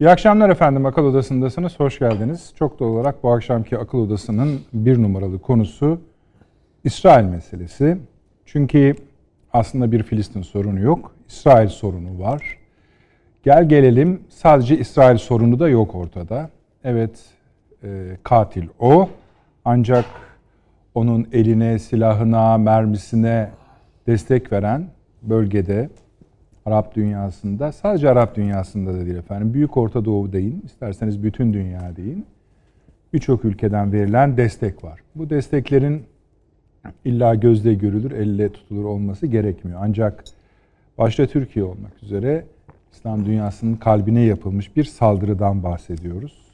İyi akşamlar efendim. Akıl Odası'ndasınız. Hoş geldiniz. Çok doğal olarak bu akşamki Akıl Odası'nın bir numaralı konusu İsrail meselesi. Çünkü aslında bir Filistin sorunu yok. İsrail sorunu var. Gel gelelim sadece İsrail sorunu da yok ortada. Evet e, katil o. Ancak onun eline, silahına, mermisine destek veren bölgede Arap dünyasında, sadece Arap dünyasında da değil efendim, Büyük Orta Doğu deyin, isterseniz bütün dünya deyin, birçok ülkeden verilen destek var. Bu desteklerin illa gözle görülür, elle tutulur olması gerekmiyor. Ancak başta Türkiye olmak üzere İslam dünyasının kalbine yapılmış bir saldırıdan bahsediyoruz.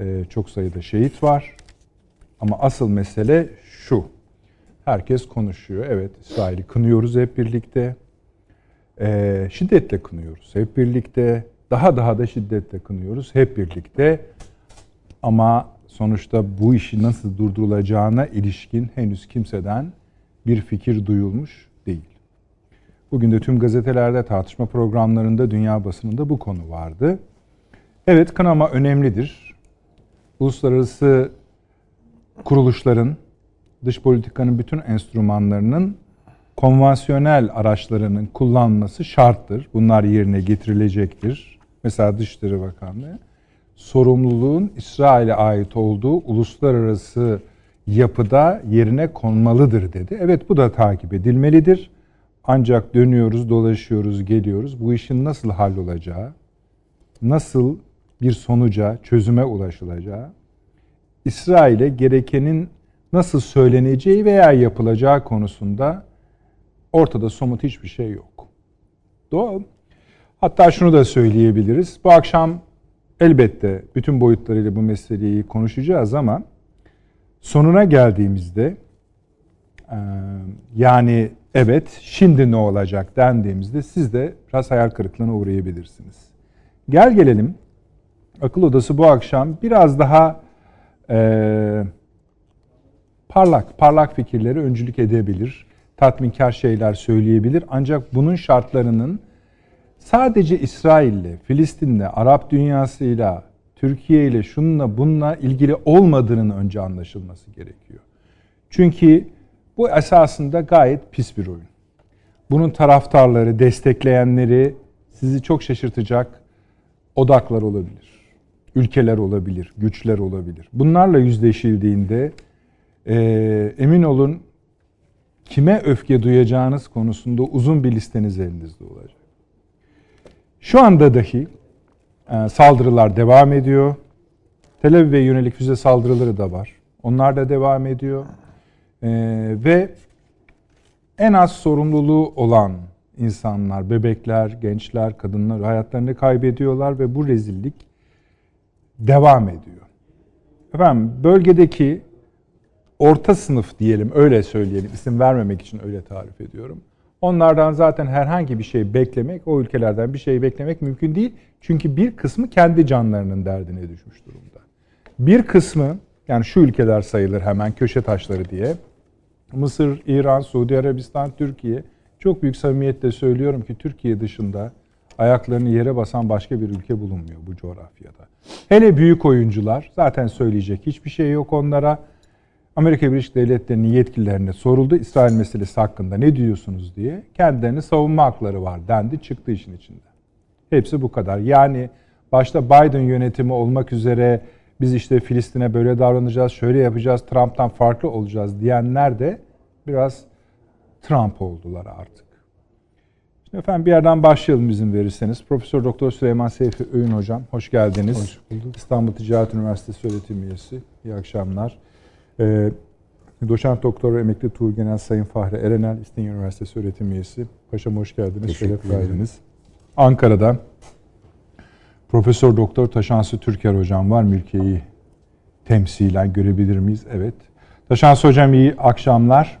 Ee, çok sayıda şehit var. Ama asıl mesele şu. Herkes konuşuyor. Evet İsrail'i kınıyoruz hep birlikte. Ee, şiddetle kınıyoruz hep birlikte. Daha daha da şiddetle kınıyoruz hep birlikte. Ama sonuçta bu işi nasıl durdurulacağına ilişkin henüz kimseden bir fikir duyulmuş değil. Bugün de tüm gazetelerde, tartışma programlarında, dünya basınında bu konu vardı. Evet kınama önemlidir. Uluslararası kuruluşların, dış politikanın bütün enstrümanlarının konvansiyonel araçlarının kullanması şarttır. Bunlar yerine getirilecektir. Mesela Dışişleri Bakanlığı sorumluluğun İsrail'e ait olduğu uluslararası yapıda yerine konmalıdır dedi. Evet bu da takip edilmelidir. Ancak dönüyoruz, dolaşıyoruz, geliyoruz. Bu işin nasıl hallolacağı, nasıl bir sonuca, çözüme ulaşılacağı, İsrail'e gerekenin nasıl söyleneceği veya yapılacağı konusunda ortada somut hiçbir şey yok. Doğal. Hatta şunu da söyleyebiliriz. Bu akşam elbette bütün boyutlarıyla bu meseleyi konuşacağız ama sonuna geldiğimizde yani evet şimdi ne olacak dendiğimizde siz de biraz hayal kırıklığına uğrayabilirsiniz. Gel gelelim akıl odası bu akşam biraz daha e, parlak, parlak fikirleri öncülük edebilir. Tatminkar şeyler söyleyebilir. Ancak bunun şartlarının sadece İsrail'le, Filistin'le, Arap dünyasıyla, Türkiye ile şununla bununla ilgili olmadığının önce anlaşılması gerekiyor. Çünkü bu esasında gayet pis bir oyun. Bunun taraftarları, destekleyenleri sizi çok şaşırtacak odaklar olabilir. Ülkeler olabilir, güçler olabilir. Bunlarla yüzleşildiğinde e, emin olun kime öfke duyacağınız konusunda uzun bir listeniz elinizde olacak. Şu anda dahi e, saldırılar devam ediyor. Tel Aviv'e yönelik füze saldırıları da var. Onlar da devam ediyor. E, ve en az sorumluluğu olan insanlar, bebekler, gençler, kadınlar hayatlarını kaybediyorlar ve bu rezillik devam ediyor. Efendim bölgedeki orta sınıf diyelim öyle söyleyelim isim vermemek için öyle tarif ediyorum. Onlardan zaten herhangi bir şey beklemek, o ülkelerden bir şey beklemek mümkün değil. Çünkü bir kısmı kendi canlarının derdine düşmüş durumda. Bir kısmı yani şu ülkeler sayılır hemen köşe taşları diye. Mısır, İran, Suudi Arabistan, Türkiye. Çok büyük samimiyetle söylüyorum ki Türkiye dışında ayaklarını yere basan başka bir ülke bulunmuyor bu coğrafyada. Hele büyük oyuncular zaten söyleyecek hiçbir şey yok onlara. Amerika Birleşik Devletleri'nin yetkililerine soruldu İsrail meselesi hakkında ne diyorsunuz diye. Kendilerini savunma hakları var dendi çıktı işin içinde. Hepsi bu kadar. Yani başta Biden yönetimi olmak üzere biz işte Filistin'e böyle davranacağız, şöyle yapacağız, Trump'tan farklı olacağız diyenler de biraz Trump oldular artık. Şimdi efendim bir yerden başlayalım izin verirseniz. Profesör Doktor Süleyman Seyfi Öğün hocam hoş geldiniz. Hoş bulduk. İstanbul Ticaret Üniversitesi öğretim üyesi. İyi akşamlar. Ee, Doçent Doktor Emekli Tuğ Genel Sayın Fahri Erenel İstinye Üniversitesi öğretim üyesi. Paşam hoş geldiniz. Şeref verdiniz. Ankara'da Profesör Doktor Taşansı Türker hocam var. Mülkiye'yi temsilen görebilir miyiz? Evet. Taşansı hocam iyi akşamlar.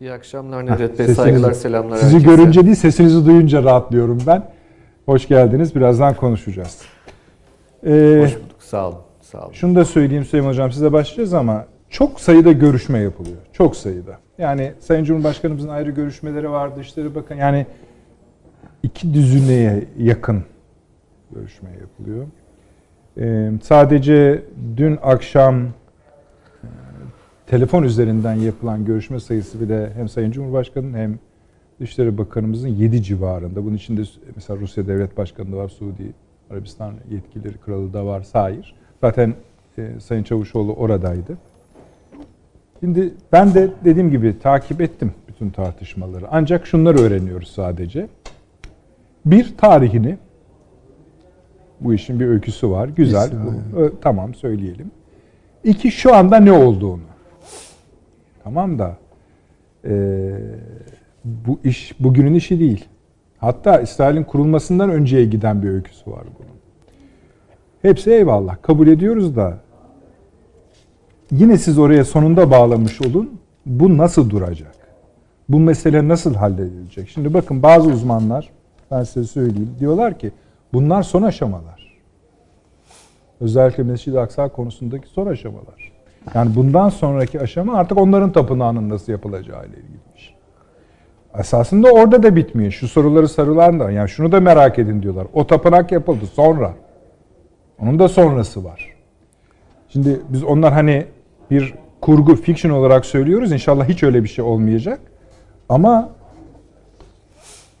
İyi akşamlar Nedret Bey. Saygılar, selamlar. Sizi herkese. görünce değil, sesinizi duyunca rahatlıyorum ben. Hoş geldiniz. Birazdan konuşacağız. Ee, Hoş bulduk. Sağ olun. Sağ olun. Şunu da söyleyeyim Süleyman Hocam size başlayacağız ama çok sayıda görüşme yapılıyor. Çok sayıda. Yani Sayın Cumhurbaşkanımızın ayrı görüşmeleri vardı. İşleri bakın yani iki düzineye yakın görüşme yapılıyor. Ee, sadece dün akşam e, telefon üzerinden yapılan görüşme sayısı bile hem Sayın Cumhurbaşkanı'nın hem Dışişleri Bakanımızın 7 civarında. Bunun içinde mesela Rusya Devlet Başkanı da var, Suudi Arabistan yetkilileri kralı da var, sair. Zaten e, Sayın Çavuşoğlu oradaydı. Şimdi ben de dediğim gibi takip ettim bütün tartışmaları. Ancak şunları öğreniyoruz sadece. Bir tarihini bu işin bir öyküsü var. Güzel. Bu, ö, tamam söyleyelim. İki şu anda ne olduğunu. Tamam da e, bu iş bugünün işi değil. Hatta İsrail'in kurulmasından önceye giden bir öyküsü var bunun. Hepsi eyvallah. Kabul ediyoruz da yine siz oraya sonunda bağlamış olun. Bu nasıl duracak? Bu mesele nasıl halledilecek? Şimdi bakın bazı uzmanlar ben size söyleyeyim diyorlar ki bunlar son aşamalar. Özellikle Mescid-i Aksa konusundaki son aşamalar. Yani bundan sonraki aşama artık onların tapınağının nasıl yapılacağı ile ilgiliymiş. Esasında orada da bitmiyor. Şu soruları sarılan da yani şunu da merak edin diyorlar. O tapınak yapıldı sonra. Onun da sonrası var. Şimdi biz onlar hani bir kurgu, fiction olarak söylüyoruz. İnşallah hiç öyle bir şey olmayacak. Ama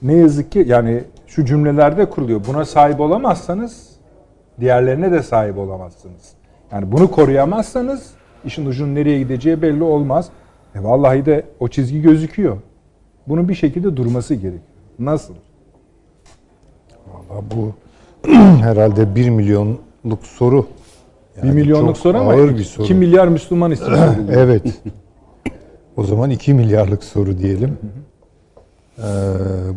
ne yazık ki yani şu cümlelerde kuruluyor. Buna sahip olamazsanız diğerlerine de sahip olamazsınız. Yani bunu koruyamazsanız işin ucunun nereye gideceği belli olmaz. E vallahi de o çizgi gözüküyor. Bunun bir şekilde durması gerekiyor. Nasıl? Valla bu herhalde bir milyonluk soru. bir milyonluk soru ama ağır bir soru. 2 milyar Müslüman istiyor. evet. O zaman 2 milyarlık soru diyelim. Ee,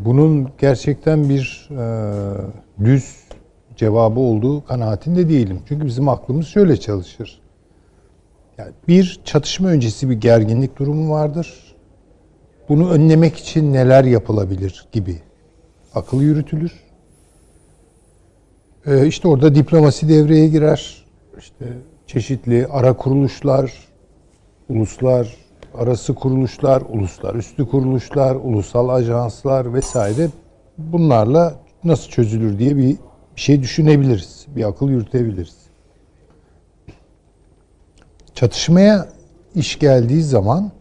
bunun gerçekten bir e, düz cevabı olduğu kanaatinde değilim. Çünkü bizim aklımız şöyle çalışır. Yani bir çatışma öncesi bir gerginlik durumu vardır. Bunu önlemek için neler yapılabilir gibi akıl yürütülür. Ee, işte orada diplomasi devreye girer. İşte çeşitli ara kuruluşlar, uluslar arası kuruluşlar, uluslar üstü kuruluşlar, ulusal ajanslar vesaire bunlarla nasıl çözülür diye bir şey düşünebiliriz. Bir akıl yürütebiliriz. Çatışmaya iş geldiği zaman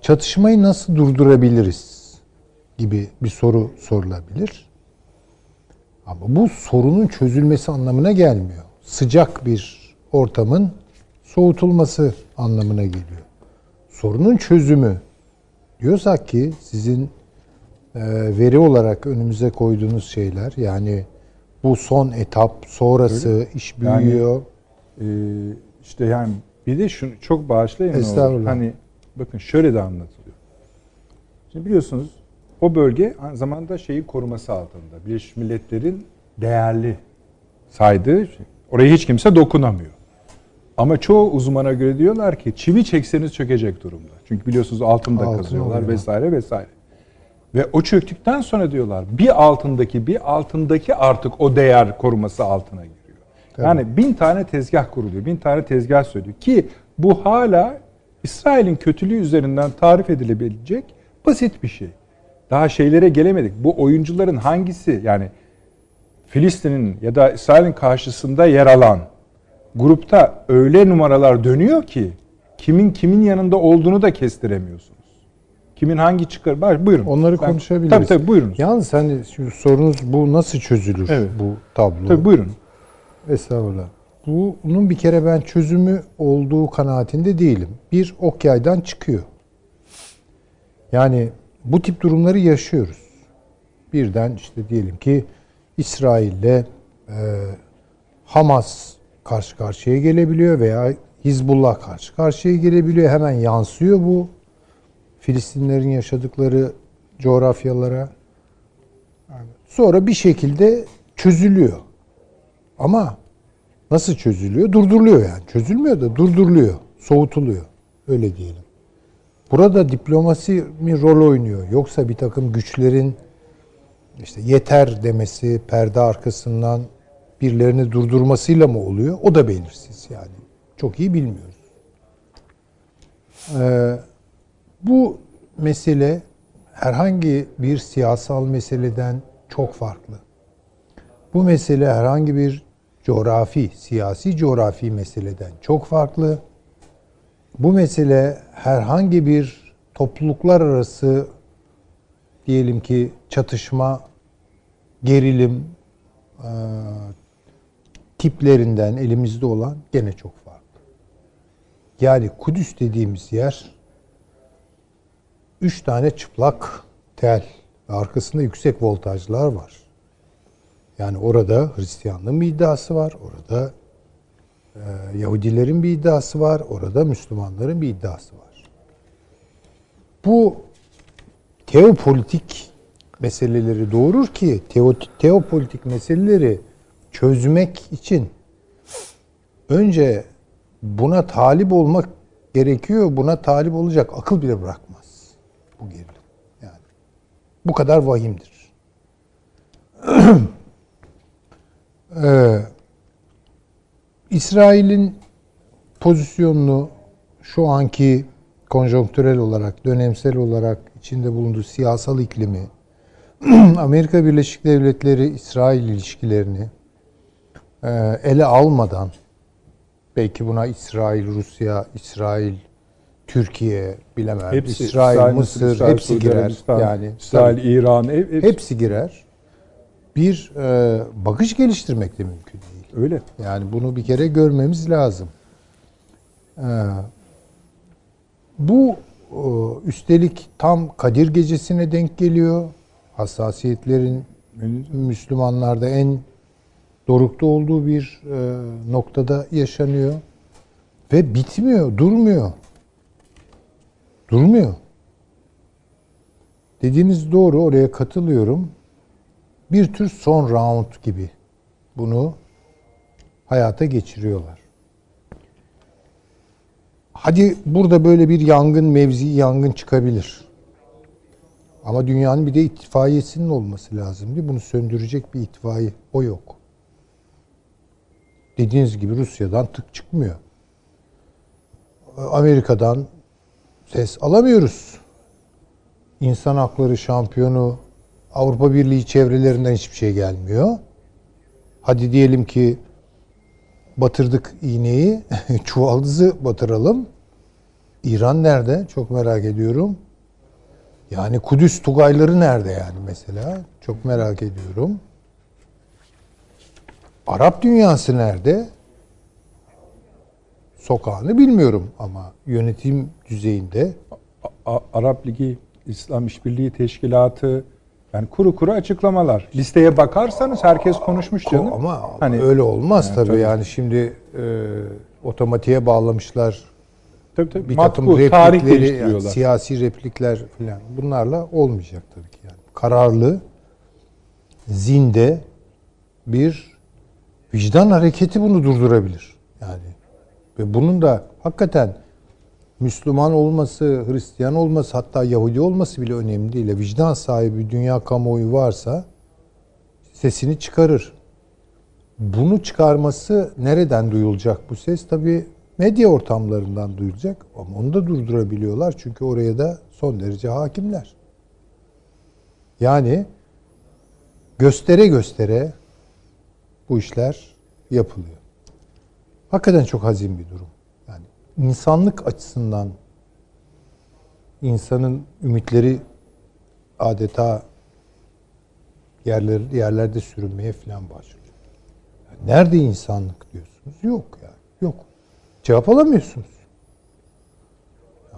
çatışmayı nasıl durdurabiliriz gibi bir soru sorulabilir. Ama bu sorunun çözülmesi anlamına gelmiyor. Sıcak bir ortamın soğutulması anlamına geliyor. Sorunun çözümü diyorsak ki sizin e, veri olarak önümüze koyduğunuz şeyler yani bu son etap sonrası Öyle. iş büyüyor. Yani, e, işte yani bir de şunu çok bağışlayın. olur. Estağfurullah. Hani bakın şöyle de anlatılıyor. Şimdi biliyorsunuz o bölge aynı zamanda şeyi koruması altında. Birleşmiş Milletler'in değerli saydığı şey. Oraya hiç kimse dokunamıyor. Ama çoğu uzmana göre diyorlar ki çivi çekseniz çökecek durumda. Çünkü biliyorsunuz altında Altın kazıyorlar oluyor. vesaire vesaire. Ve o çöktükten sonra diyorlar bir altındaki bir altındaki artık o değer koruması altına giriyor. Yani bin tane tezgah kuruluyor. Bin tane tezgah söylüyor. Ki bu hala İsrail'in kötülüğü üzerinden tarif edilebilecek basit bir şey. Daha şeylere gelemedik. Bu oyuncuların hangisi yani Filistin'in ya da İsrail'in karşısında yer alan grupta öyle numaralar dönüyor ki kimin kimin yanında olduğunu da kestiremiyorsunuz. Kimin hangi çıkar? Bak, Buyurun. Onları Ben- konuşabiliriz. Tabii tabii buyurun. Yalnız hani şu sorunuz bu nasıl çözülür Evet. bu tablo? Tabii buyurun. Estağfurullah. Bunun bir kere ben çözümü olduğu kanaatinde değilim. Bir ok yaydan çıkıyor. Yani bu tip durumları yaşıyoruz. Birden işte diyelim ki İsrail'le e, Hamas karşı karşıya gelebiliyor veya Hizbullah karşı karşıya gelebiliyor. Hemen yansıyor bu Filistinlerin yaşadıkları coğrafyalara. Sonra bir şekilde çözülüyor. Ama nasıl çözülüyor? Durduruluyor yani. Çözülmüyor da durduruluyor. Soğutuluyor. Öyle diyelim. Burada diplomasi mi rol oynuyor? Yoksa bir takım güçlerin işte yeter demesi, perde arkasından birilerini durdurmasıyla mı oluyor? O da belirsiz yani. Çok iyi bilmiyoruz. Ee, bu mesele herhangi bir siyasal meseleden çok farklı. Bu mesele herhangi bir coğrafi, siyasi coğrafi meseleden çok farklı. Bu mesele herhangi bir topluluklar arası diyelim ki çatışma, gerilim e, tiplerinden elimizde olan gene çok farklı. Yani Kudüs dediğimiz yer üç tane çıplak tel ve arkasında yüksek voltajlar var. Yani orada Hristiyanlığın bir iddiası var, orada e, Yahudilerin bir iddiası var, orada Müslümanların bir iddiası var. Bu teopolitik meseleleri doğurur ki teo, teopolitik meseleleri çözmek için önce buna talip olmak gerekiyor. Buna talip olacak akıl bile bırakmaz bu gerilim. Yani bu kadar vahimdir. ee, İsrail'in pozisyonunu şu anki konjonktürel olarak, dönemsel olarak içinde bulunduğu siyasal iklimi, Amerika Birleşik Devletleri İsrail ilişkilerini e, ele almadan belki buna İsrail, Rusya, İsrail, Türkiye bilemem, Hepsi, İsrail, Mısır İsrail, hepsi Suudi girer. Arabistan, Yani İsrail, tabii, İran, hep, hepsi. hepsi girer. Bir e, bakış geliştirmek de mümkün değil. Öyle. Yani bunu bir kere görmemiz lazım. Ee, bu e, üstelik tam Kadir Gecesi'ne denk geliyor. Hassasiyetlerin Müslümanlarda en dorukta olduğu bir e, noktada yaşanıyor. Ve bitmiyor, durmuyor. Durmuyor. Dediğiniz doğru, oraya katılıyorum. Bir tür son round gibi bunu hayata geçiriyorlar. Hadi burada böyle bir yangın mevzi, yangın çıkabilir. Ama dünyanın bir de itfaiyesinin olması lazım. Değil? Bunu söndürecek bir itfaiye. O yok. Dediğiniz gibi Rusya'dan tık çıkmıyor. Amerika'dan ses alamıyoruz. İnsan hakları şampiyonu Avrupa Birliği çevrelerinden hiçbir şey gelmiyor. Hadi diyelim ki batırdık iğneyi, çuvaldızı batıralım. İran nerede? Çok merak ediyorum. Yani Kudüs Tugayları nerede yani mesela? Çok merak ediyorum. Arap dünyası nerede? Sokağını bilmiyorum ama yönetim düzeyinde A- Arap Ligi, İslam İşbirliği Teşkilatı yani kuru kuru açıklamalar. Listeye bakarsanız herkes konuşmuş canım. ama Hani- öyle olmaz Yani tabii. tabii. Yani şimdi e, otomatiğe bağlamışlar tabii, tabii. bir Matbu, takım replikleri, yani siyasi replikler falan bunlarla olmayacak tabii ki yani. Kararlı, zinde bir vicdan hareketi bunu durdurabilir. Yani ve bunun da hakikaten Müslüman olması, Hristiyan olması, hatta Yahudi olması bile önemli değil. Vicdan sahibi dünya kamuoyu varsa sesini çıkarır. Bunu çıkarması nereden duyulacak bu ses? Tabii medya ortamlarından duyulacak ama onu da durdurabiliyorlar çünkü oraya da son derece hakimler. Yani göstere göstere bu işler yapılıyor. Hakikaten çok hazin bir durum. İnsanlık açısından insanın ümitleri adeta yerler, yerlerde sürünmeye falan başlıyor. Nerede insanlık diyorsunuz? Yok yani. Yok. Cevap alamıyorsunuz.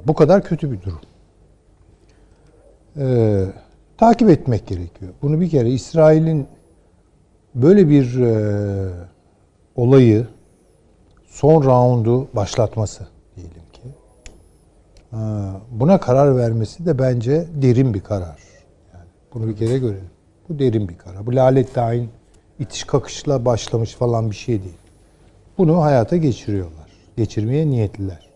Bu kadar kötü bir durum. Ee, takip etmek gerekiyor. Bunu bir kere İsrail'in böyle bir e, olayı son roundu başlatması diyelim ki. Ee, buna karar vermesi de bence derin bir karar. Yani bunu bir kere görelim. Bu derin bir karar. Bu lalet tayin itiş kakışla başlamış falan bir şey değil. Bunu hayata geçiriyorlar. Geçirmeye niyetliler.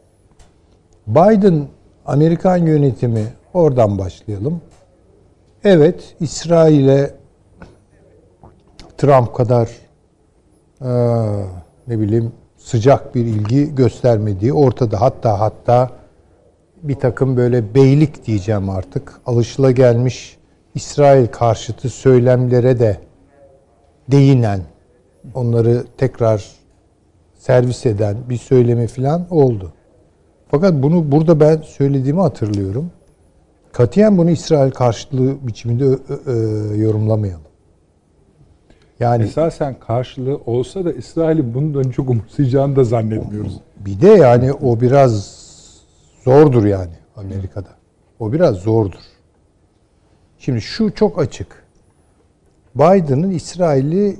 Biden Amerikan yönetimi oradan başlayalım. Evet, İsrail'e Trump kadar e, ne bileyim sıcak bir ilgi göstermediği ortada. Hatta hatta bir takım böyle beylik diyeceğim artık alışılagelmiş İsrail karşıtı söylemlere de değinen, onları tekrar servis eden bir söylemi falan oldu. Fakat bunu burada ben söylediğimi hatırlıyorum. Katiyen bunu İsrail karşıtlığı biçiminde yorumlamayalım. Yani Esasen karşılığı olsa da İsrail'in bundan çok umursayacağını da zannetmiyoruz. bir de yani o biraz zordur yani Amerika'da. O biraz zordur. Şimdi şu çok açık. Biden'ın İsrail'i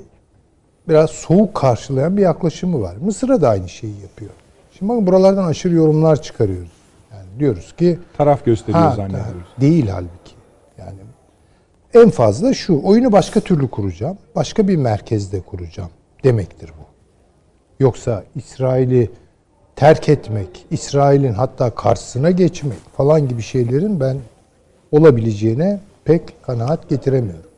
biraz soğuk karşılayan bir yaklaşımı var. Mısır'a da aynı şeyi yapıyor. Şimdi bakın buralardan aşırı yorumlar çıkarıyoruz. Yani diyoruz ki Taraf gösteriyor Ha, zannediyoruz. Değil halbuki. En fazla şu oyunu başka türlü kuracağım. Başka bir merkezde kuracağım demektir bu. Yoksa İsrail'i terk etmek, İsrail'in hatta karşısına geçmek falan gibi şeylerin ben olabileceğine pek kanaat getiremiyorum.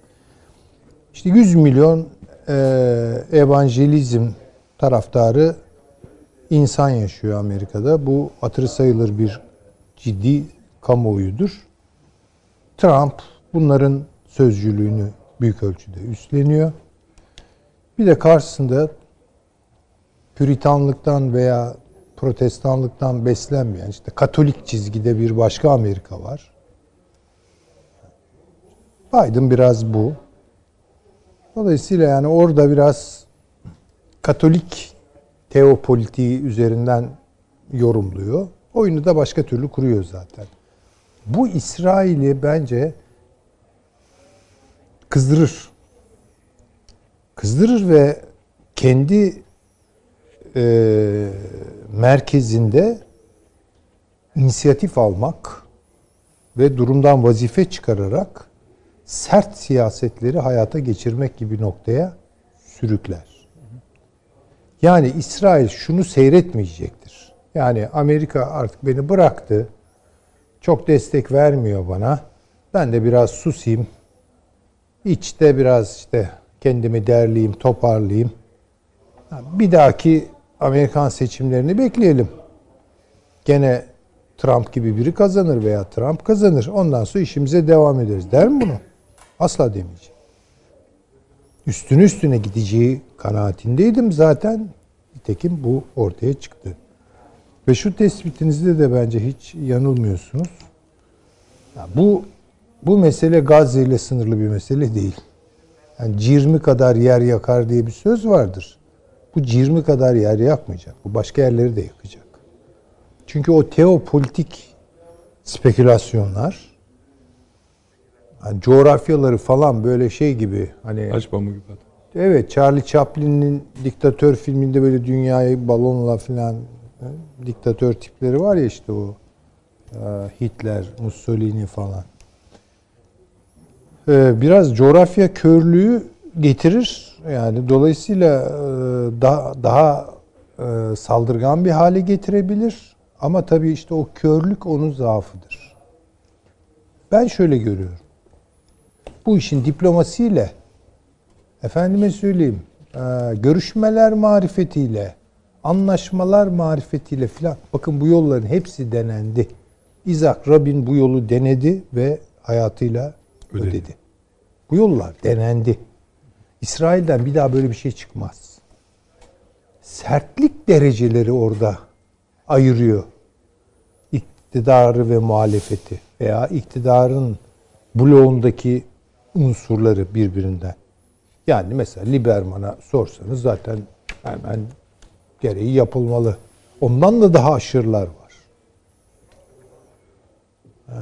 İşte 100 milyon e, evangelizm taraftarı insan yaşıyor Amerika'da. Bu hatırı sayılır bir ciddi kamuoyudur. Trump bunların sözcülüğünü büyük ölçüde üstleniyor. Bir de karşısında Püritanlıktan veya Protestanlıktan beslenmeyen işte Katolik çizgide bir başka Amerika var. Biden biraz bu. Dolayısıyla yani orada biraz Katolik teopolitiği üzerinden yorumluyor. Oyunu da başka türlü kuruyor zaten. Bu İsrail'i bence kızdırır. Kızdırır ve kendi e, merkezinde inisiyatif almak ve durumdan vazife çıkararak sert siyasetleri hayata geçirmek gibi noktaya sürükler. Yani İsrail şunu seyretmeyecektir. Yani Amerika artık beni bıraktı. Çok destek vermiyor bana. Ben de biraz susayım. İçte biraz işte kendimi derleyeyim, toparlayayım. Bir dahaki Amerikan seçimlerini bekleyelim. Gene Trump gibi biri kazanır veya Trump kazanır. Ondan sonra işimize devam ederiz. Der mi bunu? Asla demeyeceğim. Üstüne üstüne gideceği kanaatindeydim zaten. Nitekim bu ortaya çıktı. Ve şu tespitinizde de bence hiç yanılmıyorsunuz. Ya bu bu mesele Gazze ile sınırlı bir mesele değil. Yani cirmi kadar yer yakar diye bir söz vardır. Bu cirmi kadar yer yakmayacak. Bu başka yerleri de yakacak. Çünkü o teopolitik spekülasyonlar yani coğrafyaları falan böyle şey gibi hani Aç pamuğu gibi. Evet, Charlie Chaplin'in diktatör filminde böyle dünyayı balonla filan e, diktatör tipleri var ya işte o e, Hitler, Mussolini falan. E, Biraz coğrafya körlüğü getirir. Yani dolayısıyla e, daha daha e, saldırgan bir hale getirebilir. Ama tabii işte o körlük onun zaafıdır. Ben şöyle görüyorum. Bu işin diplomasiyle efendime söyleyeyim görüşmeler marifetiyle anlaşmalar marifetiyle filan bakın bu yolların hepsi denendi. İzak Rabin bu yolu denedi ve hayatıyla Ödedi. ödedi. Bu yollar denendi. İsrail'den bir daha böyle bir şey çıkmaz. Sertlik dereceleri orada ayırıyor. İktidarı ve muhalefeti veya iktidarın bloğundaki unsurları birbirinden. Yani mesela Liberman'a sorsanız zaten hemen gereği yapılmalı. Ondan da daha aşırılar var. Ee,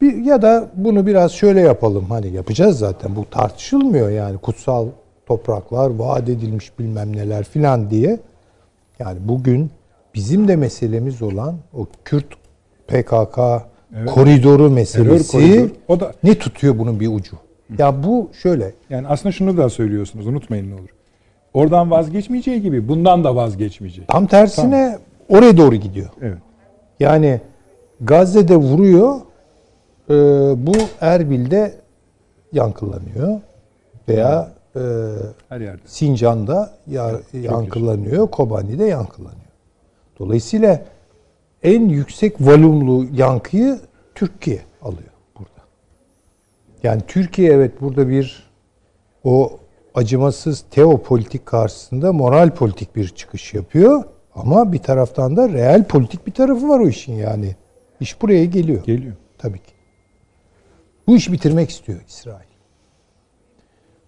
bir, ya da bunu biraz şöyle yapalım. Hani yapacağız zaten. Bu tartışılmıyor yani. Kutsal topraklar, vaat edilmiş bilmem neler filan diye. Yani bugün bizim de meselemiz olan o Kürt PKK Evet. koridoru meselesi koridor. O da- ne tutuyor bunun bir ucu? Ya bu şöyle Yani aslında şunu da söylüyorsunuz unutmayın ne olur. Oradan vazgeçmeyeceği gibi bundan da vazgeçmeyecek. tam tersine oraya doğru gidiyor. Evet. Yani Gazze'de vuruyor, e, bu Erbil'de yankılanıyor veya e, Her yerde. Sincan'da ya- yankılanıyor, Kobani'de yankılanıyor. Dolayısıyla en yüksek volümlü yankıyı Türkiye alıyor burada. Yani Türkiye evet burada bir o acımasız teopolitik karşısında moral politik bir çıkış yapıyor. Ama bir taraftan da real politik bir tarafı var o işin yani. İş buraya geliyor. Geliyor. Tabii ki. Bu işi bitirmek istiyor İsrail.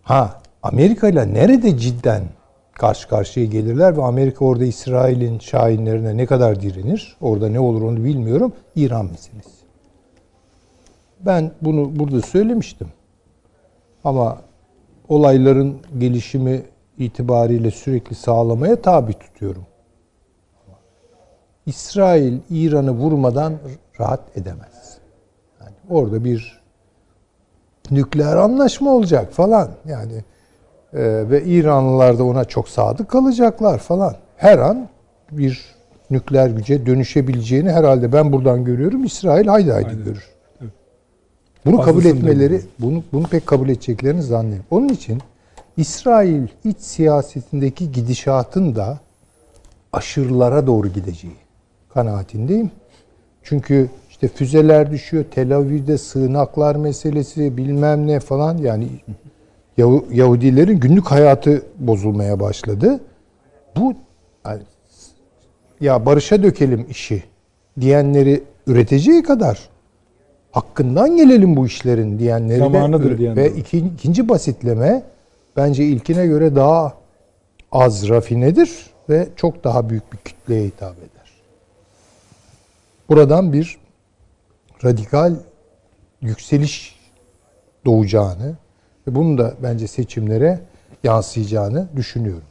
Ha Amerika ile nerede cidden karşı karşıya gelirler ve Amerika orada İsrail'in şahinlerine ne kadar direnir? Orada ne olur onu bilmiyorum. İran meselesi. Ben bunu burada söylemiştim. Ama olayların gelişimi itibariyle sürekli sağlamaya tabi tutuyorum. İsrail İran'ı vurmadan rahat edemez. Yani orada bir nükleer anlaşma olacak falan. Yani e, ve İranlılar da ona çok sadık kalacaklar falan. Her an bir nükleer güce dönüşebileceğini herhalde ben buradan görüyorum. İsrail haydi haydi Aynen. görür. Evet. Bunu kabul Fazlasını etmeleri, bunu bunu pek kabul edeceklerini zannediyorum. Onun için İsrail iç siyasetindeki gidişatın da aşırılara doğru gideceği kanaatindeyim. Çünkü işte füzeler düşüyor, Tel Aviv'de sığınaklar meselesi bilmem ne falan yani Yahu- Yahudilerin günlük hayatı bozulmaya başladı. Bu yani, ya barışa dökelim işi diyenleri üreteceği kadar hakkından gelelim bu işlerin diyenleri Zamanıdır de diyenler ve iki, ikinci basitleme bence ilkine göre daha az rafinedir ve çok daha büyük bir kütleye hitap eder. Buradan bir radikal yükseliş doğacağını ve bunun da bence seçimlere yansıyacağını düşünüyorum.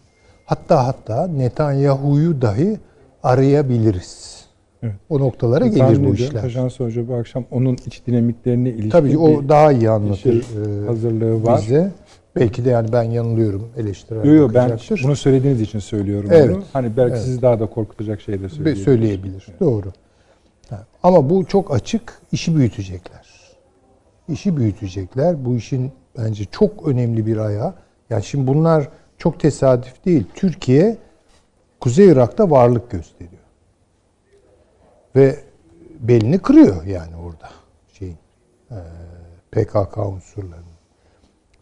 Hatta hatta Netanyahu'yu dahi arayabiliriz. Evet. O noktalara Tahmin gelir bu işler. Taşans Hoca bu akşam onun iç dinamiklerine ilişkin Tabii o daha iyi anlatır şey, e, hazırlığı var. bize. Belki de yani ben yanılıyorum eleştirel Yok yok ben bunu söylediğiniz için söylüyorum Evet. bunu. Hani belki Evet. sizi daha da korkutacak şey de Be- söyleyebilir. söyleyebilir. Doğru. Ama bu çok açık. işi büyütecekler. İşi büyütecekler. Bu işin bence çok önemli bir ayağı. Yani şimdi bunlar çok tesadüf değil. Türkiye Kuzey Irak'ta varlık gösteriyor. Ve belini kırıyor yani orada şeyin PKK unsurlarının.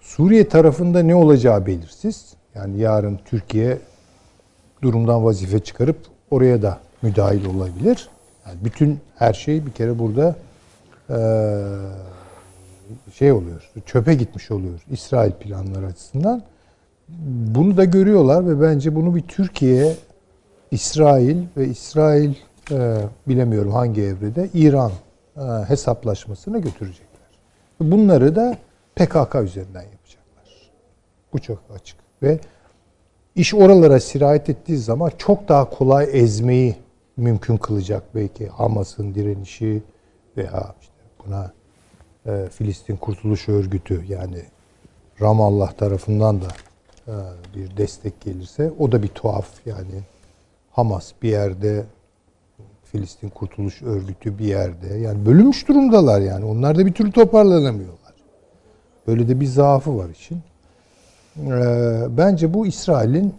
Suriye tarafında ne olacağı belirsiz. Yani yarın Türkiye durumdan vazife çıkarıp oraya da müdahil olabilir. Yani bütün her şey bir kere burada eee, şey oluyor, çöpe gitmiş oluyor İsrail planları açısından. Bunu da görüyorlar ve bence bunu bir Türkiye, İsrail ve İsrail eee, bilemiyorum hangi evrede İran eee, hesaplaşmasına götürecekler. Bunları da PKK üzerinden yapacaklar. Bu çok açık ve İş oralara sirayet ettiği zaman çok daha kolay ezmeyi mümkün kılacak belki Hamas'ın direnişi veya işte buna e, Filistin Kurtuluş Örgütü yani Ramallah tarafından da e, bir destek gelirse o da bir tuhaf yani Hamas bir yerde Filistin Kurtuluş Örgütü bir yerde yani bölünmüş durumdalar yani onlar da bir türlü toparlanamıyorlar. Böyle de bir zaafı var işin. Ee, bence bu İsrail'in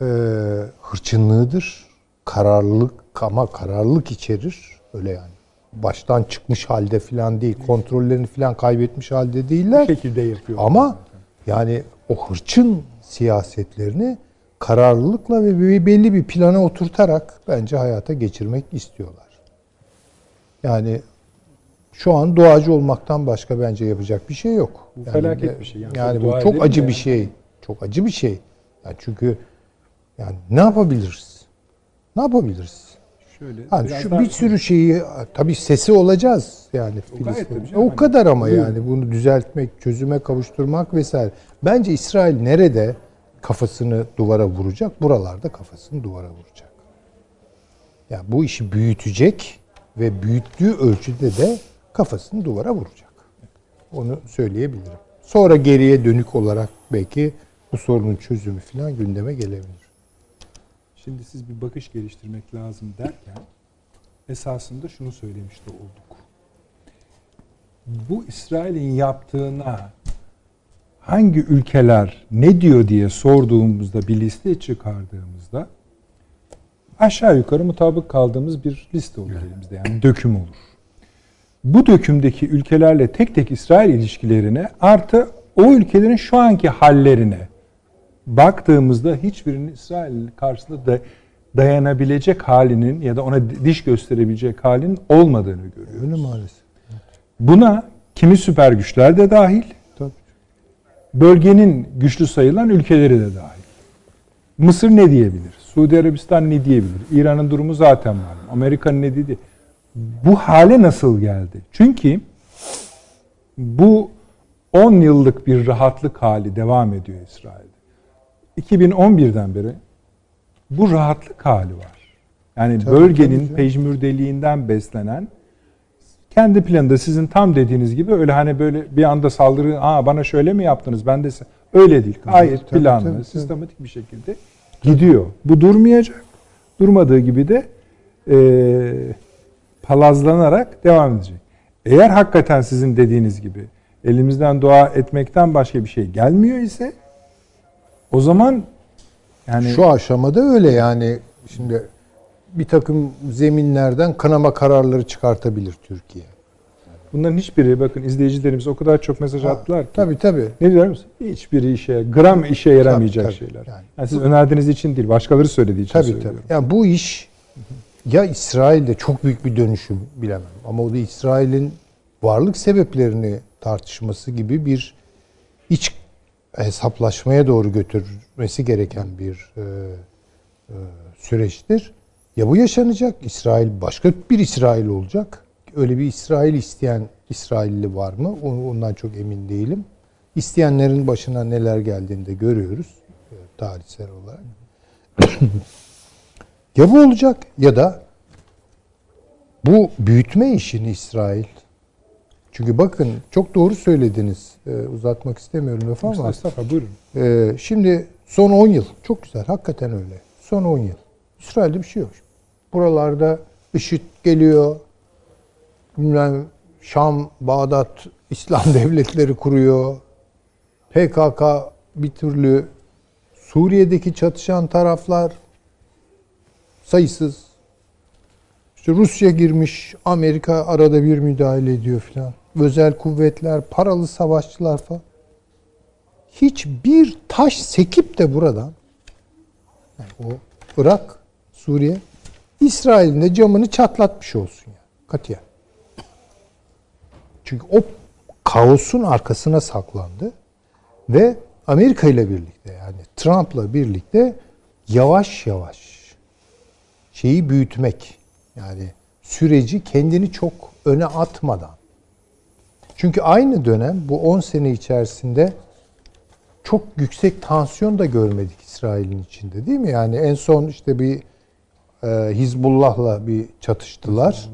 e, hırçınlığıdır. Kararlılık ama kararlılık içerir. Öyle yani. Baştan çıkmış halde falan değil. Kontrollerini falan kaybetmiş halde Bu değiller. şekilde yapıyor. Ama yani o hırçın siyasetlerini kararlılıkla ve belli bir plana oturtarak bence hayata geçirmek istiyorlar. Yani şu an doğacı olmaktan başka bence yapacak bir şey yok. Bu Yani felaket bir şey. Yani Yani, bu çok acı de bir yani. şey. Çok acı bir şey. Yani çünkü yani ne yapabiliriz? Ne yapabiliriz? Şöyle biraz şu daha- bir sürü şeyi tabii sesi olacağız yani O Filistin. canım. O kadar ama Buyurun. yani bunu düzeltmek, çözüme kavuşturmak vesaire. Bence İsrail nerede kafasını duvara vuracak? Buralarda kafasını duvara vuracak. Yani bu işi büyütecek ve büyüttüğü ölçüde de kafasını duvara vuracak. Onu söyleyebilirim. Sonra geriye dönük olarak belki bu sorunun çözümü falan gündeme gelebilir. Şimdi siz bir bakış geliştirmek lazım derken esasında şunu söylemiş de olduk. Bu İsrail'in yaptığına hangi ülkeler ne diyor diye sorduğumuzda bir liste çıkardığımızda aşağı yukarı mutabık kaldığımız bir liste olur elimizde. Yani döküm olur. bu dökümdeki ülkelerle tek tek İsrail ilişkilerine artı o ülkelerin şu anki hallerine baktığımızda hiçbirinin İsrail karşısında da dayanabilecek halinin ya da ona diş gösterebilecek halinin olmadığını görüyoruz. Öyle maalesef. Buna kimi süper güçler de dahil, Tabii. bölgenin güçlü sayılan ülkeleri de dahil. Mısır ne diyebilir? Suudi Arabistan ne diyebilir? İran'ın durumu zaten var. Amerika'nın ne dediği. Bu hale nasıl geldi? Çünkü bu 10 yıllık bir rahatlık hali devam ediyor İsrail'de. 2011'den beri bu rahatlık hali var. Yani Tabii, bölgenin tabii pejmürdeliğinden beslenen kendi planında sizin tam dediğiniz gibi öyle hani böyle bir anda saldırı aa bana şöyle mi yaptınız ben de se-" öyle değil. Hayır tabii, planlı tabii, sistematik bir şekilde gidiyor. Bu durmayacak. Durmadığı gibi de eee palazlanarak devam edecek. Eğer hakikaten sizin dediğiniz gibi elimizden dua etmekten başka bir şey gelmiyor ise o zaman yani Şu aşamada öyle yani şimdi bir takım zeminlerden kınama kararları çıkartabilir Türkiye. bunların hiçbiri bakın izleyicilerimiz o kadar çok mesaj attılar ki. Tabii tabii. Ne diyor musun? Hiçbiri işe, gram işe yaramayacak tabii, şeyler. yani. Yani. siz önerdiğiniz için değil, başkaları söylediği için Tabii tabii. söylüyorum. Yani bu iş ya İsrail'de çok büyük bir dönüşüm bilemem ama o da İsrail'in varlık sebeplerini tartışması gibi bir iç hesaplaşmaya doğru götürmesi gereken bir e, e, süreçtir. Ya bu yaşanacak, İsrail başka bir İsrail olacak. Öyle bir İsrail isteyen İsrailli var mı? Ondan çok emin değilim. İsteyenlerin başına neler geldiğini de görüyoruz e, tarihsel olarak. Ya bu olacak ya da bu büyütme işini İsrail. Çünkü bakın çok doğru söylediniz. Ee, uzatmak istemiyorum lafı ama. Estağfurullah, buyurun. Ee, şimdi son 10 yıl çok güzel hakikaten öyle. Son 10 yıl. İsrail'de bir şey yok. Buralarda IŞİD geliyor. Bilmem Şam, Bağdat İslam devletleri kuruyor. PKK bir türlü Suriye'deki çatışan taraflar sayısız. İşte Rusya girmiş, Amerika arada bir müdahale ediyor filan. Özel kuvvetler, paralı savaşçılar falan hiçbir taş sekip de buradan yani o Irak, Suriye İsrail'in de camını çatlatmış olsun ya. Katiyen. Çünkü o kaosun arkasına saklandı ve Amerika ile birlikte yani Trump'la birlikte yavaş yavaş şeyi büyütmek yani süreci kendini çok öne atmadan çünkü aynı dönem bu 10 sene içerisinde çok yüksek tansiyon da görmedik İsrail'in içinde değil mi? Yani en son işte bir e, Hizbullah'la bir çatıştılar.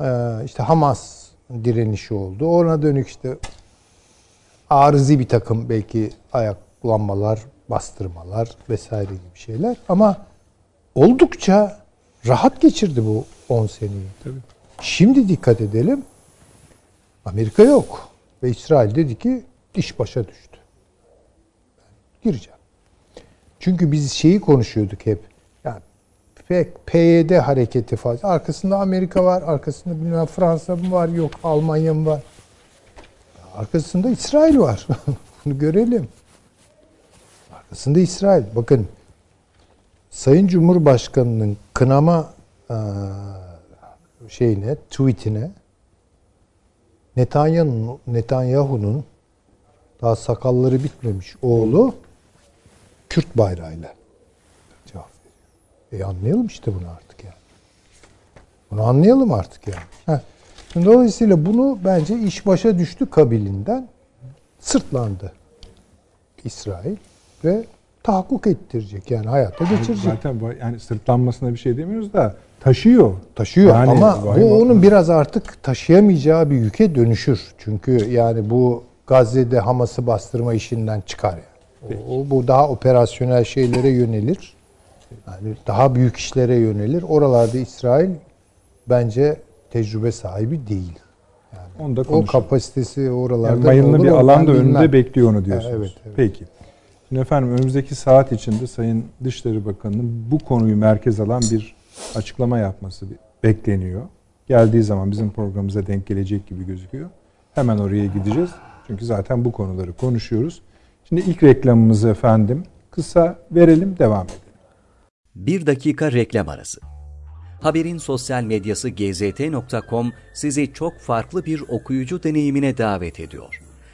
E, işte Hamas direnişi oldu. Ona dönük işte arızi bir takım belki ayaklanmalar, bastırmalar vesaire gibi şeyler. Ama oldukça rahat geçirdi bu 10 seneyi. Tabii. Şimdi dikkat edelim. Amerika yok. Ve İsrail dedi ki iş başa düştü. Gireceğim. Çünkü biz şeyi konuşuyorduk hep. Yani PYD hareketi fazla. Arkasında Amerika var, arkasında bilmem Fransa mı var, yok Almanya mı var. Arkasında İsrail var. Bunu görelim. Arkasında İsrail. Bakın Sayın Cumhurbaşkanı'nın kınama şeyine, tweetine Netanyahu'nun Netanyahu'nun daha sakalları bitmemiş oğlu Kürt bayrağıyla cevap veriyor. E anlayalım işte bunu artık yani. Bunu anlayalım artık yani. Heh. Şimdi dolayısıyla bunu bence iş başa düştü kabilinden sırtlandı İsrail ve tahakkuk ettirecek yani hayata geçirecek. Zaten yani sırtlanmasına bir şey demiyoruz da taşıyor. Taşıyor Yani ama bu onun biraz artık taşıyamayacağı bir yüke dönüşür. Çünkü yani bu Gazze'de Hamas'ı bastırma işinden çıkar yani. O, bu daha operasyonel şeylere yönelir. Yani daha büyük işlere yönelir. Oralarda İsrail bence tecrübe sahibi değil. Onu da O kapasitesi oralarda Yani mayınlı olur, bir alan da önünde bekliyor onu diyorsunuz. Evet, evet. Peki. Şimdi efendim önümüzdeki saat içinde Sayın Dışişleri Bakanı'nın bu konuyu merkez alan bir açıklama yapması bekleniyor. geldiği zaman bizim programımıza denk gelecek gibi gözüküyor. Hemen oraya gideceğiz. Çünkü zaten bu konuları konuşuyoruz. Şimdi ilk reklamımızı efendim kısa verelim devam edelim. Bir dakika reklam arası. Haberin sosyal medyası gzt.com sizi çok farklı bir okuyucu deneyimine davet ediyor.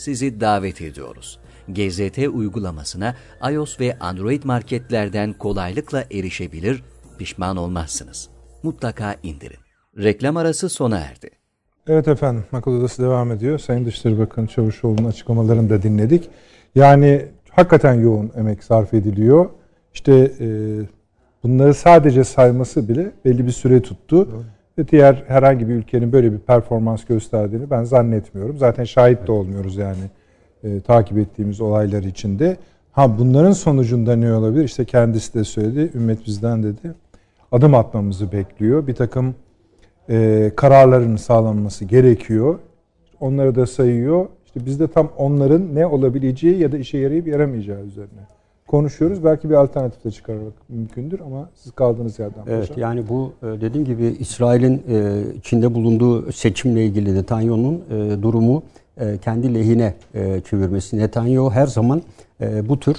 sizi davet ediyoruz. GZT uygulamasına iOS ve Android marketlerden kolaylıkla erişebilir, pişman olmazsınız. Mutlaka indirin. Reklam arası sona erdi. Evet efendim, Akıl Odası devam ediyor. Sayın Dışişleri Bakanı Çavuşoğlu'nun açıklamalarını da dinledik. Yani hakikaten yoğun emek sarf ediliyor. İşte e, bunları sadece sayması bile belli bir süre tuttu. Ve diğer herhangi bir ülkenin böyle bir performans gösterdiğini ben zannetmiyorum. Zaten şahit de olmuyoruz yani e, takip ettiğimiz olaylar içinde. Ha bunların sonucunda ne olabilir? İşte kendisi de söyledi, ümmet bizden dedi. Adım atmamızı bekliyor. Bir takım e, kararların sağlanması gerekiyor. Onları da sayıyor. İşte biz de tam onların ne olabileceği ya da işe yarayıp yaramayacağı üzerine konuşuyoruz. Belki bir alternatif de çıkarmak mümkündür ama siz kaldığınız yerden Evet paşa. yani bu e, dediğim gibi İsrail'in e, içinde bulunduğu seçimle ilgili Netanyahu'nun e, durumu kendi lehine çevirmesi. Netanyahu her zaman bu tür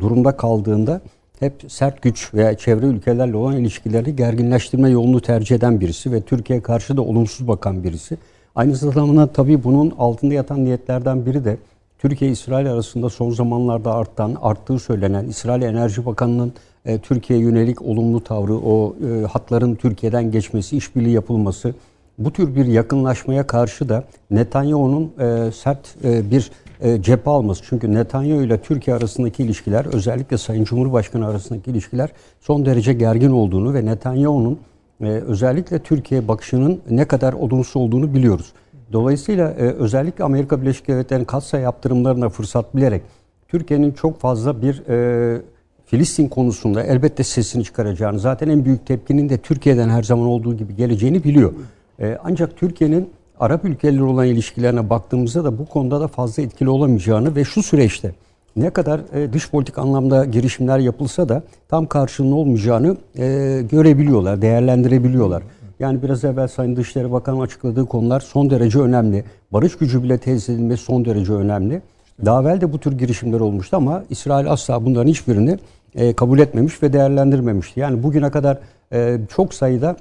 durumda kaldığında hep sert güç veya çevre ülkelerle olan ilişkileri gerginleştirme yolunu tercih eden birisi ve Türkiye karşı da olumsuz bakan birisi. Aynı zamanda tabii bunun altında yatan niyetlerden biri de Türkiye-İsrail arasında son zamanlarda artan, arttığı söylenen İsrail Enerji Bakanı'nın e, Türkiye'ye yönelik olumlu tavrı, o e, hatların Türkiye'den geçmesi, işbirliği yapılması, bu tür bir yakınlaşmaya karşı da Netanyahu'nun e, sert e, bir e, cephe alması. Çünkü Netanyahu ile Türkiye arasındaki ilişkiler, özellikle Sayın Cumhurbaşkanı arasındaki ilişkiler son derece gergin olduğunu ve Netanyahu'nun e, özellikle Türkiye bakışının ne kadar olumsuz olduğunu biliyoruz. Dolayısıyla e, özellikle Amerika Birleşik Devletleri'nin katsa yaptırımlarına fırsat bilerek Türkiye'nin çok fazla bir e, Filistin konusunda elbette sesini çıkaracağını, zaten en büyük tepkinin de Türkiye'den her zaman olduğu gibi geleceğini biliyor. E, ancak Türkiye'nin Arap ülkeleri olan ilişkilerine baktığımızda da bu konuda da fazla etkili olamayacağını ve şu süreçte ne kadar e, dış politik anlamda girişimler yapılsa da tam karşılığının olmayacağını e, görebiliyorlar, değerlendirebiliyorlar. Yani biraz evvel Sayın Dışişleri Bakanı açıkladığı konular son derece önemli. Barış gücü bile tesis edilmesi son derece önemli. Daha evvel de bu tür girişimler olmuştu ama İsrail asla bunların hiçbirini e, kabul etmemiş ve değerlendirmemişti. Yani bugüne kadar e, çok sayıda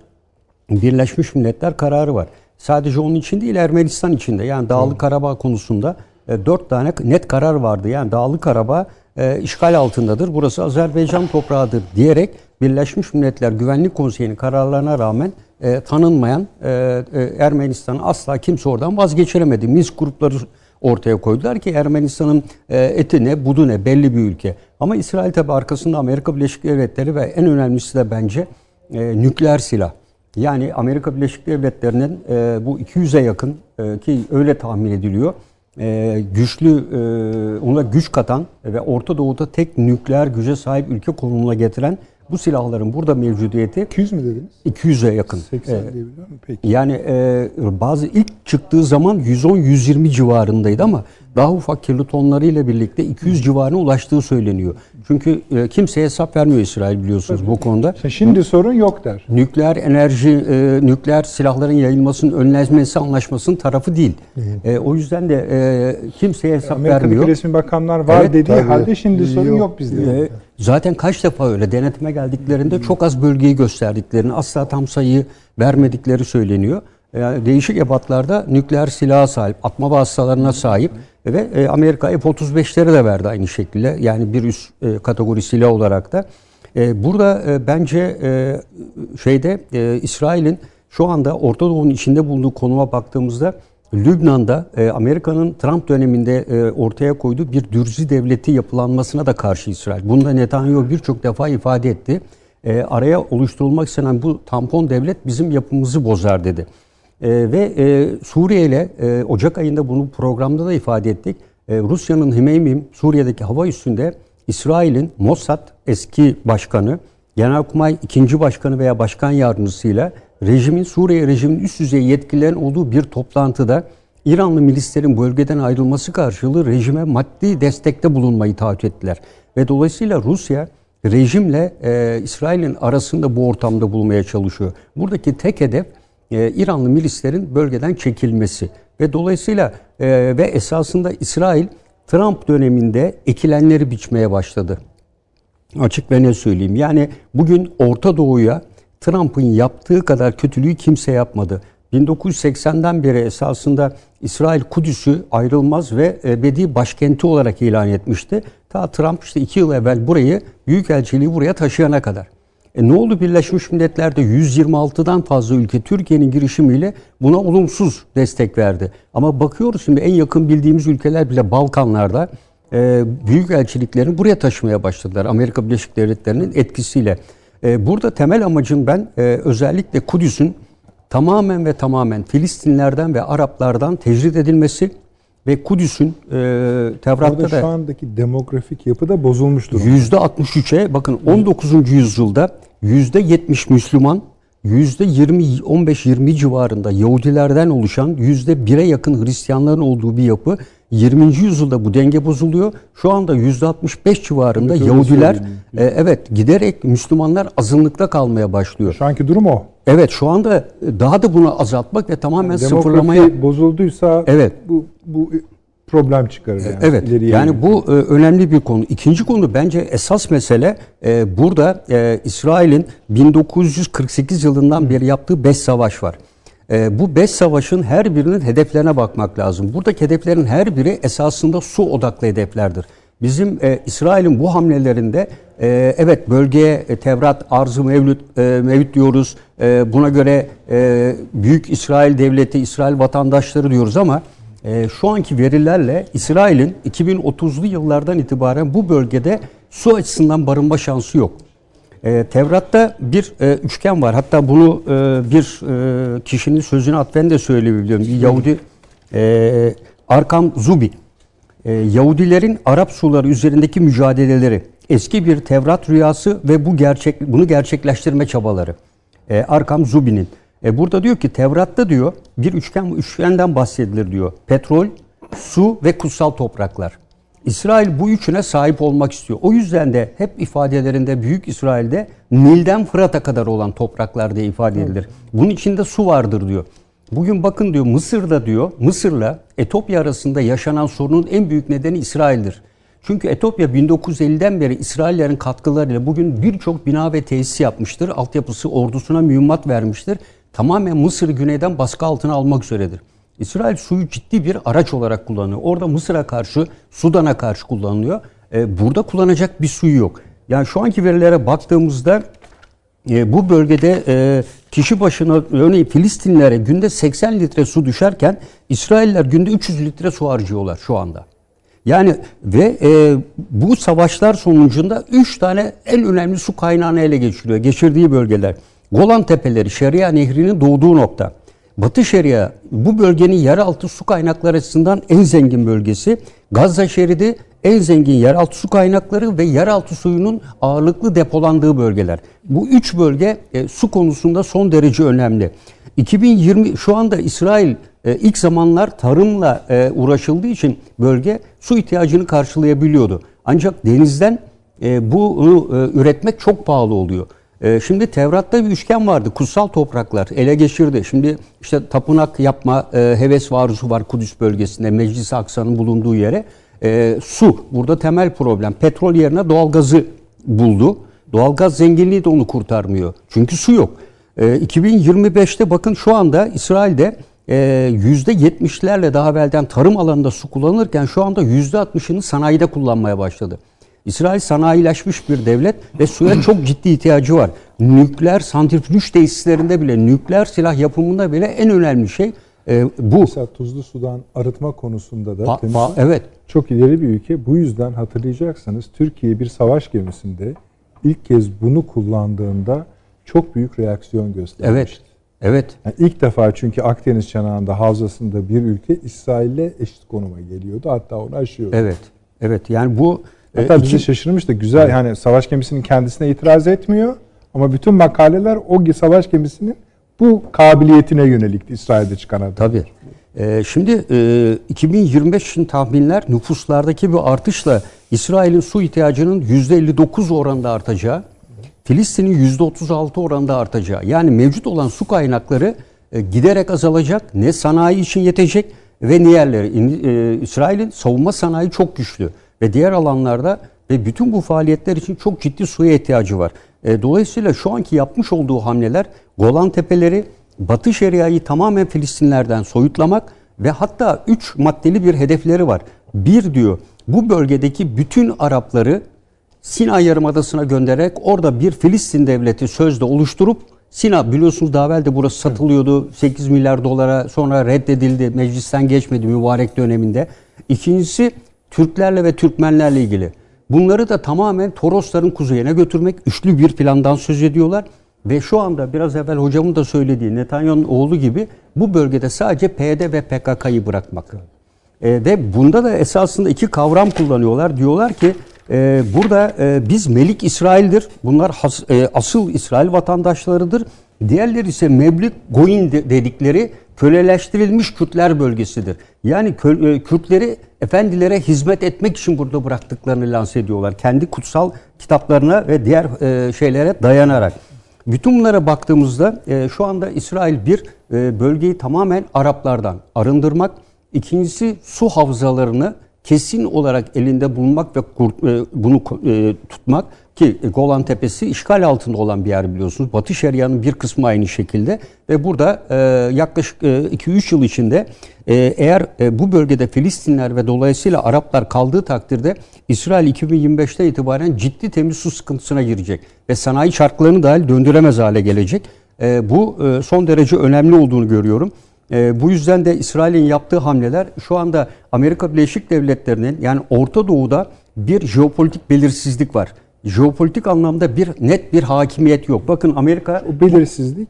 Birleşmiş Milletler kararı var. Sadece onun için değil Ermenistan için de. Yani Dağlı Karabağ konusunda e, dört tane net karar vardı. Yani Dağlı Karabağ e, işgal altındadır. Burası Azerbaycan toprağıdır diyerek Birleşmiş Milletler Güvenlik Konseyi'nin kararlarına rağmen e, tanınmayan e, e, Ermenistan'ı asla kimse oradan vazgeçiremedi. Minsk grupları ortaya koydular ki Ermenistan'ın e, eti ne, budu ne belli bir ülke. Ama İsrail tabi arkasında Amerika Birleşik Devletleri ve en önemlisi de bence e, nükleer silah. Yani Amerika Birleşik Devletleri'nin e, bu 200'e yakın e, ki öyle tahmin ediliyor e, güçlü e, ona güç katan ve Orta Doğu'da tek nükleer güce sahip ülke konumuna getiren bu silahların burada mevcudiyeti 200 mü dediniz? 200'e yakın. 80 Ee, diyebiliyor muyum? Peki. Yani e, bazı ilk çıktığı zaman 110-120 civarındaydı ama daha ufak kirli tonlarıyla birlikte 200 civarına ulaştığı söyleniyor. Çünkü e, kimseye hesap vermiyor İsrail biliyorsunuz bu konuda. İşte Şimdi sorun yok der. Nükleer enerji, e, nükleer silahların yayılmasının önlenmesi anlaşmasının tarafı değil. E, o yüzden de e, kimseye hesap Amerika'daki vermiyor. resmi bakanlar var Evet, dediği tabii. halde şimdi sorun Yok. yok bizde. E, zaten kaç defa öyle denetime geldiklerinde çok az bölgeyi gösterdiklerini, asla tam sayıyı vermedikleri söyleniyor. Yani değişik ebatlarda nükleer silaha sahip, atma vasıtalarına sahip ve e, Amerika F-35'leri de verdi aynı şekilde. Yani bir üst e, kategori silah olarak da. E, burada e, bence şeyde İsrail'in şu anda Orta Doğu'nun içinde bulunduğu konuma baktığımızda Lübnan'da Amerika'nın Trump döneminde ortaya koyduğu bir dürzi devleti yapılanmasına da karşı İsrail. Bunu da Netanyahu birçok defa ifade etti. araya oluşturulmak istenen bu tampon devlet bizim yapımızı bozar dedi. E, ve e, Suriye ile e, Ocak ayında bunu programda da ifade ettik. E, Rusya'nın Hmeymim Suriye'deki hava üssünde İsrail'in Mossad eski başkanı, Genelkurmay ikinci başkanı veya başkan yardımcısıyla rejimin Suriye rejimin üst düzey yetkililerin olduğu bir toplantıda İranlı milislerin bölgeden ayrılması karşılığı rejime maddi destekte bulunmayı taahhüt ettiler. Ve dolayısıyla Rusya rejimle e, İsrail'in arasında bu ortamda bulmaya çalışıyor. Buradaki tek hedef e, İranlı milislerin bölgeden çekilmesi. Ve dolayısıyla e, ve esasında İsrail Trump döneminde ekilenleri biçmeye başladı. Açık ve ne söyleyeyim. Yani bugün Orta Doğu'ya Trump'ın yaptığı kadar kötülüğü kimse yapmadı. 1980'den beri esasında İsrail Kudüs'ü ayrılmaz ve ebedi başkenti olarak ilan etmişti. Ta Trump işte iki yıl evvel burayı, Büyükelçiliği buraya taşıyana kadar. E ne oldu Birleşmiş Milletler'de 126'dan fazla ülke Türkiye'nin girişimiyle buna olumsuz destek verdi. Ama bakıyoruz şimdi en yakın bildiğimiz ülkeler bile Balkanlarda e, büyük elçiliklerini buraya taşımaya başladılar. Amerika Birleşik Devletleri'nin etkisiyle. E, burada temel amacım ben e, özellikle Kudüs'ün tamamen ve tamamen Filistinlerden ve Araplardan tecrit edilmesi ve Kudüs'ün e, Tevrat'ta Orada da şu andaki demografik yapı da bozulmuş durumda. %63'e bakın 19. yüzyılda %70 Müslüman, %20 15-20 civarında Yahudilerden oluşan %1'e yakın Hristiyanların olduğu bir yapı 20. yüzyılda bu denge bozuluyor. Şu anda %65 civarında Evet, Yahudiler e, evet giderek Müslümanlar azınlıkta kalmaya başlıyor. Şu anki durum o. Evet şu anda daha da bunu azaltmak ve tamamen Demografi sıfırlamaya bozulduysa Evet. bu bu problem çıkarır yani. Evet. ileriye yani yönelik. bu e, önemli bir konu. İkinci konu bence esas mesele e, burada e, İsrail'in 1948 yılından beri yaptığı beş savaş var. E, bu beş savaşın her birinin hedeflerine bakmak lazım. Buradaki hedeflerin her biri esasında su odaklı hedeflerdir. Bizim e, İsrail'in bu hamlelerinde e, evet bölgeye e, Tevrat, Arz-ı Mevlüt, e, Mevlüt diyoruz. E, buna göre e, Büyük İsrail Devleti, İsrail vatandaşları diyoruz ama e, şu anki verilerle İsrail'in 2030'lu yıllardan itibaren bu bölgede su açısından barınma şansı yok. E, Tevrat'ta bir e, üçgen var. Hatta bunu e, bir e, kişinin sözüne atfen de söyleyebiliyorum. Bir Yahudi e, Arkam Zubi. E, Yahudilerin Arap suları üzerindeki mücadeleleri, eski bir Tevrat rüyası ve bu gerçek bunu gerçekleştirme çabaları. E, Arkam Zubi'nin. E, burada diyor ki Tevrat'ta diyor bir üçgen üçgenden bahsedilir diyor. Petrol, su ve kutsal topraklar. İsrail bu üçüne sahip olmak istiyor. O yüzden de hep ifadelerinde Büyük İsrail'de Nil'den Fırat'a kadar olan topraklar diye ifade edilir. Bunun içinde su vardır diyor. Bugün bakın diyor Mısır'da diyor Mısır'la Etopya arasında yaşanan sorunun en büyük nedeni İsrail'dir. Çünkü Etopya 1950'den beri İsraillerin katkılarıyla bugün birçok bina ve tesis yapmıştır. Altyapısı ordusuna mühimmat vermiştir. Tamamen Mısır'ı güneyden baskı altına almak üzeredir. İsrail suyu ciddi bir araç olarak kullanıyor. Orada Mısır'a karşı, Sudan'a karşı kullanılıyor. Ee, burada kullanacak bir suyu yok. Yani şu anki verilere baktığımızda e, bu bölgede e, kişi başına örneğin Filistinlere günde 80 litre su düşerken İsrailler günde 300 litre su harcıyorlar şu anda. Yani ve e, bu savaşlar sonucunda 3 tane en önemli su kaynağını ele geçiriyor. Geçirdiği bölgeler. Golan Tepeleri, Şeria Nehri'nin doğduğu nokta. Batı Şeria bu bölgenin yeraltı su kaynakları açısından en zengin bölgesi. Gazze şeridi en zengin yeraltı su kaynakları ve yeraltı suyunun ağırlıklı depolandığı bölgeler. Bu üç bölge e, su konusunda son derece önemli. 2020 şu anda İsrail e, ilk zamanlar tarımla e, uğraşıldığı için bölge su ihtiyacını karşılayabiliyordu. Ancak denizden e, bunu e, üretmek çok pahalı oluyor. E, şimdi Tevrat'ta bir üçgen vardı. Kutsal topraklar ele geçirdi. Şimdi işte tapınak yapma e, heves ve arzusu var Kudüs bölgesinde. Meclis-i Aksa'nın bulunduğu yere. E, su burada temel problem. Petrol yerine doğalgazı buldu. Doğalgaz zenginliği de onu kurtarmıyor. Çünkü su yok. E, 2025'te bakın şu anda İsrail'de e, %70'lerle daha evvelden tarım alanında su kullanılırken şu anda %60'ını sanayide kullanmaya başladı. İsrail sanayileşmiş bir devlet ve suya çok ciddi ihtiyacı var. Nükleer santrifüj tesislerinde bile, nükleer silah yapımında bile en önemli şey e, bu. Mesela tuzlu sudan arıtma konusunda da Pa- temiz pa- evet. çok ileri bir ülke. Bu yüzden hatırlayacaksanız Türkiye bir savaş gemisinde ilk kez bunu kullandığında çok büyük reaksiyon göstermişti. Evet. Evet. Yani ilk defa çünkü Akdeniz çanağında havzasında bir ülke İsrail'le eşit konuma geliyordu. Hatta onu aşıyordu. Evet. Evet. Yani bu e, Hatta bizi iki- şaşırmıştı. Güzel yani savaş gemisinin kendisine itiraz etmiyor. Ama bütün makaleler o savaş gemisinin bu kabiliyetine yönelikti İsrail'de çıkan haber. Tabii. Ee, şimdi e, 2025 için tahminler nüfuslardaki bir artışla İsrail'in su ihtiyacının %59 oranında artacağı, Filistin'in %36 oranında artacağı. Yani mevcut olan su kaynakları e, giderek azalacak. Ne sanayi için yetecek ve ne yerleri. E, İsrail'in savunma sanayi çok güçlü ve diğer alanlarda ve bütün bu faaliyetler için çok ciddi suya ihtiyacı var. E, dolayısıyla şu anki yapmış olduğu hamleler Golan Tepeleri, Batı Şeria'yı tamamen Filistinlerden soyutlamak ve hatta üç maddeli bir hedefleri var. Bir diyor bu bölgedeki bütün Arapları Sina Yarımadası'na göndererek orada bir Filistin devleti sözde oluşturup Sina biliyorsunuz daha evvel de burası satılıyordu 8 milyar dolara sonra reddedildi meclisten geçmedi mübarek döneminde. İkincisi Türklerle ve Türkmenlerle ilgili. Bunları da tamamen Torosların kuzeyine götürmek üçlü bir plandan söz ediyorlar. Ve şu anda biraz evvel hocamın da söylediği Netanyahu'nun oğlu gibi bu bölgede sadece PYD ve PKK'yı bırakmak. E, ve bunda da esasında iki kavram kullanıyorlar. Diyorlar ki e, burada e, biz Melik İsrail'dir. Bunlar has, e, asıl İsrail vatandaşlarıdır. Diğerleri ise Meblik Goyin de- dedikleri köleleştirilmiş Kürtler bölgesidir. Yani e, Kürtleri efendilere hizmet etmek için burada bıraktıklarını lanse ediyorlar. Kendi kutsal kitaplarına ve diğer e, şeylere dayanarak. Bütün bunlara baktığımızda e, şu anda İsrail bir bölgeyi tamamen Araplardan arındırmak, ikincisi su havzalarını kesin olarak elinde bulunmak ve e, bunu e, tutmak ki Golan Tepesi işgal altında olan bir yer biliyorsunuz. Batı Şeria'nın bir kısmı aynı şekilde ve burada e, yaklaşık 2-3 yıl içinde e, eğer e, bu bölgede Filistinler ve dolayısıyla Araplar kaldığı takdirde İsrail 2025'te itibaren ciddi temiz su sıkıntısına girecek ve sanayi çarklarını dahil döndüremez hale gelecek. E, bu e, son derece önemli olduğunu görüyorum. E, bu yüzden de İsrail'in yaptığı hamleler şu anda Amerika Birleşik Devletleri'nin yani Orta Doğu'da bir jeopolitik belirsizlik var. Jeopolitik anlamda bir net bir hakimiyet yok. Bakın Amerika O belirsizlik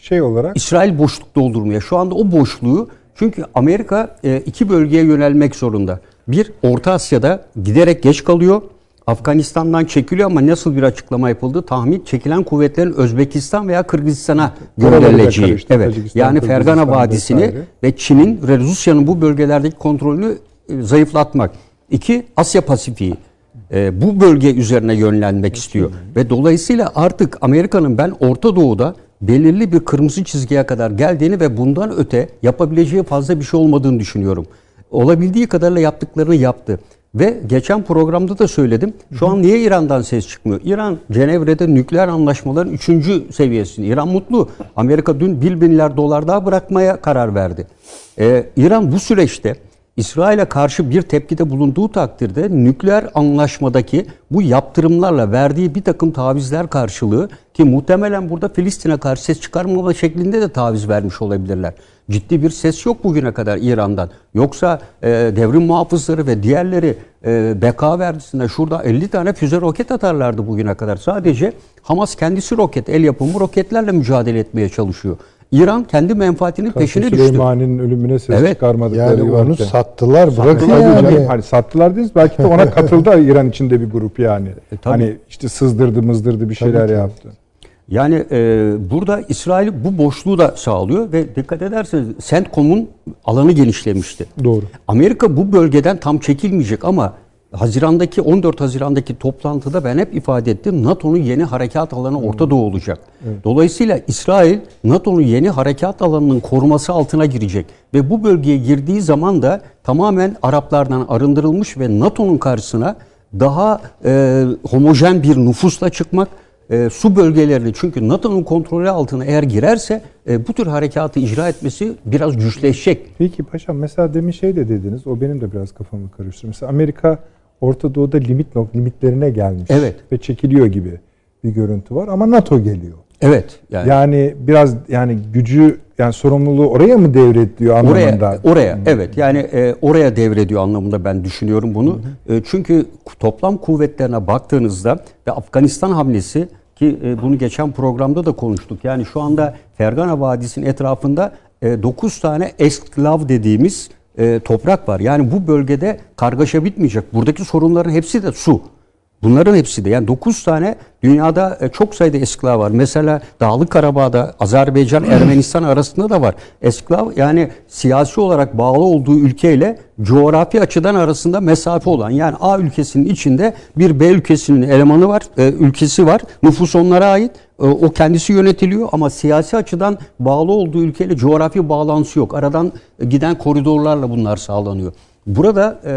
şey olarak İsrail boşluk doldurmaya. Şu anda o boşluğu çünkü Amerika e, iki bölgeye yönelmek zorunda. Bir Orta Asya'da giderek geç kalıyor. Afganistan'dan çekiliyor ama nasıl bir açıklama yapıldı? Tahmin çekilen kuvvetlerin Özbekistan veya Kırgızistan'a gönderileceği. Evet. Yani Fergana Vadisi'ni vesaire. ve Çin'in ve Rusya'nın bu bölgelerdeki kontrolünü e, zayıflatmak. İki, Asya Pasifik'i. E, bu bölge üzerine yönlenmek istiyor. Ve dolayısıyla artık Amerika'nın ben Orta Doğu'da belirli bir kırmızı çizgiye kadar geldiğini ve bundan öte yapabileceği fazla bir şey olmadığını düşünüyorum. Olabildiği kadarıyla yaptıklarını yaptı. Ve geçen programda da söyledim. Şu an niye İran'dan ses çıkmıyor? İran Cenevre'de nükleer anlaşmaların 3. seviyesinde. İran mutlu. Amerika dün 1 milyar dolar daha bırakmaya karar verdi. Ee, İran bu süreçte İsrail'e karşı bir tepkide bulunduğu takdirde nükleer anlaşmadaki bu yaptırımlarla verdiği bir takım tavizler karşılığı ki muhtemelen burada Filistin'e karşı ses çıkarmama şeklinde de taviz vermiş olabilirler. Ciddi bir ses yok bugüne kadar İran'dan. Yoksa e, devrim muhafızları ve diğerleri e, beka verdisinde şurada 50 tane füze roket atarlardı bugüne kadar. Sadece Hamas kendisi roket, el yapımı roketlerle mücadele etmeye çalışıyor. İran kendi menfaatinin peşine düştü. Süleyman'ın ölümüne ses Evet. çıkarmadıkları Yani onu varken. sattılar. Bırakın Tabii yani. canım, hani sattılar dediniz belki de ona katıldı İran içinde bir grup yani. E, tabii. hani işte sızdırdı mızdırdı bir şeyler yaptı. Yani e, burada İsrail bu boşluğu da sağlıyor ve dikkat ederseniz CENTCOM'un alanı genişlemişti. Doğru. Amerika bu bölgeden tam çekilmeyecek ama Haziran'daki 14 Haziran'daki toplantıda ben hep ifade ettim. NATO'nun yeni harekat alanı Orta Doğu olacak. Dolayısıyla İsrail NATO'nun yeni harekat alanının koruması altına girecek ve bu bölgeye girdiği zaman da tamamen Araplardan arındırılmış ve NATO'nun karşısına daha e, homojen bir nüfusla çıkmak e, su bölgelerini çünkü NATO'nun kontrolü altına eğer girerse e, bu tür harekatı icra etmesi biraz güçleşecek. Peki paşam mesela demin şey de dediniz o benim de biraz kafamı karıştırdı. Mesela Amerika Orta Doğu'da limit nok limitlerine gelmiş Evet. ve çekiliyor gibi bir görüntü var ama NATO geliyor. Evet. Yani, Yani biraz yani gücü yani sorumluluğu oraya mı devrediyor anlamında? Oraya, oraya evet yani e, oraya devrediyor anlamında ben düşünüyorum bunu. E, çünkü toplam kuvvetlerine baktığınızda ve Afganistan hamlesi ki e, bunu geçen programda da konuştuk. Yani şu anda Fergana Vadisi'nin etrafında e, 9 tane esklav dediğimiz e, toprak var. Yani bu bölgede kargaşa bitmeyecek. Buradaki sorunların hepsi de su. Bunların hepsi de yani 9 tane dünyada e, çok sayıda esklav var. Mesela Dağlık Karabağ'da Azerbaycan Ermenistan arasında da var. Esklav yani siyasi olarak bağlı olduğu ülkeyle coğrafi açıdan arasında mesafe olan yani A ülkesinin içinde bir B ülkesinin elemanı var, e, ülkesi var. Nüfus onlara ait. E, o kendisi yönetiliyor ama siyasi açıdan bağlı olduğu ülkeyle coğrafi bağlantısı yok. Aradan giden koridorlarla bunlar sağlanıyor. Burada e,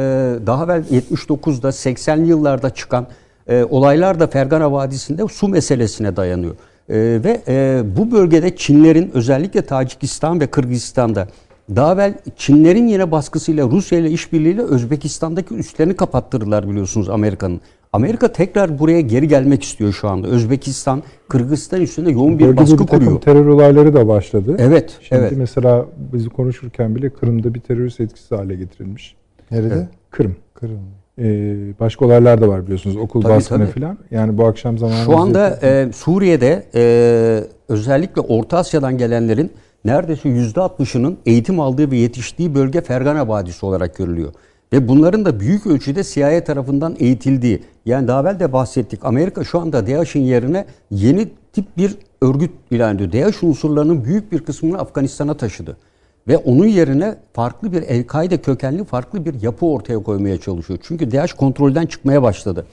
daha evvel 79'da 80'li yıllarda çıkan e, olaylar da Fergana Vadisi'nde su meselesine dayanıyor. E, ve e, bu bölgede Çinlerin özellikle Tacikistan ve Kırgızistan'da daha evvel Çinlerin yine baskısıyla Rusya ile işbirliğiyle Özbekistan'daki üslerini kapattırdılar biliyorsunuz Amerika'nın. Amerika tekrar buraya geri gelmek istiyor şu anda. Özbekistan, Kırgızistan üstünde yoğun bir Bölgede baskı bir takım kuruyor. terör olayları da başladı. Evet, Şimdi evet. mesela bizi konuşurken bile Kırım'da bir terörist etkisi hale getirilmiş. Nerede? Kırım. Kırım. Ee, başka olaylar da var biliyorsunuz. Okul Tabii, baskını tabii. falan. Yani bu akşam zamanı Şu anda e, Suriye'de e, özellikle Orta Asya'dan gelenlerin neredeyse %60'ının eğitim aldığı ve yetiştiği bölge Fergana Vadisi olarak görülüyor. Ve bunların da büyük ölçüde CIA tarafından eğitildiği, yani daha evvel de bahsettik. Amerika şu anda DAEŞ'in yerine yeni tip bir örgüt ilan ediyor. DAEŞ unsurlarının büyük bir kısmını Afganistan'a taşıdı. Ve onun yerine farklı bir El-Kaide kökenli farklı bir yapı ortaya koymaya çalışıyor. Çünkü DAEŞ kontrolden çıkmaya başladı.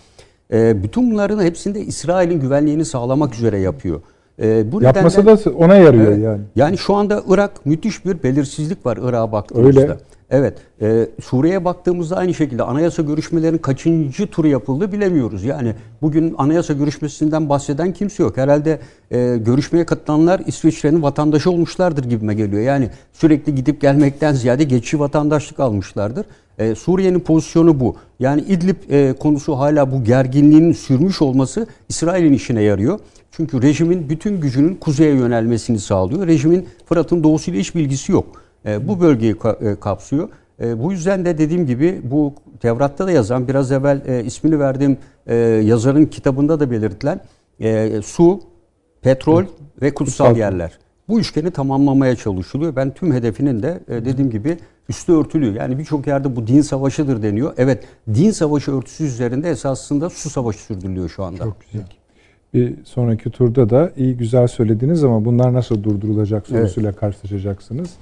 Ee, bütün bunların hepsinde İsrail'in güvenliğini sağlamak üzere yapıyor. Ee, bu yapmasa nedenle- da ona yarıyor Evet. yani. Yani şu anda Irak müthiş bir belirsizlik var Irak'a baktığımızda. Öyle. Evet. E, Suriye'ye baktığımızda aynı şekilde anayasa görüşmelerinin kaçıncı turu yapıldı bilemiyoruz. Yani bugün anayasa görüşmesinden bahseden kimse yok. Herhalde e, görüşmeye katılanlar İsviçre'nin vatandaşı olmuşlardır gibime geliyor. Yani sürekli gidip gelmekten ziyade geçici vatandaşlık almışlardır. E, Suriye'nin pozisyonu bu. Yani İdlib e, konusu hala bu gerginliğin sürmüş olması İsrail'in işine yarıyor. Çünkü rejimin bütün gücünün kuzeye yönelmesini sağlıyor. Rejimin Fırat'ın doğusuyla hiç bilgisi yok. E, bu bölgeyi ka- e, kapsıyor. E, bu yüzden de dediğim gibi bu Tevrat'ta da yazan biraz evvel e, ismini verdiğim e, yazarın kitabında da belirtilen e, su, petrol ve kutsal Kutsal. yerler. Bu üçgeni tamamlamaya çalışılıyor. Ben tüm hedefinin de e, dediğim gibi üstü örtülü. Yani birçok yerde bu din savaşıdır deniyor. Evet din savaşı örtüsü üzerinde esasında su savaşı sürdürülüyor şu anda. Çok güzel. Bir sonraki turda da iyi güzel söylediniz ama bunlar nasıl durdurulacak sorusuyla karşılaşacaksınız.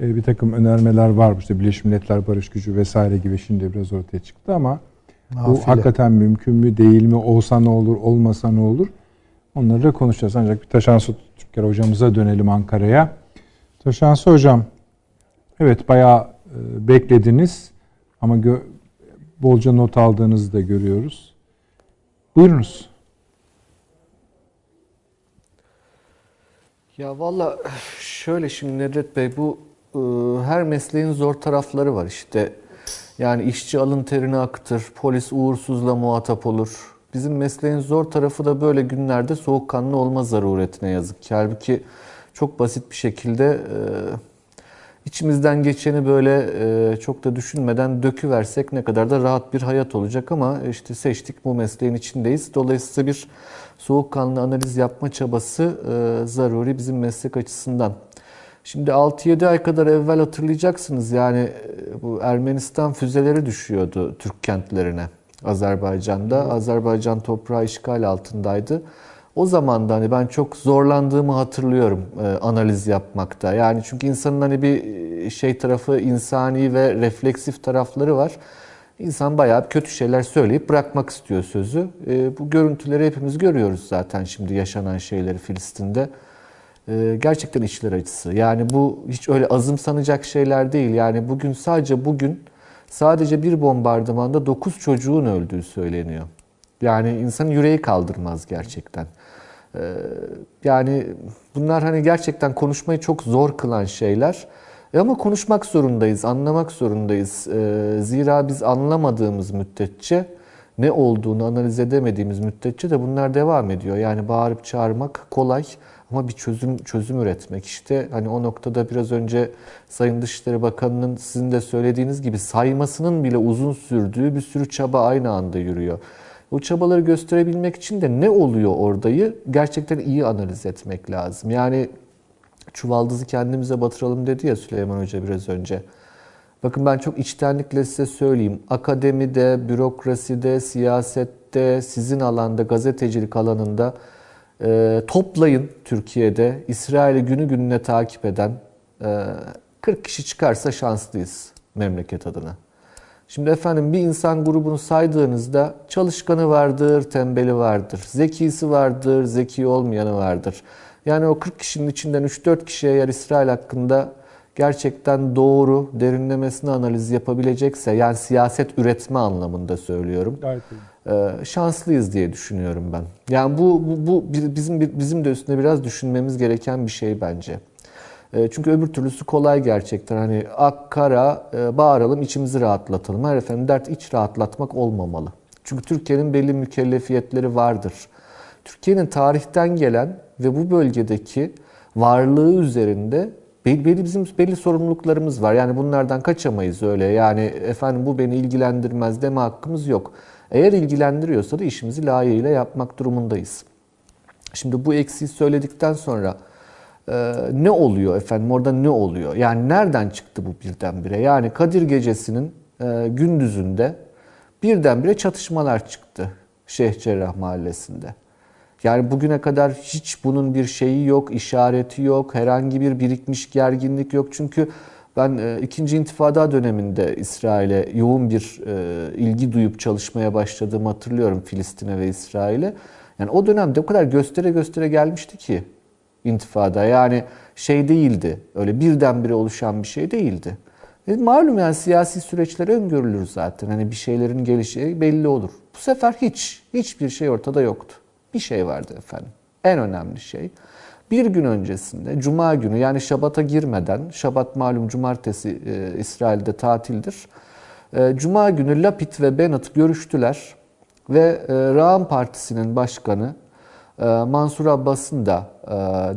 Ee, bir takım önermeler var. İşte Birleşmiş Milletler Barış Gücü vesaire gibi şimdi biraz ortaya çıktı ama bu Nafile. hakikaten mümkün mü değil mi? Olsa ne olur, olmasa ne olur? Onları da konuşacağız. Ancak bir Taşansı Türker hocamıza dönelim Ankara'ya. Taşansı hocam, evet bayağı e, beklediniz ama bolca not aldığınızı da görüyoruz. Buyurunuz. Ya valla şöyle şimdi Nedret Bey bu e, her mesleğin zor tarafları var işte. Yani işçi alın terini akıtır, polis uğursuzla muhatap olur. Bizim mesleğin zor tarafı da böyle günlerde soğukkanlı olma zaruretine yazık ki. Halbuki çok basit bir şekilde e, içimizden geçeni böyle e, çok da düşünmeden döküversek ne kadar da rahat bir hayat olacak ama işte seçtik bu mesleğin içindeyiz. Dolayısıyla bir soğukkanlı analiz yapma çabası e, zaruri bizim meslek açısından. Şimdi 6-7 ay kadar evvel hatırlayacaksınız yani e, bu Ermenistan füzeleri düşüyordu Türk kentlerine Azerbaycan'da. Azerbaycan toprağı işgal altındaydı. O zaman da hani ben çok zorlandığımı hatırlıyorum e, analiz yapmakta. Yani çünkü insanın hani bir e, şey tarafı insani ve refleksif tarafları var. İnsan bayağı kötü şeyler söyleyip bırakmak istiyor sözü. E, bu görüntüleri hepimiz görüyoruz zaten şimdi yaşanan şeyleri Filistin'de. E, gerçekten içler acısı. Yani bu hiç öyle azımsanacak şeyler değil. Yani bugün sadece bugün sadece bir bombardımanda 9 çocuğun öldüğü söyleniyor. Yani insanın yüreği kaldırmaz gerçekten. Ee, yani bunlar hani gerçekten konuşmayı çok zor kılan şeyler. E ama konuşmak zorundayız, anlamak zorundayız. Ee, zira biz anlamadığımız müddetçe ne olduğunu analiz edemediğimiz müddetçe de bunlar devam ediyor. Yani bağırıp çağırmak kolay ama bir çözüm çözüm üretmek işte hani o noktada biraz önce Sayın Dışişleri Bakanı'nın sizin de söylediğiniz gibi saymasının bile uzun sürdüğü bir sürü çaba aynı anda yürüyor. O çabaları gösterebilmek için de ne oluyor oradayı gerçekten iyi analiz etmek lazım. Yani çuvaldızı kendimize batıralım dedi ya Süleyman Hoca biraz önce. Bakın ben çok içtenlikle size söyleyeyim. Akademide, bürokraside, siyasette, sizin alanda, gazetecilik alanında e, toplayın Türkiye'de İsrail'i günü gününe takip eden e, 40 kişi çıkarsa şanslıyız memleket adına. Şimdi efendim bir insan grubunu saydığınızda çalışkanı vardır, tembeli vardır, zekisi vardır, zeki olmayanı vardır. Yani o 40 kişinin içinden 3-4 kişi eğer İsrail hakkında gerçekten doğru, derinlemesine analiz yapabilecekse, yani siyaset üretme anlamında söylüyorum. Gayet iyi. Ee, şanslıyız diye düşünüyorum ben. Yani bu, bu, bu bizim bizim de üstüne biraz düşünmemiz gereken bir şey bence. Ee, çünkü öbür türlüsü kolay gerçekten. Hani ak kara e, bağıralım içimizi rahatlatalım. Her efendim dert iç rahatlatmak olmamalı. Çünkü Türkiye'nin belli mükellefiyetleri vardır. Türkiye'nin tarihten gelen ve bu bölgedeki varlığı üzerinde belli bizim belli sorumluluklarımız var. Yani bunlardan kaçamayız öyle. Yani efendim bu beni ilgilendirmez deme hakkımız yok. Eğer ilgilendiriyorsa da işimizi layığıyla yapmak durumundayız. Şimdi bu eksiği söyledikten sonra e, ne oluyor efendim orada ne oluyor? Yani nereden çıktı bu birdenbire? Yani Kadir Gecesi'nin e, gündüzünde birdenbire çatışmalar çıktı Şeyh Cerrah Mahallesi'nde. Yani bugüne kadar hiç bunun bir şeyi yok, işareti yok, herhangi bir birikmiş gerginlik yok. Çünkü ben e, ikinci intifada döneminde İsrail'e yoğun bir e, ilgi duyup çalışmaya başladığımı hatırlıyorum Filistin'e ve İsrail'e. Yani o dönemde o kadar göstere göstere gelmişti ki intifada. Yani şey değildi, öyle birdenbire oluşan bir şey değildi. E, malum yani siyasi süreçler öngörülür zaten. Hani bir şeylerin gelişi belli olur. Bu sefer hiç, hiçbir şey ortada yoktu. Bir şey vardı efendim. En önemli şey. Bir gün öncesinde, Cuma günü yani Şabat'a girmeden, Şabat malum cumartesi e, İsrail'de tatildir. E, Cuma günü Lapid ve Bennett görüştüler ve e, Ra'am Partisi'nin başkanı e, Mansur Abbas'ın da e,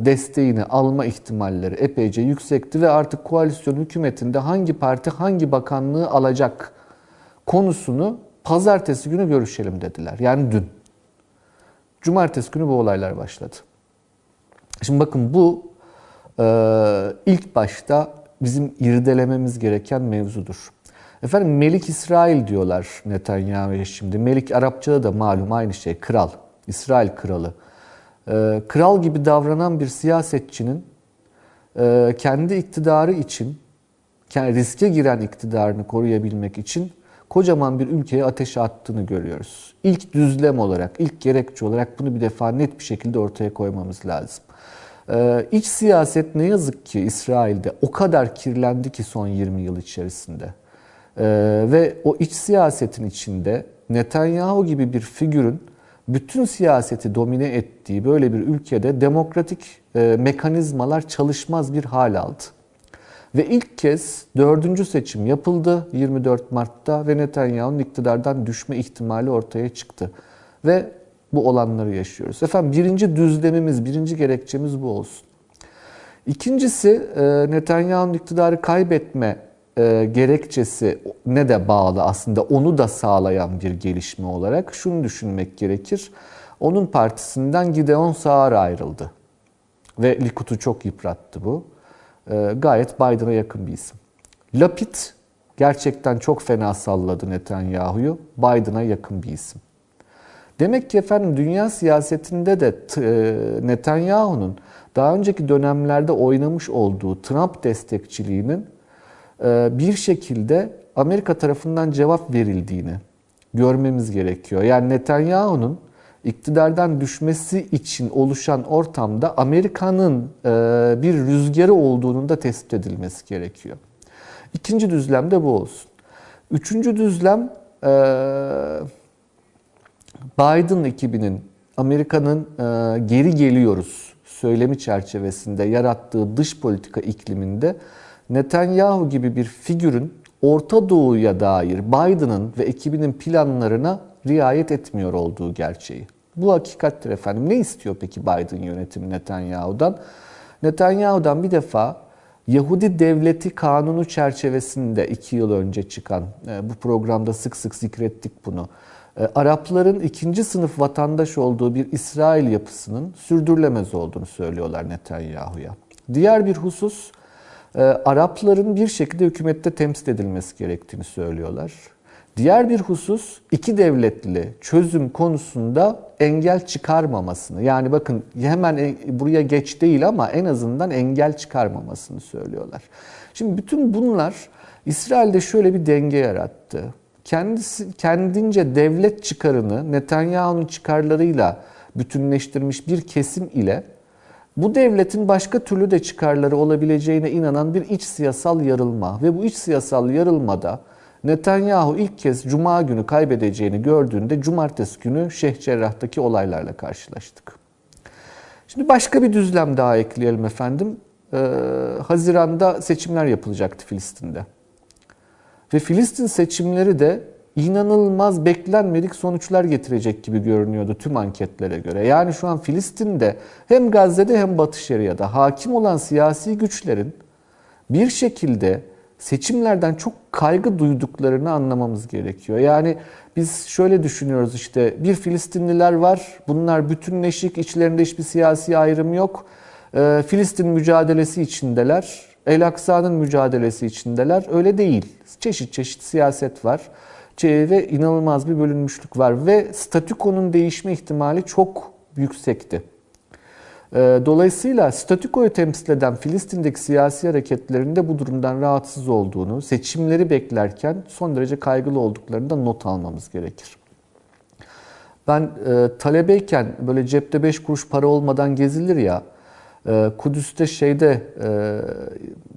desteğini alma ihtimalleri epeyce yüksekti ve artık koalisyon hükümetinde hangi parti hangi bakanlığı alacak konusunu pazartesi günü görüşelim dediler. Yani dün. Cumartesi günü bu olaylar başladı. Şimdi bakın bu e, ilk başta bizim irdelememiz gereken mevzudur. Efendim Melik İsrail diyorlar Netanyahu'ya şimdi. Melik Arapçada da malum aynı şey. Kral. İsrail kralı. E, kral gibi davranan bir siyasetçinin e, kendi iktidarı için, riske giren iktidarını koruyabilmek için kocaman bir ülkeye ateş attığını görüyoruz. İlk düzlem olarak, ilk gerekçe olarak bunu bir defa net bir şekilde ortaya koymamız lazım. Ee, iç siyaset ne yazık ki İsrail'de o kadar kirlendi ki son 20 yıl içerisinde. Ee, ve o iç siyasetin içinde Netanyahu gibi bir figürün bütün siyaseti domine ettiği böyle bir ülkede demokratik e, mekanizmalar çalışmaz bir hal aldı. Ve ilk kez dördüncü seçim yapıldı 24 Mart'ta ve Netanyahu'nun iktidardan düşme ihtimali ortaya çıktı. Ve bu olanları yaşıyoruz. Efendim birinci düzlemimiz, birinci gerekçemiz bu olsun. İkincisi e, Netanyahu'nun iktidarı kaybetme e, gerekçesi ne de bağlı aslında onu da sağlayan bir gelişme olarak şunu düşünmek gerekir. Onun partisinden Gideon Saar ayrıldı. Ve Likud'u çok yıprattı bu. E, gayet Biden'a yakın bir isim. Lapid gerçekten çok fena salladı Netanyahu'yu. Biden'a yakın bir isim. Demek ki efendim dünya siyasetinde de e, Netanyahu'nun daha önceki dönemlerde oynamış olduğu Trump destekçiliğinin e, bir şekilde Amerika tarafından cevap verildiğini görmemiz gerekiyor. Yani Netanyahu'nun iktidardan düşmesi için oluşan ortamda Amerika'nın e, bir rüzgarı olduğunun da tespit edilmesi gerekiyor. İkinci düzlem de bu olsun. Üçüncü düzlem Biden ekibinin Amerika'nın e, geri geliyoruz söylemi çerçevesinde yarattığı dış politika ikliminde Netanyahu gibi bir figürün Orta Doğu'ya dair Biden'ın ve ekibinin planlarına riayet etmiyor olduğu gerçeği. Bu hakikattir efendim. Ne istiyor peki Biden yönetimi Netanyahu'dan? Netanyahu'dan bir defa Yahudi Devleti Kanunu çerçevesinde iki yıl önce çıkan, e, bu programda sık sık zikrettik bunu. E, Arapların ikinci sınıf vatandaş olduğu bir İsrail yapısının sürdürülemez olduğunu söylüyorlar Netanyahu'ya. Diğer bir husus, e, Arapların bir şekilde hükümette temsil edilmesi gerektiğini söylüyorlar. Diğer bir husus iki devletli çözüm konusunda engel çıkarmamasını. Yani bakın hemen buraya geç değil ama en azından engel çıkarmamasını söylüyorlar. Şimdi bütün bunlar İsrail'de şöyle bir denge yarattı. Kendisi kendince devlet çıkarını Netanyahu'nun çıkarlarıyla bütünleştirmiş bir kesim ile bu devletin başka türlü de çıkarları olabileceğine inanan bir iç siyasal yarılma ve bu iç siyasal yarılmada Netanyahu ilk kez cuma günü kaybedeceğini gördüğünde cumartesi günü Şeyh Cerrah'taki olaylarla karşılaştık. Şimdi başka bir düzlem daha ekleyelim efendim. Ee, Haziran'da seçimler yapılacaktı Filistin'de. Ve Filistin seçimleri de inanılmaz beklenmedik sonuçlar getirecek gibi görünüyordu tüm anketlere göre. Yani şu an Filistin'de hem Gazze'de hem Batı Şeria'da hakim olan siyasi güçlerin bir şekilde seçimlerden çok kaygı duyduklarını anlamamız gerekiyor. Yani biz şöyle düşünüyoruz işte bir Filistinliler var. Bunlar bütünleşik, içlerinde hiçbir siyasi ayrım yok. Ee, Filistin mücadelesi içindeler. El Aksa'nın mücadelesi içindeler. Öyle değil. Çeşit çeşit siyaset var. Ve inanılmaz bir bölünmüşlük var. Ve statükonun değişme ihtimali çok yüksekti. Ee, dolayısıyla statükoyu temsil eden Filistin'deki siyasi hareketlerinde bu durumdan rahatsız olduğunu, seçimleri beklerken son derece kaygılı olduklarını da not almamız gerekir. Ben e, talebeyken böyle cepte 5 kuruş para olmadan gezilir ya, e, Kudüs'te şeyde e,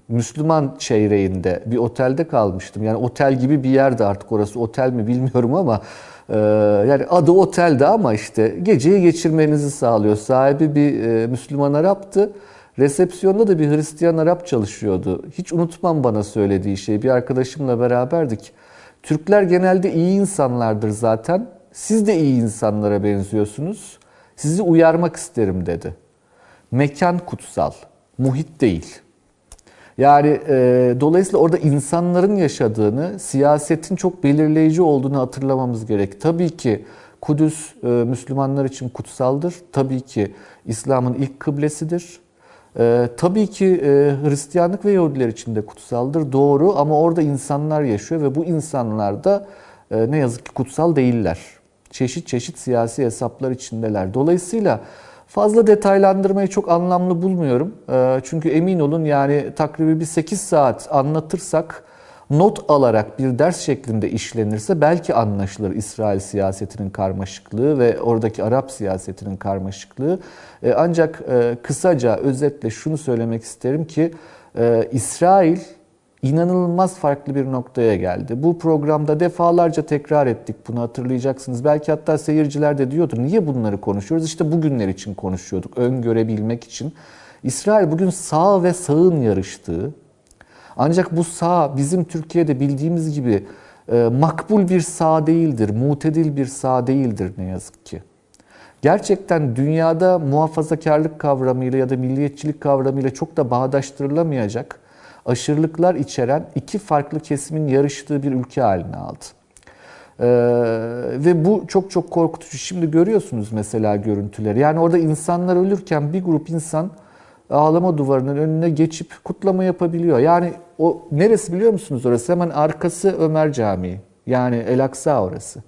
Müslüman çeyreğinde bir otelde kalmıştım. Yani otel gibi bir yerde artık orası otel mi bilmiyorum ama ee, yani adı otelde ama işte geceyi geçirmenizi sağlıyor. Sahibi bir e, Müslüman Arap'tı. Resepsiyonda da bir Hristiyan Arap çalışıyordu. Hiç unutmam bana söylediği şey. Bir arkadaşımla beraberdik. Türkler genelde iyi insanlardır zaten. Siz de iyi insanlara benziyorsunuz. Sizi uyarmak isterim dedi. Mekan kutsal, muhit değil. Yani e, dolayısıyla orada insanların yaşadığını, siyasetin çok belirleyici olduğunu hatırlamamız gerek. Tabii ki Kudüs e, Müslümanlar için kutsaldır. Tabii ki İslam'ın ilk kıblesidir. E, tabii ki e, Hristiyanlık ve Yahudiler için de kutsaldır. Doğru ama orada insanlar yaşıyor ve bu insanlar da e, ne yazık ki kutsal değiller. Çeşit çeşit siyasi hesaplar içindeler. Dolayısıyla Fazla detaylandırmayı çok anlamlı bulmuyorum. Ee, çünkü emin olun yani takribi bir 8 saat anlatırsak not alarak bir ders şeklinde işlenirse belki anlaşılır İsrail siyasetinin karmaşıklığı ve oradaki Arap siyasetinin karmaşıklığı. Ee, ancak e, kısaca özetle şunu söylemek isterim ki e, İsrail inanılmaz farklı bir noktaya geldi. Bu programda defalarca tekrar ettik bunu hatırlayacaksınız. Belki hatta seyirciler de diyordu niye bunları konuşuyoruz? İşte bugünler için konuşuyorduk, öngörebilmek için. İsrail bugün sağ ve sağın yarıştığı, ancak bu sağ bizim Türkiye'de bildiğimiz gibi e, makbul bir sağ değildir, mutedil bir sağ değildir ne yazık ki. Gerçekten dünyada muhafazakarlık kavramıyla ya da milliyetçilik kavramıyla çok da bağdaştırılamayacak aşırılıklar içeren iki farklı kesimin yarıştığı bir ülke haline aldı. Ee, ve bu çok çok korkutucu. Şimdi görüyorsunuz mesela görüntüleri. Yani orada insanlar ölürken bir grup insan ağlama duvarının önüne geçip kutlama yapabiliyor. Yani o neresi biliyor musunuz orası? Hemen arkası Ömer Camii. Yani El Aksa orası.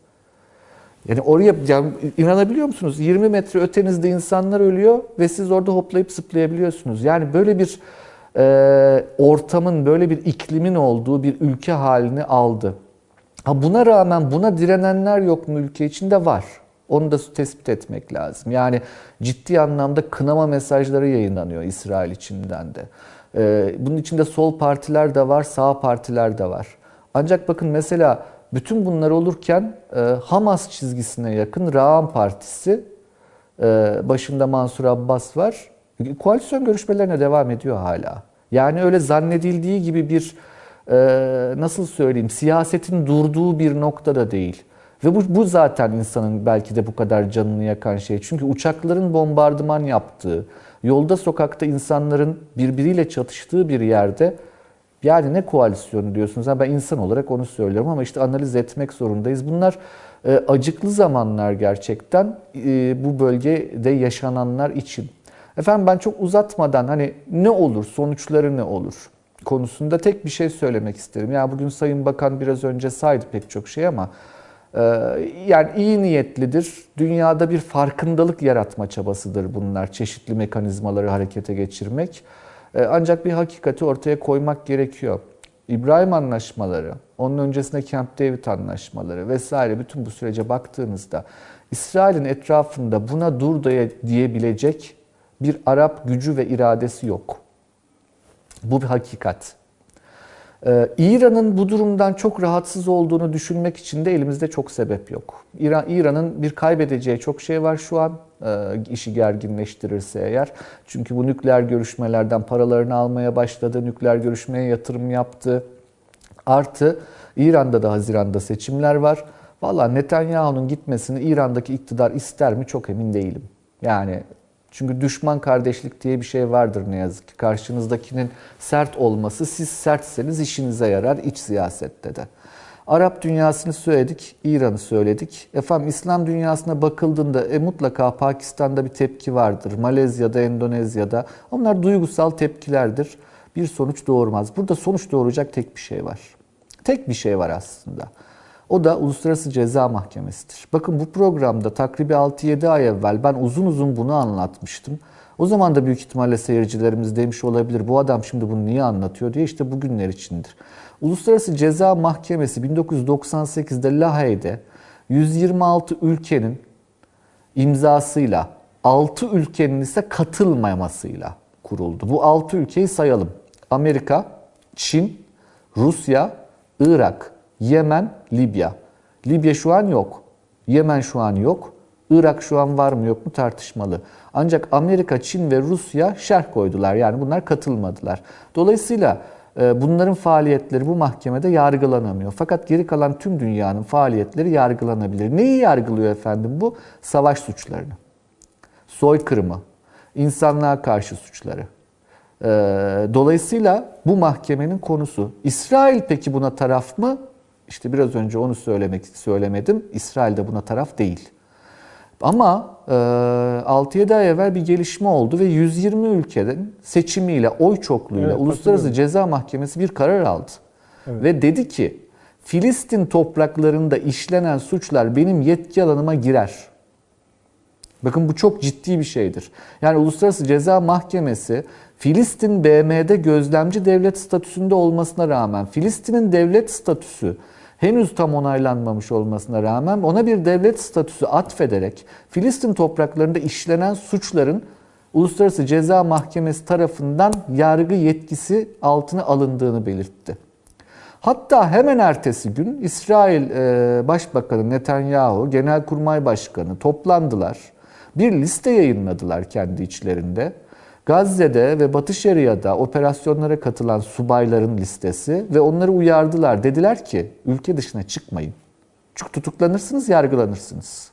Yani oraya yani inanabiliyor musunuz? 20 metre ötenizde insanlar ölüyor ve siz orada hoplayıp zıplayabiliyorsunuz. Yani böyle bir e, ortamın, böyle bir iklimin olduğu bir ülke halini aldı. Ha buna rağmen buna direnenler yok mu ülke içinde? Var. Onu da tespit etmek lazım. Yani ciddi anlamda kınama mesajları yayınlanıyor İsrail içinden de. Ee, bunun içinde sol partiler de var, sağ partiler de var. Ancak bakın mesela bütün bunlar olurken e, Hamas çizgisine yakın Ra'an Partisi, e, başında Mansur Abbas var koalisyon görüşmelerine devam ediyor hala. Yani öyle zannedildiği gibi bir e, nasıl söyleyeyim siyasetin durduğu bir noktada değil. Ve bu, bu zaten insanın belki de bu kadar canını yakan şey. Çünkü uçakların bombardıman yaptığı, yolda sokakta insanların birbiriyle çatıştığı bir yerde yani ne koalisyonu diyorsunuz? Ben insan olarak onu söylüyorum ama işte analiz etmek zorundayız. Bunlar e, acıklı zamanlar gerçekten e, bu bölgede yaşananlar için. Efendim ben çok uzatmadan hani ne olur, sonuçları ne olur konusunda tek bir şey söylemek isterim. Ya bugün Sayın Bakan biraz önce saydı pek çok şey ama e, yani iyi niyetlidir. Dünyada bir farkındalık yaratma çabasıdır bunlar. Çeşitli mekanizmaları harekete geçirmek. E, ancak bir hakikati ortaya koymak gerekiyor. İbrahim anlaşmaları, onun öncesinde Camp David anlaşmaları vesaire bütün bu sürece baktığınızda İsrail'in etrafında buna dur diyebilecek bir Arap gücü ve iradesi yok. Bu bir hakikat. Ee, İran'ın bu durumdan çok rahatsız olduğunu düşünmek için de elimizde çok sebep yok. İran İran'ın bir kaybedeceği çok şey var şu an e, işi gerginleştirirse eğer. Çünkü bu nükleer görüşmelerden paralarını almaya başladı, nükleer görüşmeye yatırım yaptı. Artı İran'da da Haziran'da seçimler var. Valla Netanyahu'nun gitmesini İran'daki iktidar ister mi çok emin değilim. Yani çünkü düşman kardeşlik diye bir şey vardır ne yazık ki. Karşınızdakinin sert olması, siz sertseniz işinize yarar iç siyasette de. Arap dünyasını söyledik, İran'ı söyledik. Efendim İslam dünyasına bakıldığında e, mutlaka Pakistan'da bir tepki vardır. Malezya'da, Endonezya'da. Onlar duygusal tepkilerdir. Bir sonuç doğurmaz. Burada sonuç doğuracak tek bir şey var. Tek bir şey var aslında. O da Uluslararası Ceza Mahkemesi'dir. Bakın bu programda takribi 6-7 ay evvel ben uzun uzun bunu anlatmıştım. O zaman da büyük ihtimalle seyircilerimiz demiş olabilir bu adam şimdi bunu niye anlatıyor diye işte bugünler içindir. Uluslararası Ceza Mahkemesi 1998'de Lahey'de 126 ülkenin imzasıyla 6 ülkenin ise katılmamasıyla kuruldu. Bu 6 ülkeyi sayalım. Amerika, Çin, Rusya, Irak, Yemen, Libya. Libya şu an yok. Yemen şu an yok. Irak şu an var mı yok mu tartışmalı. Ancak Amerika, Çin ve Rusya şerh koydular. Yani bunlar katılmadılar. Dolayısıyla e, bunların faaliyetleri bu mahkemede yargılanamıyor. Fakat geri kalan tüm dünyanın faaliyetleri yargılanabilir. Neyi yargılıyor efendim bu? Savaş suçlarını, soykırımı, insanlığa karşı suçları. E, dolayısıyla bu mahkemenin konusu. İsrail peki buna taraf mı? İşte biraz önce onu söylemek söylemedim. İsrail de buna taraf değil. Ama e, 6-7 ay evvel bir gelişme oldu ve 120 ülkenin seçimiyle, oy çokluğuyla Evet, Uluslararası Ceza Mahkemesi bir karar aldı. Evet. Ve dedi ki Filistin topraklarında işlenen suçlar benim yetki alanıma girer. Bakın bu çok ciddi bir şeydir. Yani Uluslararası Ceza Mahkemesi Filistin BM'de gözlemci devlet statüsünde olmasına rağmen Filistin'in devlet statüsü henüz tam onaylanmamış olmasına rağmen ona bir devlet statüsü atfederek Filistin topraklarında işlenen suçların Uluslararası Ceza Mahkemesi tarafından yargı yetkisi altına alındığını belirtti. Hatta hemen ertesi gün İsrail e, Başbakanı Netanyahu, Genelkurmay Başkanı toplandılar. Bir liste yayınladılar kendi içlerinde. Gazze'de ve Batı Şeria'da operasyonlara katılan subayların listesi ve onları uyardılar. Dediler ki ülke dışına çıkmayın. Çünkü tutuklanırsınız, yargılanırsınız.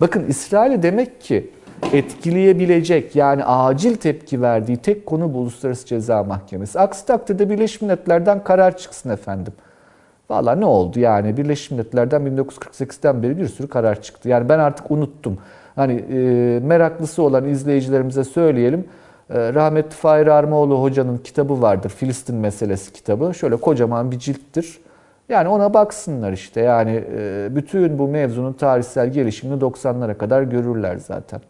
Bakın İsrail'i demek ki etkileyebilecek yani acil tepki verdiği tek konu bu Uluslararası Ceza Mahkemesi. Aksi takdirde Birleşmiş Milletler'den karar çıksın efendim. Valla ne oldu yani Birleşmiş Milletler'den 1948'den beri bir sürü karar çıktı. Yani ben artık unuttum. Hani e, meraklısı olan izleyicilerimize söyleyelim. E, rahmetli Fahir Armaoğlu hocanın kitabı vardır. Filistin meselesi kitabı. Şöyle kocaman bir cilttir. Yani ona baksınlar işte. Yani e, bütün bu mevzunun tarihsel gelişimini 90'lara kadar görürler zaten.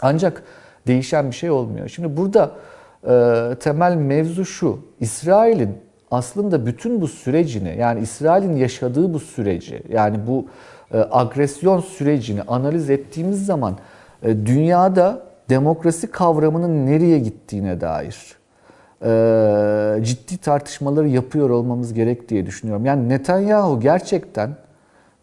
Ancak değişen bir şey olmuyor. Şimdi burada e, temel mevzu şu. İsrail'in aslında bütün bu sürecini yani İsrail'in yaşadığı bu süreci yani bu agresyon sürecini analiz ettiğimiz zaman e, dünyada demokrasi kavramının nereye gittiğine dair e, ciddi tartışmaları yapıyor olmamız gerek diye düşünüyorum. Yani Netanyahu gerçekten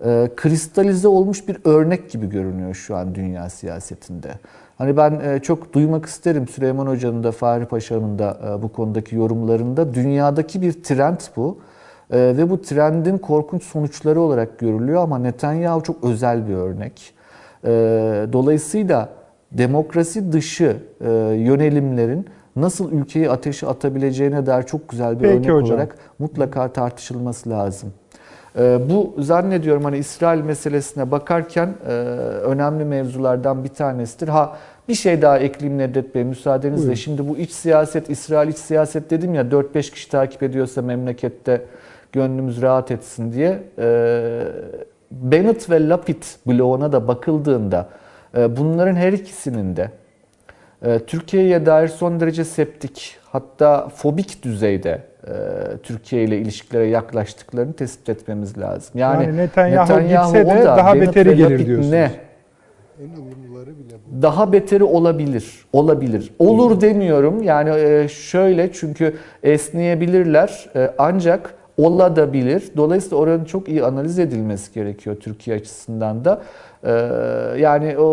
e, kristalize olmuş bir örnek gibi görünüyor şu an dünya siyasetinde. Hani ben e, çok duymak isterim Süleyman Hoca'nın da Fahri Paşa'nın da e, bu konudaki yorumlarında. Dünyadaki bir trend bu. Ee, ve bu trendin korkunç sonuçları olarak görülüyor ama Netanyahu çok özel bir örnek. Ee, dolayısıyla demokrasi dışı e, yönelimlerin nasıl ülkeyi ateşe atabileceğine dair çok güzel bir Peki örnek hocam. olarak mutlaka tartışılması lazım. Ee, bu zannediyorum hani İsrail meselesine bakarken e, önemli mevzulardan bir tanesidir. Ha bir şey daha ekleyeyim Nedret Bey müsaadenizle. Buyurun. Şimdi bu iç siyaset, İsrail iç siyaset dedim ya 4-5 kişi takip ediyorsa memlekette gönlümüz rahat etsin diye. Ee, Bennett ve Lapid bloğuna da bakıldığında e, bunların her ikisinin de e, Türkiye'ye dair son derece septik hatta fobik düzeyde e, Türkiye ile ilişkilere yaklaştıklarını tespit etmemiz lazım. Yani, Yani Netanyahu gitse o de da, daha Bennett beteri gelir Lapid diyorsunuz. Ne? Daha beteri olabilir. Olabilir. Olur demiyorum. Yani e, şöyle çünkü esneyebilirler. E, Ancak olabilir. Dolayısıyla oranın çok iyi analiz edilmesi gerekiyor Türkiye açısından da. E, Yani o,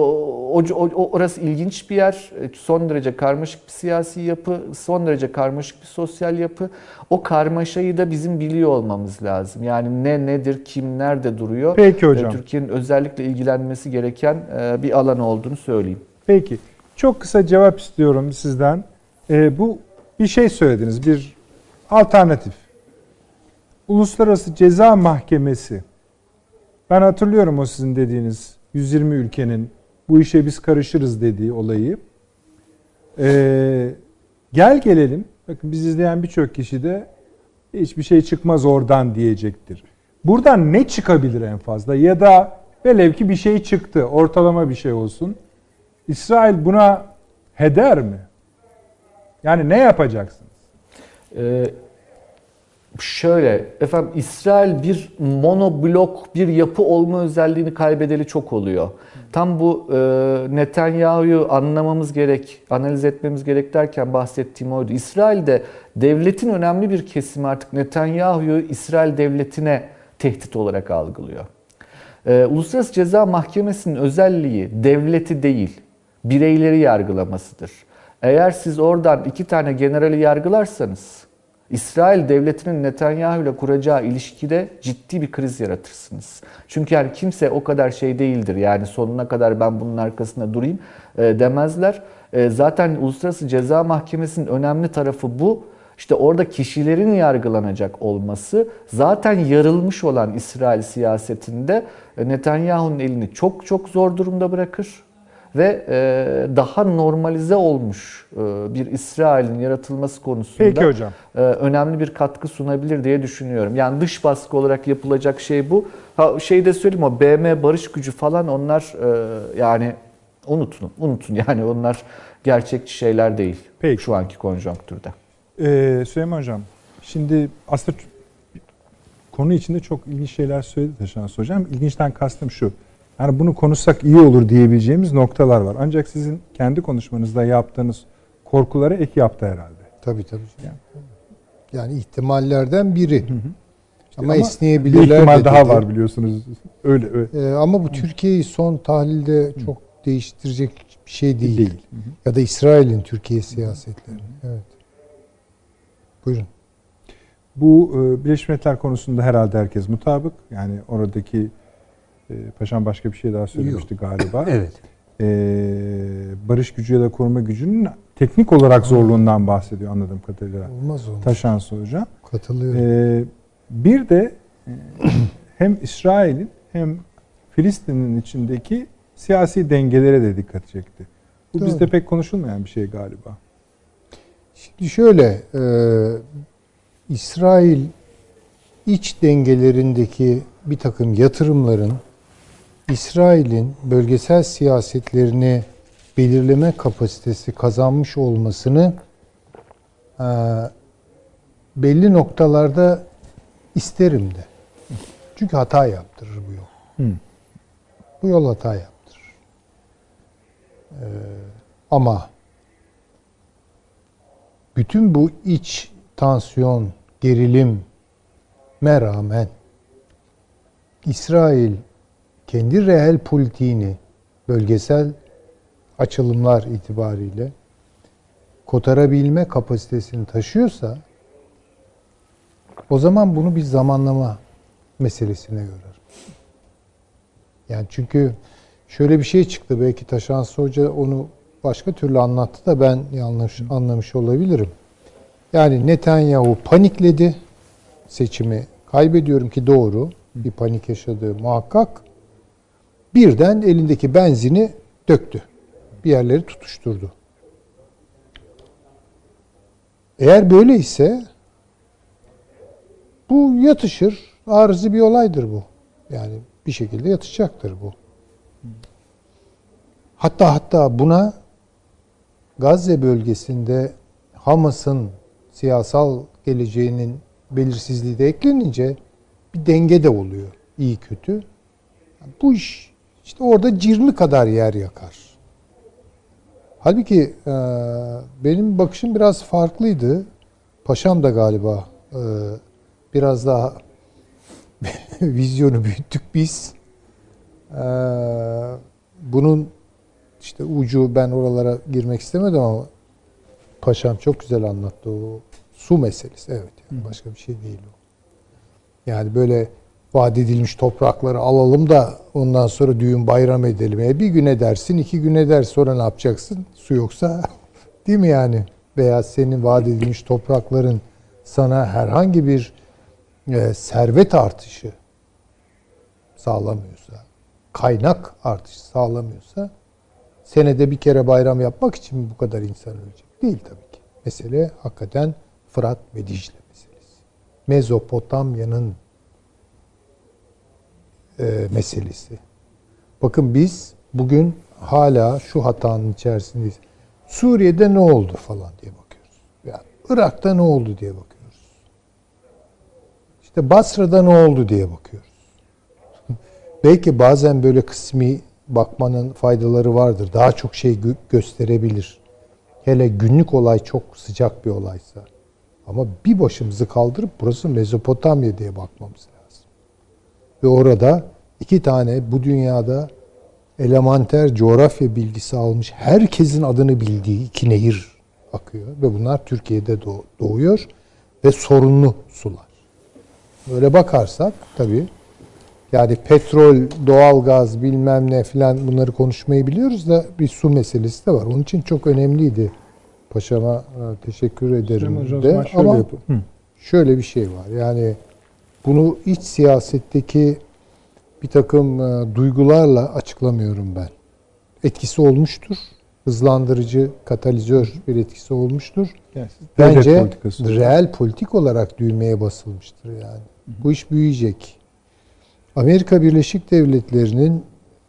o, o- orası ilginç bir yer. E, Son derece karmaşık bir siyasi yapı, son derece karmaşık bir sosyal yapı. O karmaşayı da bizim biliyor olmamız lazım. Yani ne nedir, kim nerede duruyor. Peki hocam. E, Türkiye'nin özellikle ilgilenmesi gereken e, bir alan olduğunu söyleyeyim. Peki. Çok kısa cevap istiyorum sizden. Ee, bu bir şey söylediniz. Bir alternatif. Uluslararası Ceza Mahkemesi. Ben hatırlıyorum o sizin dediğiniz 120 ülkenin bu işe biz karışırız dediği olayı. Ee, gel gelelim. Bakın biz izleyen birçok kişi de hiçbir şey çıkmaz oradan diyecektir. Buradan ne çıkabilir en fazla? Ya da velev ki bir şey çıktı. Ortalama bir şey olsun. İsrail buna heder mi? Yani ne yapacaksınız? Ee, şöyle efendim İsrail bir monoblok bir yapı olma özelliğini kaybedeli çok oluyor. Tam bu e, Netanyahu'yu anlamamız gerek, analiz etmemiz gerek derken bahsettiğim oydu. İsrail'de devletin önemli bir kesimi artık Netanyahu'yu İsrail devletine tehdit olarak algılıyor. Ee, Uluslararası Ceza Mahkemesi'nin özelliği devleti değil, bireyleri yargılamasıdır. Eğer siz oradan iki tane generali yargılarsanız, İsrail devletinin Netanyahu ile kuracağı ilişkide ciddi bir kriz yaratırsınız. Çünkü yani kimse o kadar şey değildir. Yani sonuna kadar ben bunun arkasında durayım e, demezler. E, zaten Uluslararası Ceza Mahkemesi'nin önemli tarafı bu. İşte orada kişilerin yargılanacak olması zaten yarılmış olan İsrail siyasetinde e, Netanyahu'nun elini çok çok zor durumda bırakır ve e, daha normalize olmuş e, bir İsrail'in yaratılması konusunda Peki hocam. e, önemli bir katkı sunabilir diye düşünüyorum. Yani dış baskı olarak yapılacak şey bu. Ha şey de söyleyeyim o BM barış gücü falan onlar e, yani unutun unutun yani onlar gerçekçi şeyler değil Peki. şu anki konjonktürde. Ee, Süleyman Hocam, şimdi aslında konu içinde çok ilginç şeyler söyledi Taşans Hocam. İlginçten kastım şu. Yani bunu konuşsak iyi olur diyebileceğimiz noktalar var. Ancak sizin kendi konuşmanızda yaptığınız korkulara ek yaptı herhalde. Tabii tabii. Yani ihtimallerden biri. Ama, Ama esneyebilirler Bir ihtimal de daha dedi. var biliyorsunuz. Öyle, öyle. Ee, ama bu Türkiye'yi son tahlilde çok değiştirecek bir şey değil. Değil. Ya da İsrail'in Türkiye siyasetleri. Evet. Buyurun. Bu e, Birleşmiş Milletler konusunda herhalde herkes mutabık. Yani oradaki Paşam başka bir şey daha söylemişti galiba. Evet. E, barış gücü ya da koruma gücünün teknik olarak zorluğundan bahsediyor anladığım kadarıyla. Olmaz olmaz. Taşans Hoca. Katılıyorum. E, bir de e, hem İsrail'in hem Filistin'in içindeki siyasi dengelere de dikkat çekti. Bu Doğru. bizde pek konuşulmayan bir şey galiba. Şimdi şöyle, e, İsrail iç dengelerindeki bir takım yatırımların İsrail'in bölgesel siyasetlerini belirleme kapasitesi kazanmış olmasını e, belli noktalarda isterim de. Çünkü hata yaptırır bu yol. Hı. Bu yol hata yaptırır. E, ama bütün bu iç tansiyon, gerilim rağmen İsrail kendi reel politiğini bölgesel açılımlar itibariyle kotarabilme kapasitesini taşıyorsa O zaman bunu bir zamanlama meselesine görer. Yani çünkü şöyle bir şey çıktı. Belki Taşansı Hoca onu başka türlü anlattı da ben yanlış anlamış olabilirim. Yani Netanyahu panikledi. Seçimi kaybediyorum ki doğru. Bir panik yaşadığı muhakkak. Birden elindeki benzini döktü. Bir yerleri tutuşturdu. Eğer böyle ise bu yatışır. Arızi bir olaydır bu. Yani bir şekilde yatışacaktır bu. Hatta hatta buna Gazze bölgesinde Hamas'ın siyasal geleceğinin belirsizliği de eklenince bir denge de oluyor. iyi kötü. Bu iş işte orada 20 kadar yer yakar. Halbuki e, benim bakışım biraz farklıydı. Paşam da galiba e, biraz daha vizyonu büyüttük biz. E, bunun işte ucu ben oralara girmek istemedim ama paşam çok güzel anlattı o su meselesi. Evet yani başka bir şey değil o. Yani böyle vaat edilmiş toprakları alalım da ondan sonra düğün bayram edelim. E bir güne dersin, iki güne der sonra ne yapacaksın? Su yoksa değil mi yani? Veya senin vaat edilmiş toprakların sana herhangi bir e, servet artışı sağlamıyorsa, kaynak artışı sağlamıyorsa senede bir kere bayram yapmak için mi bu kadar insan ölecek? Değil tabii ki. Mesele hakikaten Fırat ve Dicle meselesi. Mezopotamya'nın meselesi. Bakın biz bugün hala şu hatanın içerisindeyiz. Suriye'de ne oldu falan diye bakıyoruz. Yani Irak'ta ne oldu diye bakıyoruz. İşte Basra'da ne oldu diye bakıyoruz. Belki bazen böyle kısmi bakmanın faydaları vardır. Daha çok şey gö- gösterebilir. Hele günlük olay çok sıcak bir olaysa. Ama bir başımızı kaldırıp burası Mezopotamya diye bakmamız lazım. Ve orada iki tane bu dünyada elementer coğrafya bilgisi almış herkesin adını bildiği iki nehir akıyor. Ve bunlar Türkiye'de doğ- doğuyor ve sorunlu sular. Böyle bakarsak tabii yani petrol, doğalgaz bilmem ne filan bunları konuşmayı biliyoruz da bir su meselesi de var. Onun için çok önemliydi. Paşama e, teşekkür ederim Hocam, de. şöyle Ama yapalım. Hı. şöyle bir şey var. Yani bunu iç siyasetteki bir takım e, duygularla açıklamıyorum ben. Etkisi olmuştur. Hızlandırıcı, katalizör bir etkisi olmuştur. Yani Bence politikası. reel politik olarak düğmeye basılmıştır yani. Bu iş büyüyecek. Amerika Birleşik Devletleri'nin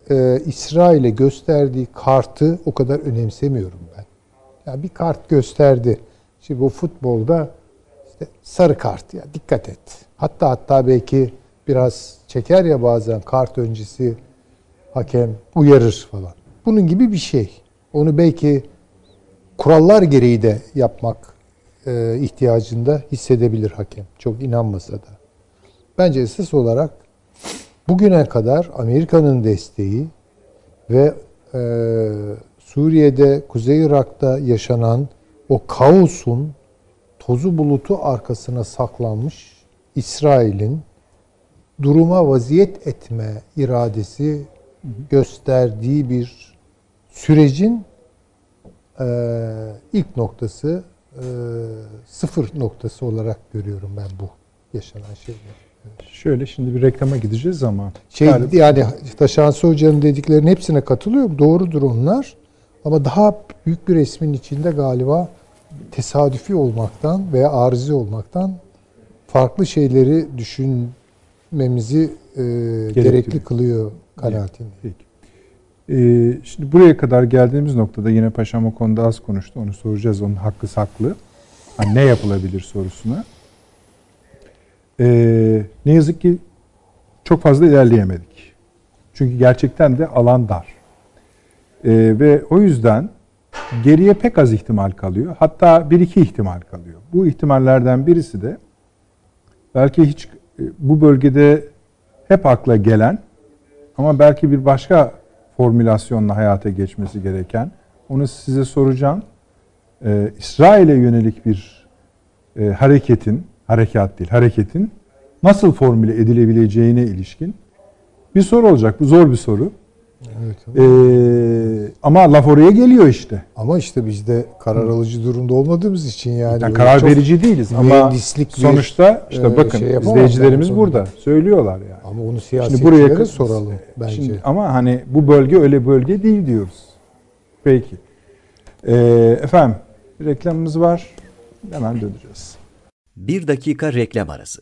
e, İsrail'e gösterdiği kartı o kadar önemsemiyorum ben. Yani bir kart gösterdi. Şimdi bu futbolda işte sarı kart ya dikkat et. Hatta hatta belki biraz çeker ya bazen kart öncesi hakem uyarır falan. Bunun gibi bir şey. Onu belki kurallar gereği de yapmak e, ihtiyacında hissedebilir hakem. Çok inanmasa da. Bence esas olarak bugüne kadar Amerika'nın desteği ve e, Suriye'de, Kuzey Irak'ta yaşanan o kaosun tozu bulutu arkasına saklanmış İsrail'in duruma vaziyet etme iradesi gösterdiği bir sürecin e, ilk noktası, e, sıfır noktası olarak görüyorum ben bu yaşanan şeyleri. Şöyle şimdi bir reklama gideceğiz ama. Şey Yani- yani Taşansı Hoca'nın dediklerinin hepsine katılıyorum. Doğrudur onlar. Ama daha büyük bir resmin içinde galiba tesadüfi olmaktan veya arızi olmaktan farklı şeyleri düşünmemizi e, gerekli kılıyor kanaatindeyim. Peki. Ee, şimdi buraya kadar geldiğimiz noktada yine Paşam o konuda az konuştu. Onu soracağız. Onun hakkı saklı. Hani ne yapılabilir sorusuna. Ee, ne yazık ki çok fazla ilerleyemedik. Çünkü gerçekten de alan dar. Ee, ve o yüzden geriye pek az ihtimal kalıyor. Hatta bir iki ihtimal kalıyor. Bu ihtimallerden birisi de belki hiç e, bu bölgede hep akla gelen ama belki bir başka formülasyonla hayata geçmesi gereken. Onu size soracağım. Ee, İsrail'e yönelik bir e, hareketin, harekat değil, hareketin nasıl formüle edilebileceğine ilişkin bir soru olacak. Bu zor bir soru. Evet. Ee, ama laf oraya geliyor işte. Ama işte biz de karar alıcı durumda olmadığımız için yani, Yani karar verici değiliz ama sonuçta işte e, bakın şey izleyicilerimiz yani burada söylüyorlar yani. Ama onu Şimdi siyasetçilere soralım bence. Şimdi, ama hani bu bölge öyle bölge değil diyoruz. Peki. Ee, efendim reklamımız var. Hemen döneceğiz. Bir dakika reklam arası.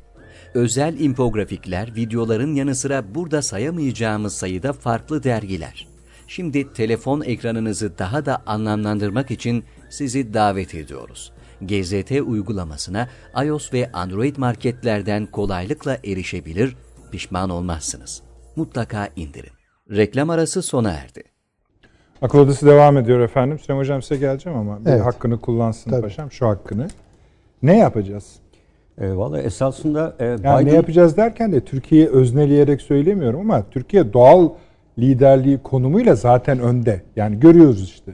Özel infografikler, videoların yanı sıra burada sayamayacağımız sayıda farklı dergiler. Şimdi telefon ekranınızı daha da anlamlandırmak için sizi davet ediyoruz. GZT uygulamasına iOS ve Android marketlerden kolaylıkla erişebilir, pişman olmazsınız. Mutlaka indirin. Reklam arası sona erdi. Akıl Odası devam ediyor efendim. Süleyman Hocam size geleceğim ama bir Evet. hakkını kullansın Tabii. paşam şu hakkını. Ne yapacağız? E, Valla esasında e, Yani Biden- ne yapacağız derken de Türkiye'yi özneleyerek söylemiyorum ama Türkiye doğal liderliği konumuyla zaten önde. Yani görüyoruz işte.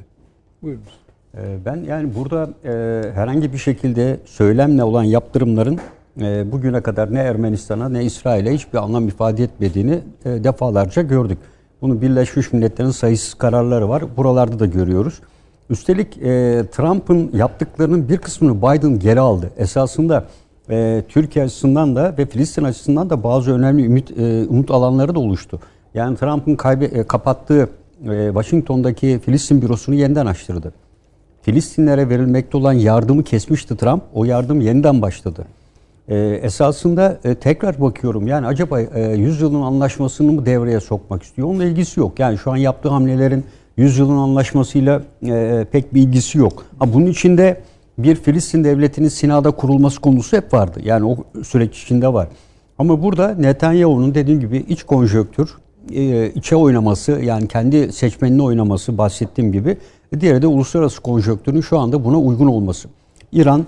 Buyurunuz. Ee, Ben yani burada e, herhangi bir şekilde söylemle olan yaptırımların e, bugüne kadar ne Ermenistan'a ne İsrail'e hiçbir anlam ifade etmediğini e, defalarca gördük. Bunu Birleşmiş Milletler'in sayısız kararları var. Buralarda da görüyoruz. Üstelik e, Trump'ın yaptıklarının bir kısmını Biden geri aldı. Esasında e, Türkiye açısından da ve Filistin açısından da bazı önemli ümit e, umut alanları da oluştu. Yani Trump'ın kaybe, e, kapattığı e, Washington'daki Filistin bürosunu yeniden açtırdı. Filistinlere verilmekte olan yardımı kesmişti Trump. O yardım yeniden başladı. Ee, esasında e, tekrar bakıyorum yani acaba e, 100 yılın anlaşmasını mı devreye sokmak istiyor? Onunla ilgisi yok. Yani şu an yaptığı hamlelerin 100 yılın anlaşmasıyla e, pek bir ilgisi yok. Ha, bunun içinde bir Filistin devletinin Sina'da kurulması konusu hep vardı. Yani o süreç içinde var. Ama burada Netanyahu'nun dediğim gibi iç konjöktür, e, içe oynaması yani kendi seçmenini oynaması bahsettiğim gibi diğeri de uluslararası konjöktürün şu anda buna uygun olması. İran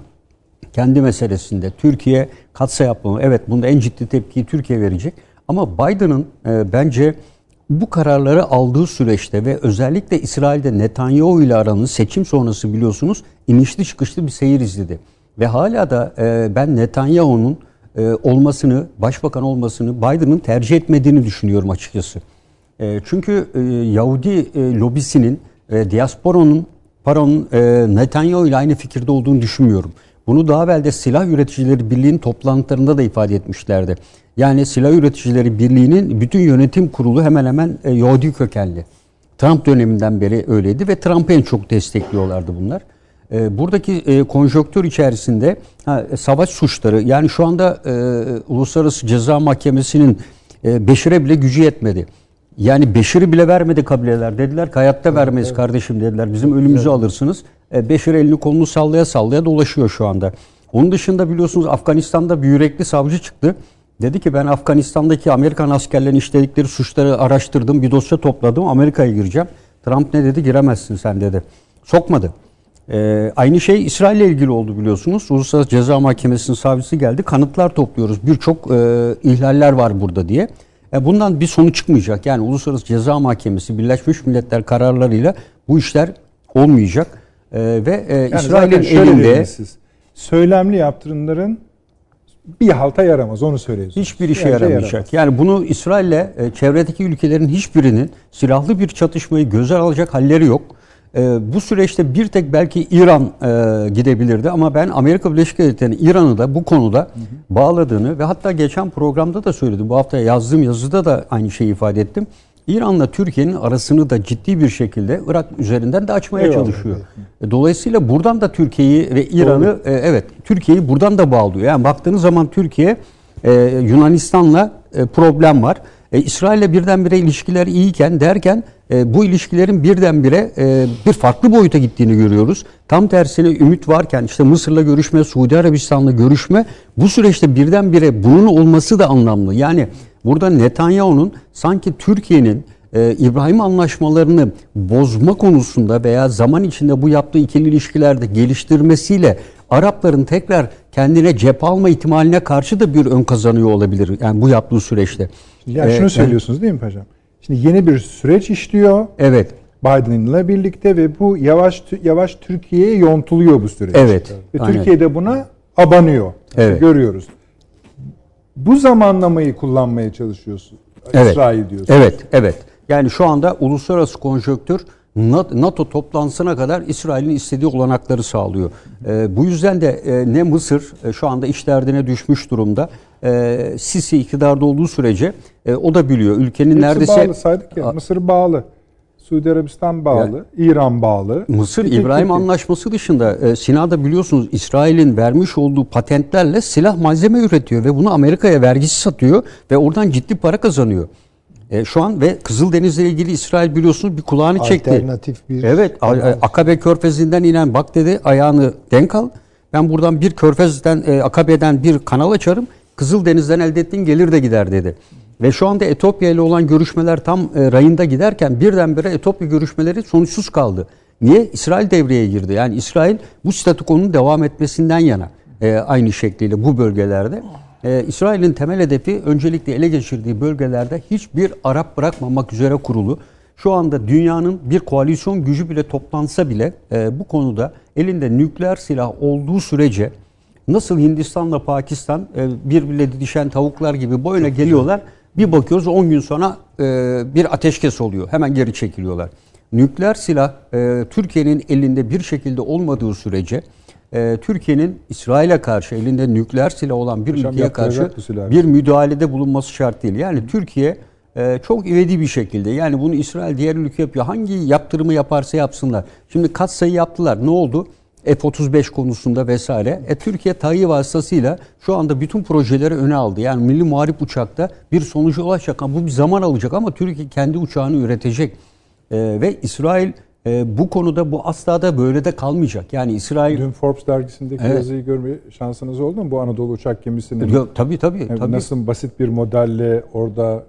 kendi meselesinde Türkiye katsa yapmamı evet bunda en ciddi tepkiyi Türkiye verecek ama Biden'ın e, bence bu kararları aldığı süreçte ve özellikle İsrail'de Netanyahu ile aranın seçim sonrası biliyorsunuz inişli çıkışlı bir seyir izledi. Ve hala da e, ben Netanyahu'nun e, olmasını, başbakan olmasını Biden'ın tercih etmediğini düşünüyorum açıkçası. E, çünkü e, Yahudi e, lobisinin, e, diasporanın, paranın e, Netanyahu ile aynı fikirde olduğunu düşünmüyorum. Bunu daha evvel de Silah Üreticileri Birliği'nin toplantılarında da ifade etmişlerdi. Yani Silah Üreticileri Birliği'nin bütün yönetim kurulu hemen hemen e, Yahudi kökenli. Trump döneminden beri öyleydi ve Trump'ı en çok destekliyorlardı bunlar. E, buradaki e, konjonktür içerisinde ha, e, savaş suçları yani şu anda e, Uluslararası Ceza Mahkemesi'nin e, Beşir'e bile gücü yetmedi. Yani Beşir'i bile vermedi kabileler. Dediler ki hayatta vermeyiz kardeşim dediler. Bizim ölümümüzü alırsınız. E, Beşir elini kolunu sallaya sallaya dolaşıyor şu anda. Onun dışında biliyorsunuz Afganistan'da bir yürekli savcı çıktı. Dedi ki ben Afganistan'daki Amerikan askerlerin işledikleri suçları araştırdım. Bir dosya topladım. Amerika'ya gireceğim. Trump ne dedi? Giremezsin sen dedi. Sokmadı. Ee, aynı şey İsrail ile ilgili oldu biliyorsunuz. Uluslararası Ceza Mahkemesi'nin savcısı geldi. Kanıtlar topluyoruz. Birçok e, ihlaller var burada diye. E, bundan bir sonuç çıkmayacak. Yani Uluslararası Ceza Mahkemesi Birleşmiş Milletler kararlarıyla bu işler olmayacak. E, ve e, Yani İsrail'in elinde siz. Söylemli yaptırımların bir halta yaramaz onu söylüyorsunuz. Hiçbir işe halta yaramayacak. yaramaz. Yani bunu İsrail'le e, çevredeki ülkelerin hiçbirinin silahlı bir çatışmayı göze alacak halleri yok. E, bu süreçte bir tek belki İran e, gidebilirdi ama ben Amerika Birleşik Devletleri'nin İran'ı da bu konuda bağladığını ve hatta geçen programda da söyledim. Bu hafta yazdığım yazıda da aynı şeyi ifade ettim. İran'la Türkiye'nin arasını da ciddi bir şekilde Irak üzerinden de açmaya Eyvallah. çalışıyor. E, Dolayısıyla buradan da Türkiye'yi ve İran'ı e, evet Türkiye'yi buradan da bağlıyor. Yani baktığınız zaman Türkiye e, Yunanistan'la e, problem var. E, İsrail'le birdenbire ilişkiler iyiyken derken e, bu ilişkilerin birdenbire e, bir farklı boyuta gittiğini görüyoruz. Tam tersine ümit varken işte Mısır'la görüşme, Suudi Arabistan'la görüşme bu süreçte birdenbire bunun olması da anlamlı. Yani Burada Netanyahu'nun sanki Türkiye'nin e, İbrahim anlaşmalarını bozma konusunda veya zaman içinde bu yaptığı ikili ilişkilerde geliştirmesiyle Arapların tekrar kendine cephe alma ihtimaline karşı da bir ön kazanıyor olabilir. Yani bu yaptığı süreçte. Yani Ee, şunu söylüyorsunuz değil mi paşam? Şimdi yeni bir süreç işliyor. Evet. Biden'la birlikte ve bu yavaş yavaş Türkiye'ye yontuluyor bu süreç. Evet, Ve aynen. Türkiye de buna abanıyor. Evet. Görüyoruz. Bu zamanlamayı kullanmaya çalışıyorsun. Evet. İsrail diyorsun. Evet, evet. Yani şu anda uluslararası konjonktür NATO toplantısına kadar İsrail'in istediği olanakları sağlıyor. Ee, bu yüzden de e, ne Mısır e, şu anda iş derdine düşmüş durumda. E, Sisi iktidarda olduğu sürece e, o da biliyor. Ülkenin Hepsi neredeyse bağlı saydık ya. Mısır bağlı. Suudi Arabistan bağlı. İran bağlı. Mısır tek İbrahim Türkiye. Anlaşması dışında e, Sina'da biliyorsunuz İsrail'in vermiş olduğu patentlerle silah malzeme üretiyor ve bunu Amerika'ya vergisi satıyor ve oradan ciddi para kazanıyor. E, şu an ve Kızıldeniz'le ilgili İsrail biliyorsunuz bir kulağını çekti. Alternatif bir Evet, A-. Akabe Körfezi'nden inen bak dedi ayağını denk al. Ben buradan bir Körfez'den e, Akabe'den bir kanal açarım. Kızıldeniz'den elde ettiğin gelir de gider dedi. Ve şu anda Etopya ile olan görüşmeler tam e, rayında giderken birdenbire Etopya görüşmeleri sonuçsuz kaldı. Niye? İsrail devreye girdi. Yani İsrail bu statükonun devam etmesinden yana e, aynı şekliyle bu bölgelerde. E, İsrail'in temel hedefi öncelikle ele geçirdiği bölgelerde hiçbir Arap bırakmamak üzere kurulu. Şu anda dünyanın bir koalisyon gücü bile toplansa bile e, bu konuda elinde nükleer silah olduğu sürece nasıl Hindistan'la Pakistan e, birbirle didişen tavuklar gibi boyuna geliyorlar. Bir bakıyoruz 10 gün sonra e, bir ateşkes oluyor. Hemen geri çekiliyorlar. Nükleer silah e, Türkiye'nin elinde bir şekilde olmadığı sürece e, Türkiye'nin İsrail'e karşı elinde nükleer silah olan bir Hocam ülkeye karşı bir müdahalede bulunması şart değil. Yani Türkiye e, çok ivedi bir şekilde yani bunu İsrail diğer ülke yapıyor. Hangi yaptırımı yaparsa yapsınlar. Şimdi katsayı yaptılar. Ne oldu? F-35 konusunda vesaire. E, Türkiye TAİ vasıtasıyla şu anda bütün projeleri öne aldı. Yani Milli Muharip Uçak'ta bir sonuca ulaşacak. Bu bir zaman alacak ama Türkiye kendi uçağını üretecek. E, ve İsrail e, bu konuda bu asla da böyle de kalmayacak. Yani İsrail... Dün Forbes dergisindeki Evet. yazıyı görme şansınız oldu mu? Bu Anadolu uçak gemisinin Yok, tabii tabii. tabii. nasıl basit bir modelle orada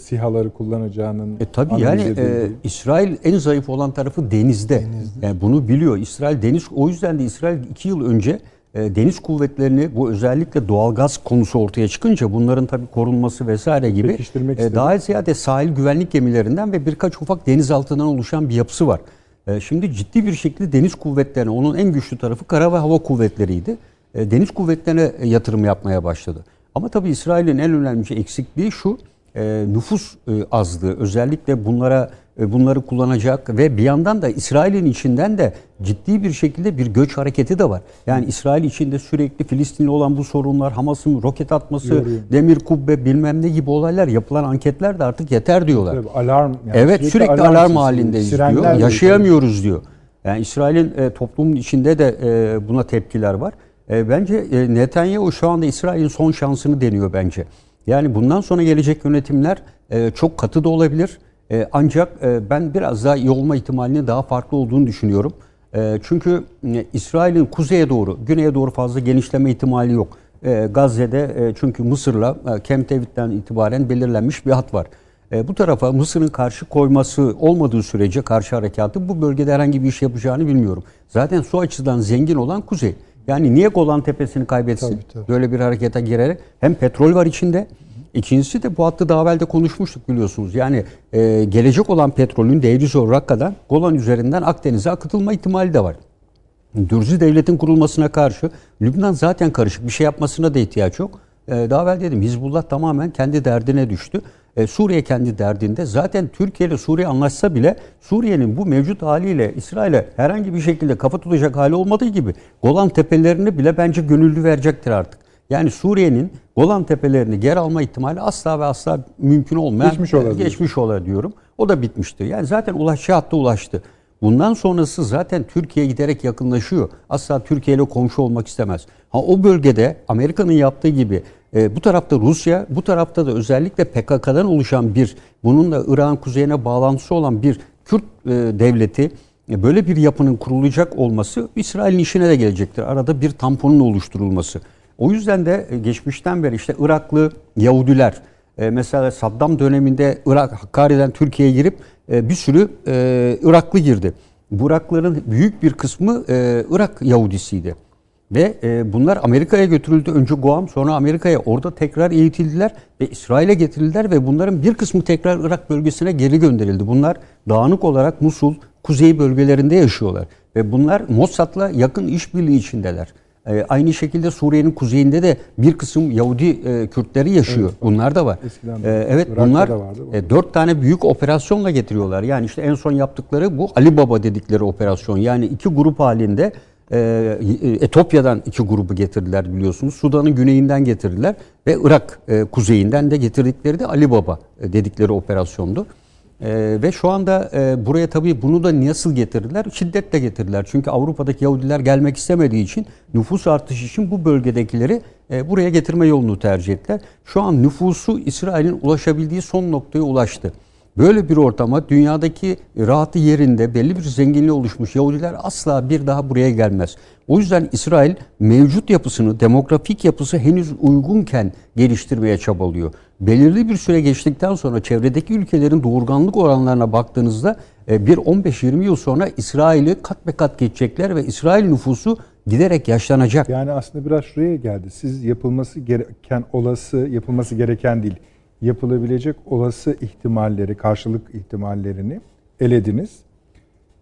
SİHA'ları kullanacağının E analiz yani edildiği. e, İsrail en zayıf olan tarafı denizde. Yani bunu biliyor. İsrail deniz o yüzden de İsrail iki yıl önce e, deniz kuvvetlerini bu özellikle doğalgaz konusu ortaya çıkınca bunların tabii korunması vesaire gibi e, daha ziyade sahil güvenlik gemilerinden ve birkaç ufak denizaltından oluşan bir yapısı var. E, şimdi ciddi bir şekilde deniz kuvvetlerine onun en güçlü tarafı kara ve hava kuvvetleriydi. E, deniz kuvvetlerine yatırım yapmaya başladı. Ama tabii İsrail'in en önemli eksikliği şu e, nüfus e, azlığı özellikle bunlara e, bunları kullanacak ve bir yandan da İsrail'in içinden de ciddi bir şekilde bir göç hareketi de var. Yani İsrail içinde sürekli Filistinli olan bu sorunlar, Hamas'ın roket atması, Yoruyor. demir kubbe bilmem ne gibi olaylar yapılan anketler de artık yeter diyorlar. Tabii, alarm yani evet sürekli, alarm, sesi, halindeyiz diyor. Yaşayamıyoruz diyor. Yani İsrail'in e, toplumun içinde de e, buna tepkiler var. E, bence e, Netanyahu şu anda İsrail'in son şansını deniyor bence. Yani bundan sonra gelecek yönetimler e, çok katı da olabilir. E, ancak e, ben biraz daha iyi olma ihtimalinin daha farklı olduğunu düşünüyorum. E, çünkü e, İsrail'in kuzeye doğru, güneye doğru fazla genişleme ihtimali yok. E, Gazze'de e, çünkü Mısır'la e, Camp David'den itibaren belirlenmiş bir hat var. E, bu tarafa Mısır'ın karşı koyması olmadığı sürece karşı harekatı bu bölgede herhangi bir iş yapacağını bilmiyorum. Zaten su açıdan zengin olan kuzey. Yani niye Golan Tepesi'ni kaybetsin? Tabii, tabii. Böyle bir harekete girerek hem petrol var içinde. İkincisi de bu hattı daha evvel de konuşmuştuk biliyorsunuz. Yani e, gelecek olan petrolün Deir zor Rakka'dan Golan üzerinden Akdeniz'e akıtılma ihtimali de var. Dürzi devletin kurulmasına karşı Lübnan zaten karışık bir şey yapmasına da ihtiyaç yok. Ee, daha evvel dedim Hizbullah tamamen kendi derdine düştü. Ee, Suriye kendi derdinde. Zaten Türkiye ile Suriye anlaşsa bile Suriye'nin bu mevcut haliyle İsrail'e herhangi bir şekilde kafa tutacak hali olmadığı gibi Golan Tepelerini bile bence gönüllü verecektir artık. Yani Suriye'nin Golan Tepelerini geri alma ihtimali asla ve asla mümkün olmayan Geçmiş ola geçmiş ola diyorum. O da bitmişti. Yani zaten ulaşacağı hatta ulaştı. Bundan sonrası zaten Türkiye'ye giderek yakınlaşıyor. Asla Türkiye ile komşu olmak istemez. Ha o bölgede Amerika'nın yaptığı gibi e, bu tarafta Rusya, bu tarafta da özellikle PKK'dan oluşan bir, bununla İran kuzeyine bağlantısı olan bir Kürt e, devleti e, böyle bir yapının kurulacak olması İsrail'in işine de gelecektir. Arada bir tamponun oluşturulması. O yüzden de e, geçmişten beri işte Iraklı Yahudiler, E, mesela Saddam döneminde Irak, Hakkari'den Türkiye'ye girip e, bir sürü e, Iraklı girdi. Bu Iraklıların büyük bir kısmı e, Irak Yahudisiydi. Ve e, bunlar Amerika'ya götürüldü. Önce Guam sonra Amerika'ya. Orada tekrar eğitildiler ve İsrail'e getirildiler ve bunların bir kısmı tekrar Irak bölgesine geri gönderildi. Bunlar dağınık olarak Musul, kuzey bölgelerinde yaşıyorlar. Ve bunlar Mossad'la yakın işbirliği içindeler. E, aynı şekilde Suriye'nin kuzeyinde de bir kısım Yahudi e, Kürtleri yaşıyor. bunlar da var. Eskiden E, evet Irak'ta bunlar vardı e, dört tane büyük operasyonla getiriyorlar. Yani işte en son yaptıkları bu Ali Baba dedikleri operasyon. Yani iki grup halinde e, Etopya'dan iki grubu getirdiler biliyorsunuz. Sudan'ın güneyinden getirdiler ve Irak e, kuzeyinden de getirdikleri de Ali Baba e, dedikleri operasyondu. E, ve şu anda e, buraya tabii bunu da nasıl getirdiler? Şiddetle getirdiler. Çünkü Avrupa'daki Yahudiler gelmek istemediği için nüfus artışı için bu bölgedekileri e, buraya getirme yolunu tercih ettiler. Şu an nüfusu İsrail'in ulaşabildiği son noktaya ulaştı. Böyle bir ortama dünyadaki rahatı yerinde belli bir zenginliği oluşmuş Yahudiler asla bir daha buraya gelmez. O yüzden İsrail mevcut yapısını, demografik yapısı henüz uygunken geliştirmeye çabalıyor. Belirli bir süre geçtikten sonra çevredeki ülkelerin doğurganlık oranlarına baktığınızda e, bir 15-20 yıl sonra İsrail'i kat be kat geçecekler ve İsrail nüfusu giderek yaşlanacak. Yani aslında biraz şuraya geldi. Siz yapılması gereken olası, yapılması gereken değil, yapılabilecek olası ihtimalleri, karşılık ihtimallerini elediniz.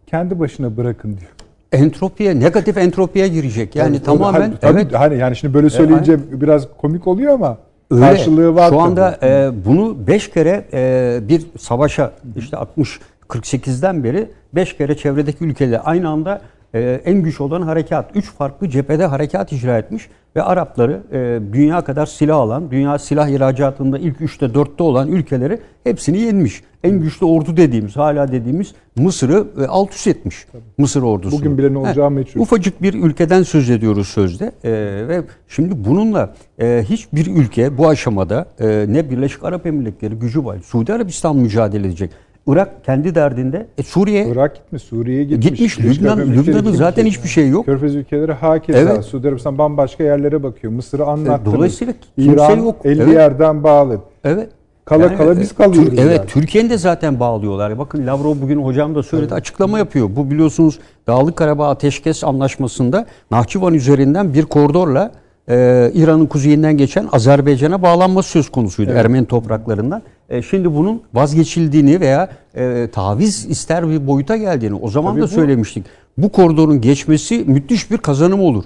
Kendi başına bırakın diyor. Entropiye, negatif entropiye girecek. Yani Tabii, tamamen hani, tabii, evet. hani yani şimdi böyle söyleyince biraz komik oluyor ama Öyle. karşılığı var. Şu anda tabii. e, bunu 5 kere e, bir savaşa işte 60 48'den beri 5 kere çevredeki ülkeler aynı anda e, en güç olan harekat 3 farklı cephede harekat icra etmiş ve Arapları e, dünya kadar silah alan, dünya silah ihracatında ilk 3'te 4'te olan ülkeleri hepsini yenmiş. En güçlü ordu dediğimiz, hala dediğimiz Mısır'ı e, alt üst etmiş. Mısır ordusu. Bugün bile ne olacağı meçhul. Ufacık bir ülkeden söz ediyoruz sözde E, ve şimdi bununla e, hiçbir ülke bu aşamada e, ne Birleşik Arap Emirlikleri gücü var, Suudi Arabistan mücadele edecek. Irak kendi derdinde. E, Suriye Irak gitmiş, Suriye'ye gitmiş. gitmiş. Lübnan, Lübnan'ın gitmiş. zaten hiçbir şey yok. Körfez ülkeleri hakeza. Evet. Suudi Arabistan bambaşka yerlere bakıyor. Mısır'ı anlattınız. dolayısıyla kimse İran yok. 50 Evet. yerden bağlı. Evet. Kala kala biz kalıyoruz Tür- evet, yani. Türkiye'nin de zaten bağlıyorlar. Bakın Lavrov bugün hocam da söyledi açıklama yapıyor. Bu biliyorsunuz Dağlık Karabağ Ateşkes Anlaşması'nda Nahçıvan üzerinden bir koridorla e, İran'ın kuzeyinden geçen Azerbaycan'a bağlanması söz konusuydu Ermeni topraklarından. E, şimdi bunun vazgeçildiğini veya e, taviz ister bir boyuta geldiğini o zaman Tabii da bu- söylemiştik. Bu koridorun geçmesi müthiş bir kazanım olur.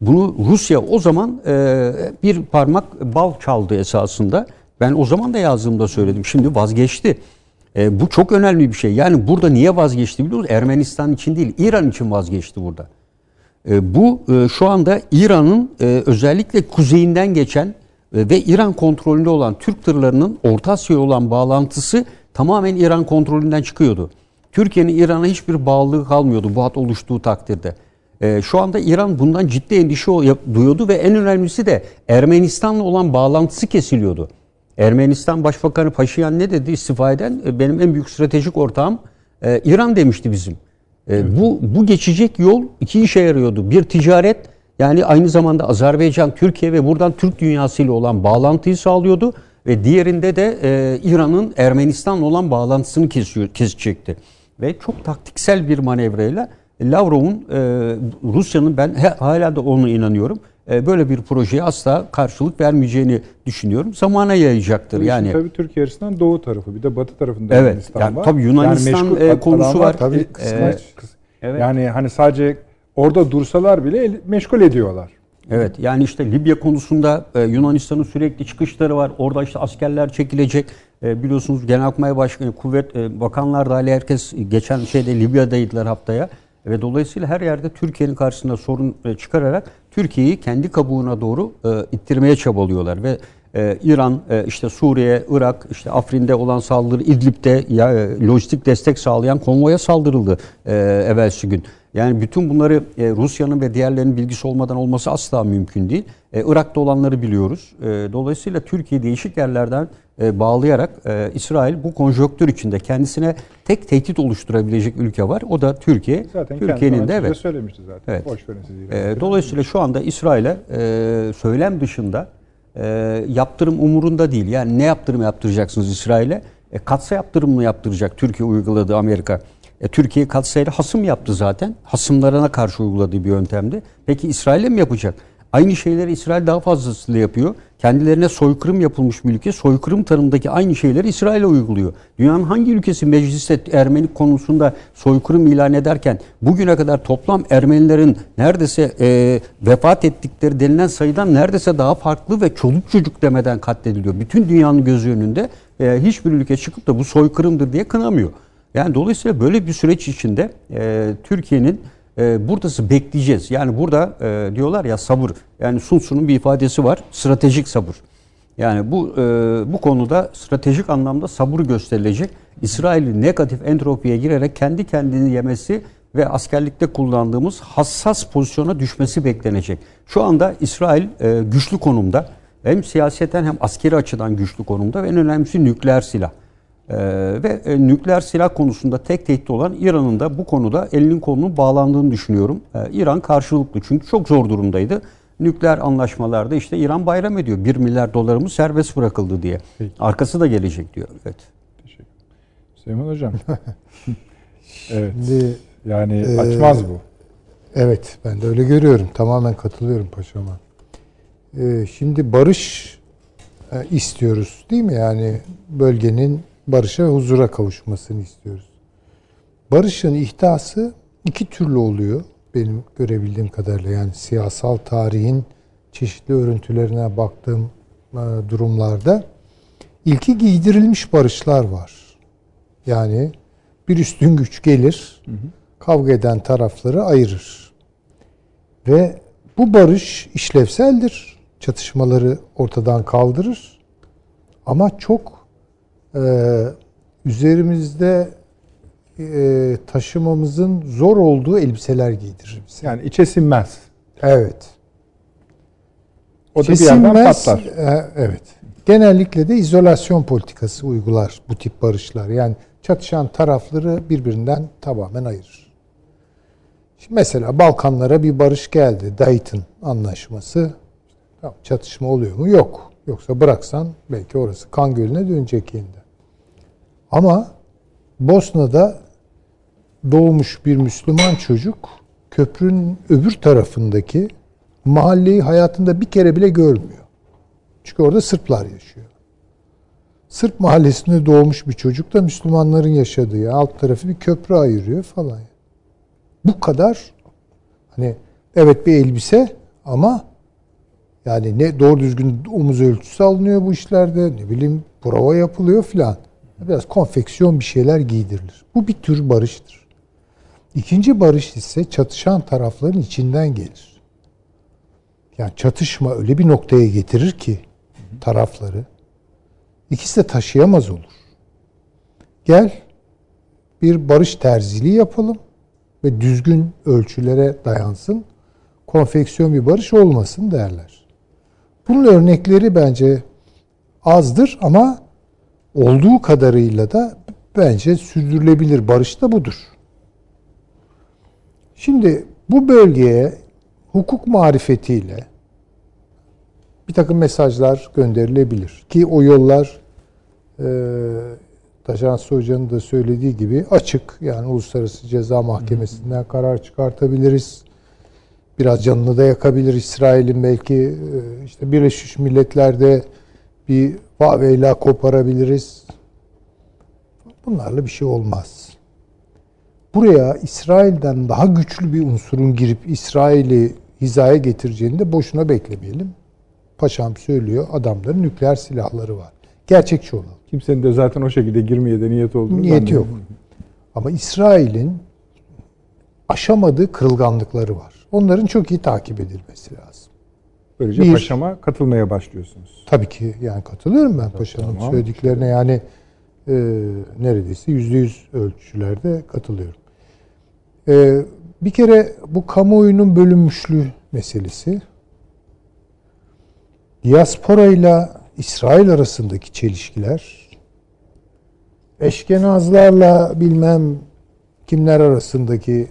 Bunu Rusya o zaman e, bir parmak bal çaldı esasında. Ben o zaman da yazdığımda söyledim. Şimdi vazgeçti. E, bu çok önemli bir şey. Yani burada niye vazgeçti biliyor musunuz? Ermenistan için değil, İran için vazgeçti burada. E, bu e, şu anda İran'ın e, özellikle kuzeyinden geçen ve İran kontrolünde olan Türk tırlarının Orta Asya'ya olan bağlantısı tamamen İran kontrolünden çıkıyordu. Türkiye'nin İran'a hiçbir bağlılığı kalmıyordu bu hat oluştuğu takdirde. E, şu anda İran bundan ciddi endişe duyuyordu ve en önemlisi de Ermenistan'la olan bağlantısı kesiliyordu. Ermenistan Başbakanı Paşinyan ne dedi istifa eden? E, Benim en büyük stratejik ortağım e, İran demişti bizim. E, Bu bu geçecek yol iki işe yarıyordu. Bir ticaret yani aynı zamanda Azerbaycan, Türkiye ve buradan Türk dünyasıyla olan bağlantıyı sağlıyordu ve diğerinde de e, İran'ın Ermenistan'la olan bağlantısını kesiyor, kesecekti. Ve çok taktiksel bir manevrayla Lavrov'un e, Rusya'nın ben he- hala da ona inanıyorum. e, böyle bir projeye asla karşılık vermeyeceğini düşünüyorum. Zamana yayacaktır. Yani tabii Türkiye açısından doğu tarafı bir de batı tarafında Evet, Yunanistan yani var. tabii Yunanistan, meşgul e, konusu adamlar var. Tabii E, kıskanç. e, kıs- evet. Yani hani sadece orada dursalar bile meşgul ediyorlar. Evet yani işte Libya konusunda e, Yunanistan'ın sürekli çıkışları var. Orada işte askerler çekilecek. E, biliyorsunuz Genelkurmay Başkanı, Kuvvet e, Bakanlar dahil herkes geçen şeyde Libya'daydılar haftaya. Ve dolayısıyla her yerde Türkiye'nin karşısında sorun e, çıkararak Türkiye'yi kendi kabuğuna doğru e, ittirmeye çabalıyorlar ve e, İran, işte Suriye, Irak, işte Afrin'de olan saldırı, İdlib'de ya, lojistik destek sağlayan konvoya saldırıldı e, evvelsi gün. Yani bütün bunları e, Rusya'nın ve diğerlerinin bilgisi olmadan olması asla mümkün değil. E, Irak'ta olanları biliyoruz. E, dolayısıyla Türkiye değişik yerlerden e, bağlayarak e, İsrail bu konjonktür içinde kendisine tek tehdit oluşturabilecek ülke var. O da Türkiye. Zaten Türkiye'nin de evet. söylemişti zaten. Evet. Boş verin sizi. E, dolayısıyla şu anda İsrail'e e, söylem dışında e, yaptırım umurunda değil. Yani ne yaptırım yaptıracaksınız İsrail'e? E, katsa yaptırım mı yaptıracak Türkiye uyguladığı Amerika? E, Türkiye katsayılı hasım yaptı zaten. Hasımlarına karşı uyguladığı bir yöntemdi. Peki İsrail'e mi yapacak? Aynı şeyleri İsrail daha fazlasıyla yapıyor. Kendilerine soykırım yapılmış bir ülke, soykırım tanımındaki aynı şeyleri İsrail'e uyguluyor. Dünyanın hangi ülkesi mecliste Ermeni konusunda soykırım ilan ederken bugüne kadar toplam Ermenilerin neredeyse e, vefat ettikleri denilen sayıdan neredeyse daha farklı ve çoluk çocuk demeden katlediliyor. Bütün dünyanın gözü önünde e, hiçbir ülke çıkıp da bu soykırımdır diye kınamıyor. Yani dolayısıyla böyle bir süreç içinde e, Türkiye'nin e, buradası bekleyeceğiz. Yani burada e, diyorlar ya sabır. Yani Sun Tzu'nun bir ifadesi var. Stratejik sabır. Yani bu e, bu konuda stratejik anlamda sabır gösterilecek. İsrail'in negatif entropiye girerek kendi kendini yemesi ve askerlikte kullandığımız hassas pozisyona düşmesi beklenecek. Şu anda İsrail e, güçlü konumda. Hem siyaseten hem askeri açıdan güçlü konumda ve en önemlisi nükleer silah. Ee, ve e, nükleer silah konusunda tek tehdit olan İran'ın da bu konuda elinin kolunun bağlandığını düşünüyorum. Ee, İran karşılıklı çünkü çok zor durumdaydı. Nükleer anlaşmalarda işte İran bayram ediyor. 1 milyar dolarımız serbest bırakıldı diye. Peki. Arkası da gelecek diyor. Evet. Teşekkür Süleyman Hocam. evet. Şimdi Yani Ee, açmaz bu. Evet, ben de öyle görüyorum. Tamamen katılıyorum paşama. Ee, şimdi barış e, istiyoruz değil mi? Yani bölgenin barışa ve huzura kavuşmasını istiyoruz. Barışın ihtası iki türlü oluyor benim görebildiğim kadarıyla. Yani siyasal tarihin çeşitli örüntülerine baktığım e, durumlarda. İlki giydirilmiş barışlar var. Yani bir üstün güç gelir, kavga eden tarafları ayırır. Ve bu barış işlevseldir. Çatışmaları ortadan kaldırır. Ama çok e, üzerimizde e, taşımamızın zor olduğu elbiseler giydirir bize. Yani içe sinmez. Evet. O da bir yerden patlar. e, evet. Genellikle de izolasyon politikası uygular bu tip barışlar. Yani çatışan tarafları birbirinden tamamen ayırır. Şimdi mesela Balkanlara bir barış geldi. Dayton anlaşması. Tamam, çatışma oluyor mu? Yok. Yoksa bıraksan belki orası kan gölüne dönecek yeniden. Ama Bosna'da doğmuş bir Müslüman çocuk köprünün öbür tarafındaki mahalleyi hayatında bir kere bile görmüyor. Çünkü orada Sırplar yaşıyor. Sırp mahallesinde doğmuş bir çocuk da Müslümanların yaşadığı alt tarafı bir köprü ayırıyor falan. Bu kadar hani evet bir elbise ama yani ne doğru düzgün omuz ölçüsü alınıyor bu işlerde ne bileyim prova yapılıyor filan. Biraz konfeksiyon bir şeyler giydirilir. Bu bir tür barıştır. İkinci barış ise çatışan tarafların içinden gelir. Yani çatışma öyle bir noktaya getirir ki tarafları ikisi de taşıyamaz olur. Gel bir barış terziliği yapalım ve düzgün ölçülere dayansın. Konfeksiyon bir barış olmasın derler. Bunun örnekleri bence azdır ama olduğu kadarıyla da bence sürdürülebilir barış da budur. Şimdi bu bölgeye hukuk marifetiyle bir takım mesajlar gönderilebilir. Ki o yollar e, Taşansı Hoca'nın da söylediği gibi açık. Yani Uluslararası Ceza Mahkemesi'nden karar çıkartabiliriz. Biraz canını da yakabilir İsrail'in belki e, işte Birleşmiş Milletler'de bir vaveyla koparabiliriz. Bunlarla bir şey olmaz. Buraya İsrail'den daha güçlü bir unsurun girip İsrail'i hizaya getireceğini de boşuna beklemeyelim. Paşam söylüyor adamların nükleer silahları var. Gerçekçi olalım. Kimsenin de zaten o şekilde girmeye de niyeti olduğunu Niyeti yok. Ama İsrail'in aşamadığı kırılganlıkları var. Onların çok iyi takip edilmesi lazım. Böylece Bir- paşama katılmaya başlıyorsunuz. Tabii ki yani katılıyorum ben paşanın tamam. söylediklerine yani e, neredeyse yüzde yüz ölçülerde katılıyorum. E, bir kere bu kamuoyunun bölünmüşlüğü meselesi diaspora ile İsrail arasındaki çelişkiler eşkenazlarla bilmem kimler arasındaki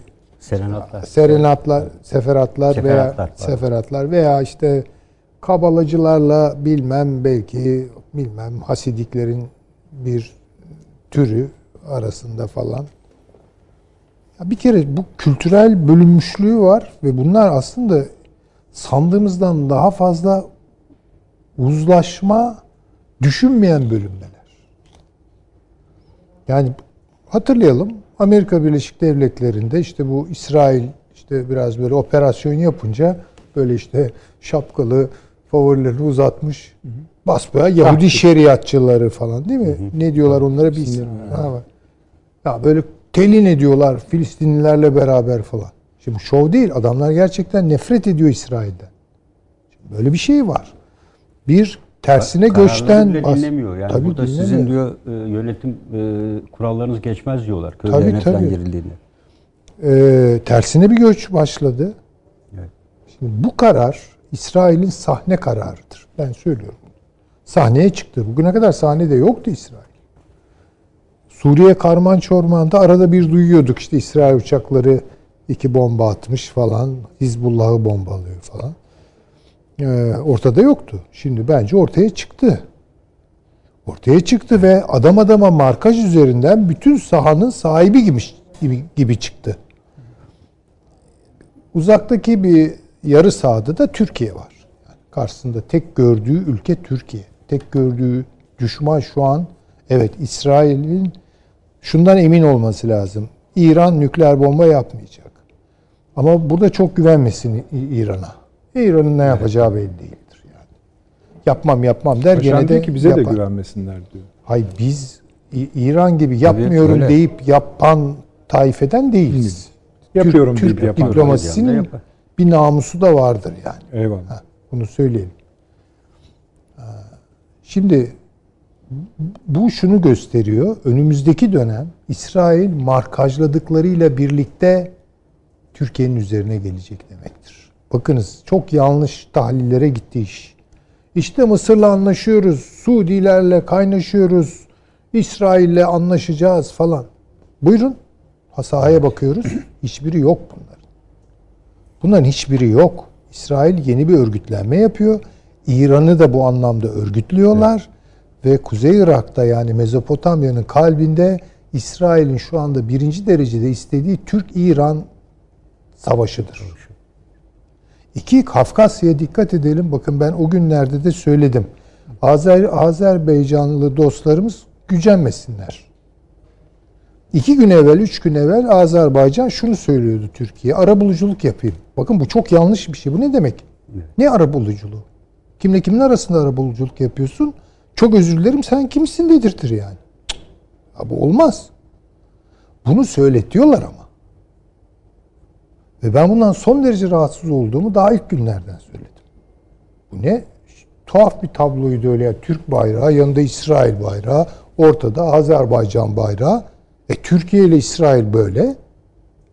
Serenatlar. serenatlar, seferatlar veya Seferatlar, pardon. seferatlar veya işte kabalacılarla bilmem belki bilmem hasidiklerin bir türü arasında falan. Ya bir kere bu kültürel bölünmüşlüğü var ve bunlar aslında sandığımızdan daha fazla uzlaşma düşünmeyen bölünmeler. Yani hatırlayalım Amerika Birleşik Devletleri'nde işte bu İsrail işte biraz böyle operasyon yapınca böyle işte şapkalı favorilerini uzatmış basbaya Yahudi şeriatçıları falan değil mi? Ne diyorlar onlara biz? Ha, var. ya böyle telin ediyorlar Filistinlilerle beraber falan. Şimdi şov değil. Adamlar gerçekten nefret ediyor İsrail'den. Şimdi böyle bir şey var. Bir tersine Kararları göçten bile dinlemiyor. Yani Tabii burada dinlemiyor. sizin diyor e, yönetim e, kurallarınız geçmez diyorlar Tabii, falan tabii. girildiğinde. Ee, tersine bir göç başladı. Evet. Şimdi bu karar İsrail'in sahne kararıdır. Ben söylüyorum. Sahneye çıktı. Bugüne kadar sahnede yoktu İsrail. Suriye karman çormanda arada bir duyuyorduk işte İsrail uçakları iki bomba atmış falan. Hizbullah'ı bombalıyor falan. Ee, ortada yoktu. Şimdi bence ortaya çıktı. Ortaya çıktı ve adam adama markaj üzerinden bütün sahanın sahibi gibi, gibi, gibi çıktı. Uzaktaki bir yarı sahada da Türkiye var. Yani karşısında tek gördüğü ülke Türkiye. Tek gördüğü düşman şu an evet İsrail'in şundan emin olması lazım. İran nükleer bomba yapmayacak. Ama burada çok güvenmesin İran'a. İran'ın ne yapacağı belli değildir yani. Yapmam yapmam der Paşam gene de ki bize yapar. de güvenmesinler diyor. Hay biz İran gibi yapmıyorum öyle. deyip yapan taifeden değiliz. Yapıyorum Türk, deyip Türk yapan. diplomasisinin Yapar. bir namusu da vardır yani. Eyvallah. Ha, bunu söyleyelim. Şimdi bu şunu gösteriyor. Önümüzdeki dönem İsrail markajladıklarıyla birlikte Türkiye'nin üzerine gelecek demektir. Bakınız çok yanlış tahlillere gitti iş. İşte Mısır'la anlaşıyoruz, Suudilerle kaynaşıyoruz, İsrail'le anlaşacağız falan. Buyurun. Ha, Sahaya bakıyoruz. Hiçbiri yok bunların. Bunların hiçbiri yok. İsrail yeni bir örgütlenme yapıyor. İran'ı da bu anlamda örgütlüyorlar. Ve Kuzey Irak'ta yani Mezopotamya'nın kalbinde İsrail'in şu anda birinci derecede istediği Türk-İran savaşıdır. İki, Kafkasya'ya dikkat edelim. Bakın ben o günlerde de söyledim. Azer, Azerbaycanlı dostlarımız gücenmesinler. İki gün evvel, üç gün evvel Azerbaycan şunu söylüyordu Türkiye. Arabuluculuk yapayım. Bakın bu çok yanlış bir şey. Bu ne demek? Ne arabuluculuğu? Kimle kimin arasında arabuluculuk yapıyorsun? Çok özür dilerim sen kimsin dedirtir yani. Ya bu olmaz. Bunu söyletiyorlar ama. Ve ben bundan son derece rahatsız olduğumu daha ilk günlerden söyledim. Bu ne? Tuhaf bir tabloydu öyle. Yani Türk bayrağı, yanında İsrail bayrağı, ortada Azerbaycan bayrağı. E Türkiye ile İsrail böyle.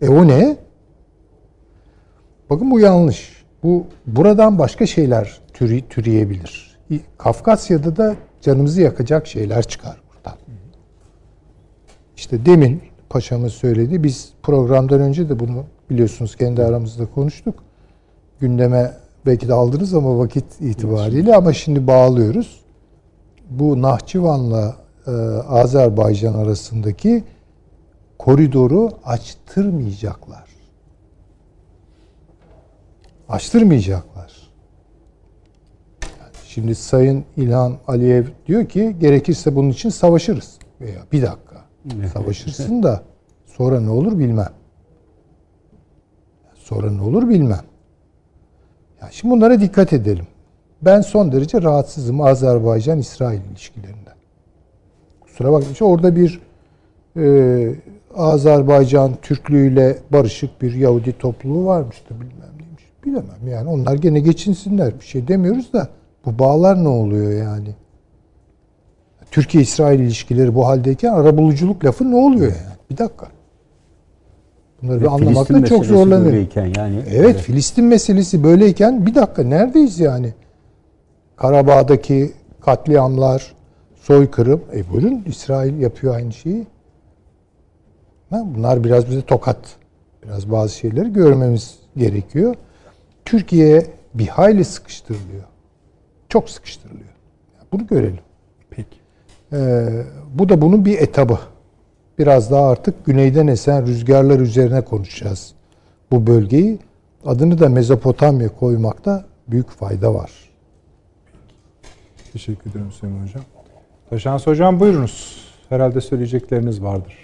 E o ne? Bakın bu yanlış. Bu buradan başka şeyler türü, türeyebilir. Kafkasya'da da canımızı yakacak şeyler çıkar buradan. İşte demin paşamız söyledi. Biz programdan önce de bunu biliyorsunuz kendi aramızda konuştuk. Gündeme belki de aldınız ama vakit itibariyle ama şimdi bağlıyoruz. Bu Nahçıvan'la e, Azerbaycan arasındaki koridoru açtırmayacaklar. Açtırmayacaklar. Yani şimdi Sayın İlhan Aliyev diyor ki gerekirse bunun için savaşırız. Veya bir dakika. Savaşırsın da sonra ne olur bilmem. Sonra ne olur bilmem. Ya şimdi bunlara dikkat edelim. Ben son derece rahatsızım Azerbaycan-İsrail ilişkilerinden. Kusura bakmayın. Orada bir e, Azerbaycan Türklüğüyle barışık bir Yahudi topluluğu varmıştı bilmem neymiş. Bilemem yani onlar gene geçinsinler bir şey demiyoruz da bu bağlar ne oluyor yani? Türkiye-İsrail ilişkileri bu haldeyken arabuluculuk lafı ne oluyor yani? Bir dakika. Bunları Ve anlamakta Filistin çok zorlanıyorum. böyleyken yani. Evet, Filistin meselesi böyleyken bir dakika neredeyiz yani? Karabağ'daki katliamlar, soykırım. E buyurun İsrail yapıyor aynı şeyi. Ha, bunlar biraz bize tokat. Biraz bazı şeyleri görmemiz gerekiyor. Türkiye bir hayli sıkıştırılıyor. çok sıkıştırılıyor. Bunu görelim. Peki. Ee, bu da bunun bir etabı. Biraz daha artık güneyden esen rüzgarlar üzerine konuşacağız bu bölgeyi. Adını da Mezopotamya koymakta büyük fayda var. Teşekkür ederim Süleyman Hocam. Taşans Hocam buyurunuz. Herhalde söyleyecekleriniz vardır.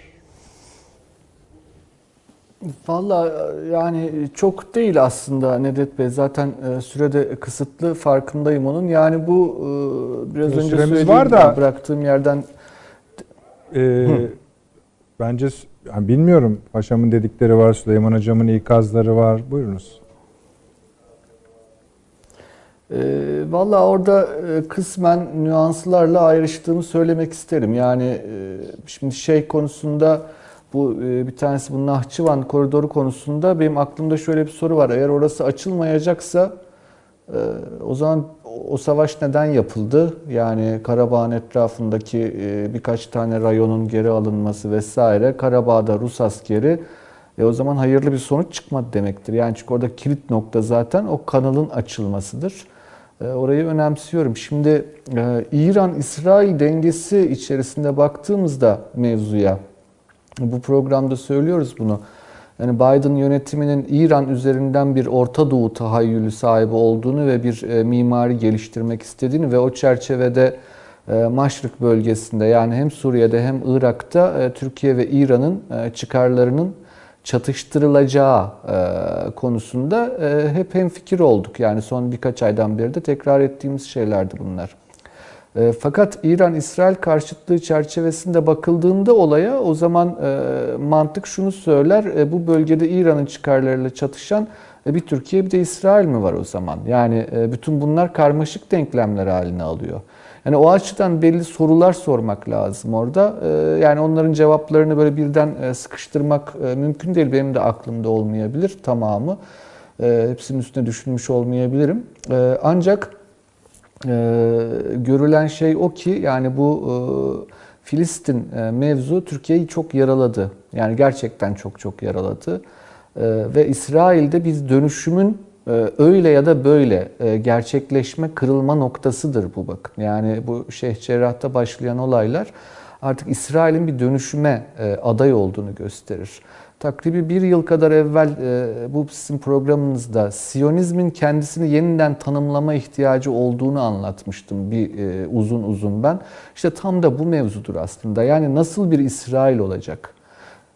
Valla yani çok değil aslında Nedet Bey. Zaten e, sürede kısıtlı farkındayım onun. Yani bu e, biraz Biraz önce söylediğim var da- bıraktığım yerden Ee, bence yani bilmiyorum. Paşamın dedikleri var, Süleyman Hocam'ın ikazları var. Buyurunuz. E, Valla orada e, kısmen nüanslarla ayrıştığımı söylemek isterim. Yani e, şimdi şey konusunda bu e, bir tanesi bu Nahçıvan koridoru konusunda benim aklımda şöyle bir soru var. Eğer orası açılmayacaksa e, o zaman o savaş neden yapıldı? Yani Karabağ'ın etrafındaki e, birkaç tane rayonun geri alınması vesaire. Karabağ'da Rus askeri e o zaman hayırlı bir sonuç çıkmadı demektir. Yani çünkü orada kilit nokta zaten o kanalın açılmasıdır. E, Orayı önemsiyorum. Şimdi e, İran-İsrail dengesi içerisinde baktığımızda mevzuya, bu programda söylüyoruz bunu. Yani Biden yönetiminin İran üzerinden bir Orta Doğu tahayyülü sahibi olduğunu ve bir e, mimari geliştirmek istediğini ve o çerçevede e, Maşrık bölgesinde yani hem Suriye'de hem Irak'ta e, Türkiye ve İran'ın e, çıkarlarının çatıştırılacağı konusunda e, hep hemfikir olduk. Yani son birkaç aydan beri de tekrar ettiğimiz şeylerdi bunlar. E, Fakat İran-İsrail karşıtlığı çerçevesinde bakıldığında olaya o zaman e, mantık şunu söyler. e, Bu bölgede İran'ın çıkarlarıyla çatışan bir Türkiye bir de İsrail mi var o zaman? Yani bütün bunlar karmaşık denklemler haline alıyor. Yani o açıdan belli sorular sormak lazım orada. Yani onların cevaplarını böyle birden sıkıştırmak mümkün değil. Benim de aklımda olmayabilir tamamı. Hepsinin üstüne düşünmüş olmayabilirim. E, Ancak görülen şey o ki yani bu e, Filistin e, mevzu Türkiye'yi çok yaraladı. Yani gerçekten çok çok yaraladı. E, ve İsrail'de biz dönüşümün e, öyle ya da böyle gerçekleşme, kırılma noktasıdır bu bakın. Yani bu Şeyh Cerrah'ta başlayan olaylar artık İsrail'in bir dönüşüme aday olduğunu gösterir. Takribi bir yıl kadar evvel e, bu sizin programınızda Siyonizmin kendisini yeniden tanımlama ihtiyacı olduğunu anlatmıştım bir e, uzun uzun ben. İşte tam da bu mevzudur aslında. Yani nasıl bir İsrail olacak?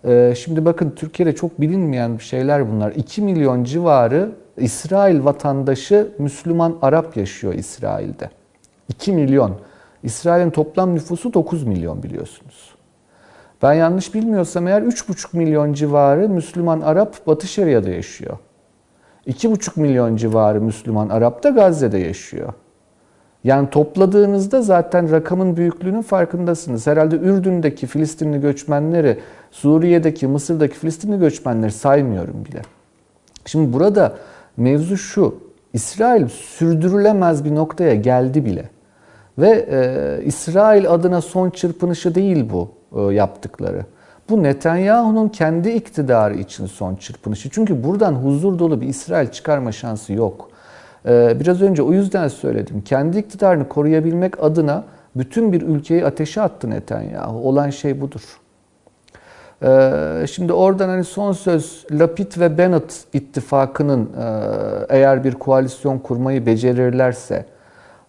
E, Şimdi bakın Türkiye'de çok bilinmeyen şeyler bunlar. 2 milyon civarı İsrail vatandaşı Müslüman Arap yaşıyor İsrail'de. 2 milyon. İsrail'in toplam nüfusu 9 milyon biliyorsunuz. Ben yanlış bilmiyorsam eğer 3,5 milyon civarı Müslüman Arap Batı Şeria'da yaşıyor. 2,5 milyon civarı Müslüman Arap da Gazze'de yaşıyor. Yani topladığınızda zaten rakamın büyüklüğünün farkındasınız. Herhalde Ürdün'deki Filistinli göçmenleri, Suriye'deki, Mısır'daki Filistinli göçmenleri saymıyorum bile. Şimdi burada mevzu şu. İsrail sürdürülemez bir noktaya geldi bile. Ve e, İsrail adına son çırpınışı değil bu yaptıkları. Bu Netanyahu'nun kendi iktidarı için son çırpınışı. Çünkü buradan huzur dolu bir İsrail çıkarma şansı yok. E, biraz önce o yüzden söyledim. Kendi iktidarını koruyabilmek adına bütün bir ülkeyi ateşe attı Netanyahu. Olan şey budur. Ee, Şimdi oradan hani son söz Lapid ve Bennett ittifakının e, eğer bir koalisyon kurmayı becerirlerse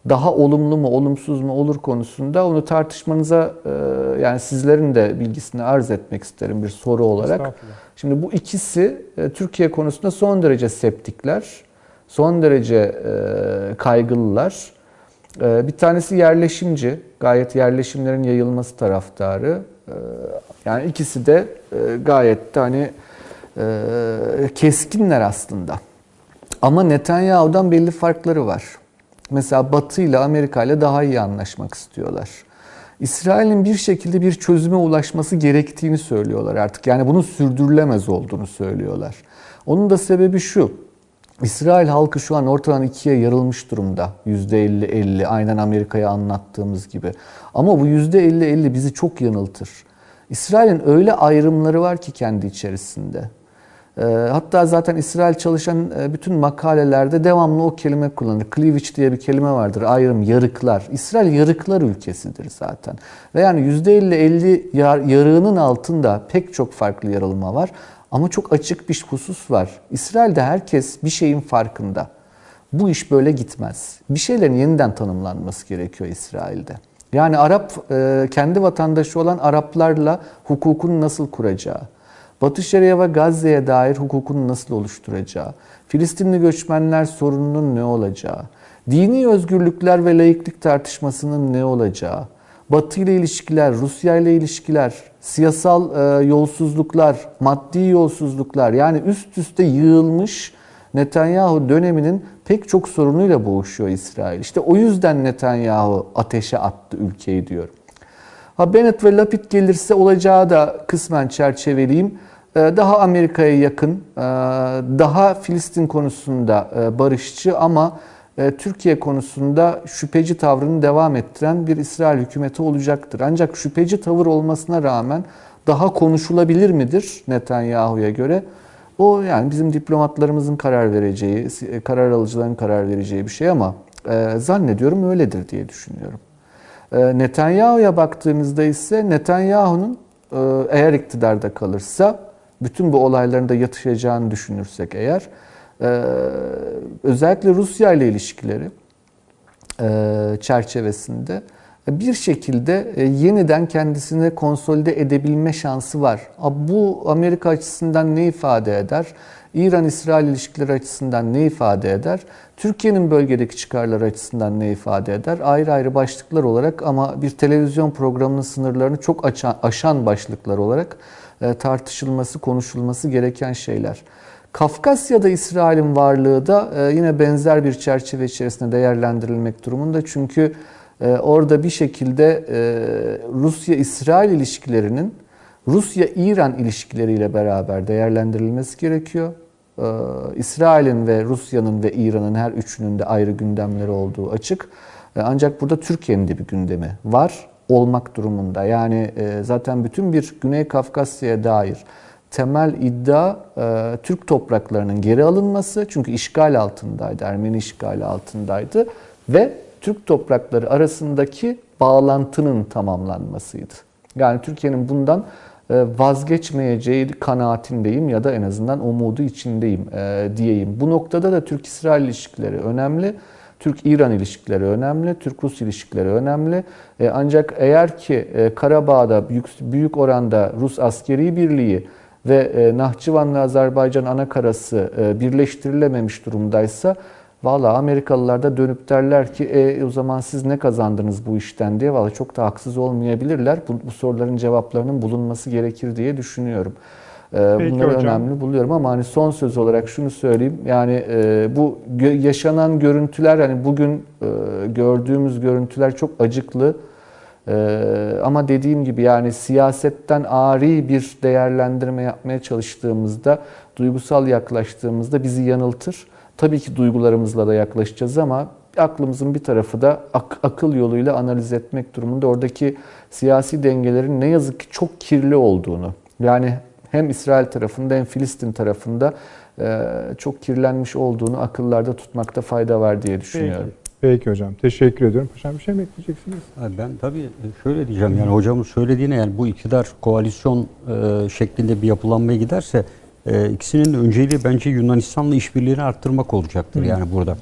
daha olumlu mu olumsuz mu olur konusunda onu tartışmanıza e, yani sizlerin de bilgisini arz etmek isterim bir soru olarak. Şimdi bu ikisi e, Türkiye konusunda son derece septikler, son derece e, kaygılılar. Bir tanesi yerleşimci, gayet yerleşimlerin yayılması taraftarı. Yani ikisi de gayet de hani keskinler aslında. Ama Netanyahu'dan belli farkları var. Mesela Batı ile Amerika ile daha iyi anlaşmak istiyorlar. İsrail'in bir şekilde bir çözüme ulaşması gerektiğini söylüyorlar artık. Yani bunun sürdürülemez olduğunu söylüyorlar. Onun da sebebi şu. İsrail halkı şu an ortadan ikiye yarılmış durumda. %50-50 aynen Amerika'ya anlattığımız gibi. Ama bu %50-50 bizi çok yanıltır. İsrail'in öyle ayrımları var ki kendi içerisinde. E, hatta zaten İsrail çalışan e, bütün makalelerde devamlı o kelime kullanılır. Cleavage diye bir kelime vardır. Ayrım, yarıklar. İsrail yarıklar ülkesidir zaten. Ve yani %50-50 yar, yarığının altında pek çok farklı yarılma var. Ama çok açık bir husus var. İsrail'de herkes bir şeyin farkında. Bu iş böyle gitmez. Bir şeylerin yeniden tanımlanması gerekiyor İsrail'de. Yani Arap e, kendi vatandaşı olan Araplarla hukukunu nasıl kuracağı, Batı Şeria ve Gazze'ye dair hukukunu nasıl oluşturacağı, Filistinli göçmenler sorununun ne olacağı, dini özgürlükler ve laiklik tartışmasının ne olacağı, Batı ile ilişkiler, Rusya ile ilişkiler, siyasal e, yolsuzluklar, maddi yolsuzluklar yani üst üste yığılmış Netanyahu döneminin pek çok sorunuyla boğuşuyor İsrail. İşte o yüzden Netanyahu ateşe attı ülkeyi diyorum. Ha Bennett ve Lapid gelirse olacağı da kısmen çerçeveleyeyim. Daha Amerika'ya yakın, daha Filistin konusunda barışçı ama Türkiye konusunda şüpheci tavrını devam ettiren bir İsrail hükümeti olacaktır. Ancak şüpheci tavır olmasına rağmen daha konuşulabilir midir Netanyahu'ya göre? O yani bizim diplomatlarımızın karar vereceği, karar alıcıların karar vereceği bir şey ama zannediyorum öyledir diye düşünüyorum. E, Netanyahu'ya baktığınızda ise Netanyahu'nun e, eğer iktidarda kalırsa bütün bu olayların da yatışacağını düşünürsek eğer e, özellikle Rusya ile ilişkileri e, çerçevesinde bir şekilde yeniden kendisini konsolide edebilme şansı var. Bu Amerika açısından ne ifade eder? İran-İsrail ilişkileri açısından ne ifade eder? Türkiye'nin bölgedeki çıkarları açısından ne ifade eder? Ayrı ayrı başlıklar olarak ama bir televizyon programının sınırlarını çok açan, aşan başlıklar olarak e, tartışılması, konuşulması gereken şeyler. Kafkasya'da İsrail'in varlığı da e, yine benzer bir çerçeve içerisinde değerlendirilmek durumunda. Çünkü orada bir şekilde Rusya-İsrail ilişkilerinin Rusya-İran ilişkileriyle beraber değerlendirilmesi gerekiyor. İsrail'in ve Rusya'nın ve İran'ın her üçünün de ayrı gündemleri olduğu açık. Ancak burada Türkiye'nin de bir gündemi var olmak durumunda. Yani zaten bütün bir Güney Kafkasya'ya dair temel iddia Türk topraklarının geri alınması. Çünkü işgal altındaydı, Ermeni işgali altındaydı ve Türk toprakları arasındaki bağlantının tamamlanmasıydı. Yani Türkiye'nin bundan e, vazgeçmeyeceği kanaatindeyim ya da en azından umudu içindeyim e, diyeyim. Bu noktada da Türk-İsrail ilişkileri önemli. Türk-İran ilişkileri önemli, Türk-Rus ilişkileri önemli. E, ancak eğer ki Karabağ'da büyük, oranda Rus askeri birliği ve Nahçıvanlı Azerbaycan anakarası birleştirilememiş durumdaysa Valla Amerikalılar da dönüp derler ki e, o zaman siz ne kazandınız bu işten diye. Valla çok da haksız olmayabilirler. Bu, bu soruların cevaplarının bulunması gerekir diye düşünüyorum. Ee, Peki Bunları hocam. önemli buluyorum ama hani son söz olarak şunu söyleyeyim. Yani e, bu gö- yaşanan görüntüler hani bugün e, gördüğümüz görüntüler çok acıklı. E, ama dediğim gibi yani siyasetten ari bir değerlendirme yapmaya çalıştığımızda, duygusal yaklaştığımızda bizi yanıltır. Tabii ki duygularımızla da yaklaşacağız ama aklımızın bir tarafı da ak- akıl yoluyla analiz etmek durumunda oradaki siyasi dengelerin ne yazık ki çok kirli olduğunu yani hem İsrail tarafında hem Filistin tarafında e, çok kirlenmiş olduğunu akıllarda tutmakta fayda var diye düşünüyorum. Peki. Peki hocam. Teşekkür ediyorum. Paşam bir şey mi ekleyeceksiniz? Ha, Ben tabii şöyle diyeceğim yani hocamın söylediğine yani bu iktidar koalisyon e, şeklinde bir yapılanmaya giderse e, ikisinin önceliği bence Yunanistan'la işbirliğini arttırmak olacaktır yani burada.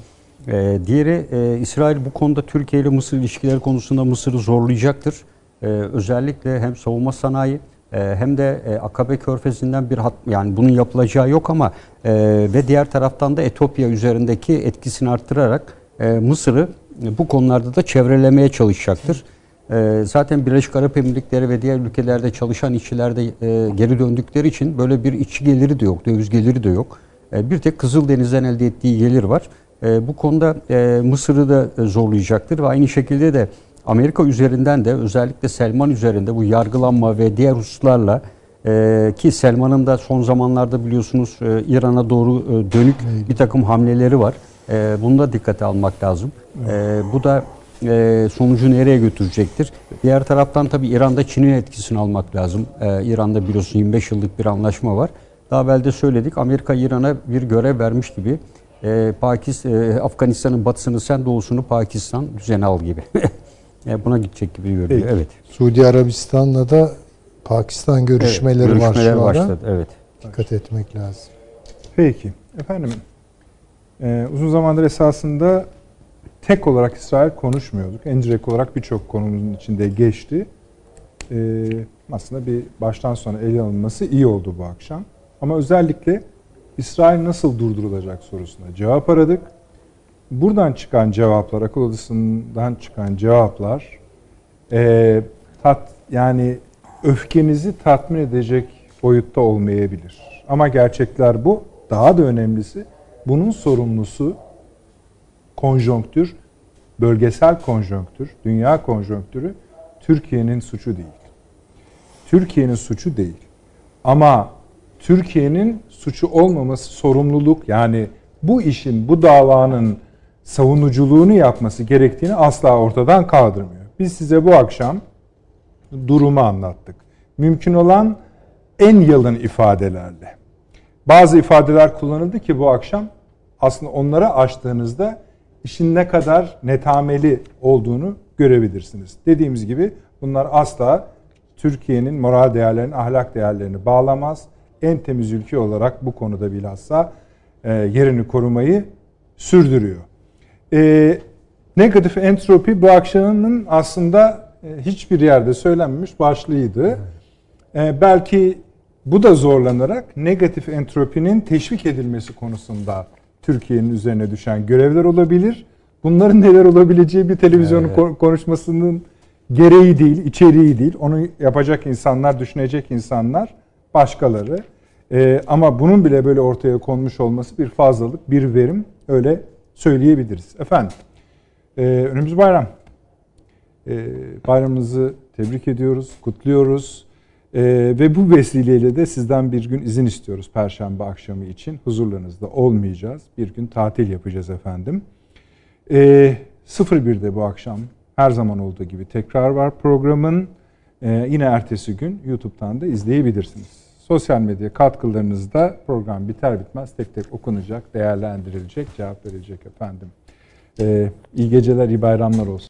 E, diğeri e, İsrail bu konuda Türkiye ile Mısır ilişkileri konusunda Mısır'ı zorlayacaktır. E, özellikle hem savunma sanayi e, hem de e, Akabe Körfezi'nden bir hat yani bunun yapılacağı yok ama e, ve diğer taraftan da Etiyopya üzerindeki etkisini arttırarak e, Mısır'ı bu konularda da çevrelemeye çalışacaktır. E, zaten Birleşik Arap Emirlikleri ve diğer ülkelerde çalışan işçiler de e, geri döndükleri için böyle bir içi geliri de yok, döviz geliri de yok. E, bir tek Kızıldeniz'den elde ettiği gelir var. E, bu konuda e, Mısır'ı da e, zorlayacaktır ve aynı şekilde de Amerika üzerinden de özellikle Selman üzerinde bu yargılanma ve diğer hususlarla e, ki Selman'ın da son zamanlarda biliyorsunuz e, İran'a doğru e, dönük bir takım hamleleri var. E, bunu da dikkate almak lazım. E, bu da e, sonucu nereye götürecektir? Diğer taraftan tabii İran'da Çin'in etkisini almak lazım. E, İran'da biliyorsun 25 yıllık bir anlaşma var. Daha evvel de söyledik. Amerika İran'a bir görev vermiş gibi. E, Pakistan, e, Afganistan'ın batısını sen doğusunu Pakistan düzene al gibi. e, buna gidecek gibi görünüyor. Peki. Evet. Suudi Arabistan'la da Pakistan görüşmeleri Evet, var görüşmeler şu anda. başladı. Evet. Dikkat etmek lazım. Peki. Efendim, e, uzun zamandır esasında tek olarak İsrail konuşmuyorduk. Endirek olarak birçok konumuzun içinde geçti. E, aslında bir baştan sona ele alınması iyi oldu bu akşam. Ama özellikle İsrail nasıl durdurulacak sorusuna cevap aradık. Buradan çıkan cevaplar, akıl odasından çıkan cevaplar e, tat yani öfkenizi tatmin edecek boyutta olmayabilir. Ama gerçekler bu. Daha da önemlisi bunun sorumlusu konjonktür, bölgesel konjonktür, dünya konjonktürü Türkiye'nin suçu değil. Türkiye'nin suçu değil. Ama Türkiye'nin suçu olmaması sorumluluk yani bu işin, bu davanın savunuculuğunu yapması gerektiğini asla ortadan kaldırmıyor. Biz size bu akşam durumu anlattık. Mümkün olan en yalın ifadelerle. Bazı ifadeler kullanıldı ki bu akşam aslında onları açtığınızda işin ne kadar netameli olduğunu görebilirsiniz. Dediğimiz gibi bunlar asla Türkiye'nin moral değerlerini, ahlak değerlerini bağlamaz. En temiz ülke olarak bu konuda bilhassa e, yerini korumayı sürdürüyor. E, negatif entropi bu akşamın aslında e, hiçbir yerde söylenmemiş başlığıydı. E, belki bu da zorlanarak negatif entropinin teşvik edilmesi konusunda Türkiye'nin üzerine düşen görevler olabilir. Bunların neler olabileceği bir televizyonun ko- konuşmasının gereği değil, içeriği değil. Onu yapacak insanlar, düşünecek insanlar başkaları. E, ama bunun bile böyle ortaya konmuş olması bir fazlalık, bir verim öyle söyleyebiliriz. Efendim, e, önümüz bayram. E, bayramınızı tebrik ediyoruz, kutluyoruz. E, ve bu vesileyle de sizden bir gün izin istiyoruz Perşembe akşamı için. Huzurlarınızda olmayacağız. Bir gün tatil yapacağız efendim. E, 01'de bu akşam her zaman olduğu gibi tekrar var programın. E, yine ertesi gün YouTube'dan da izleyebilirsiniz. Sosyal medya katkılarınızda program biter bitmez tek tek okunacak, değerlendirilecek, cevap verilecek efendim. E, iyi geceler, iyi bayramlar olsun.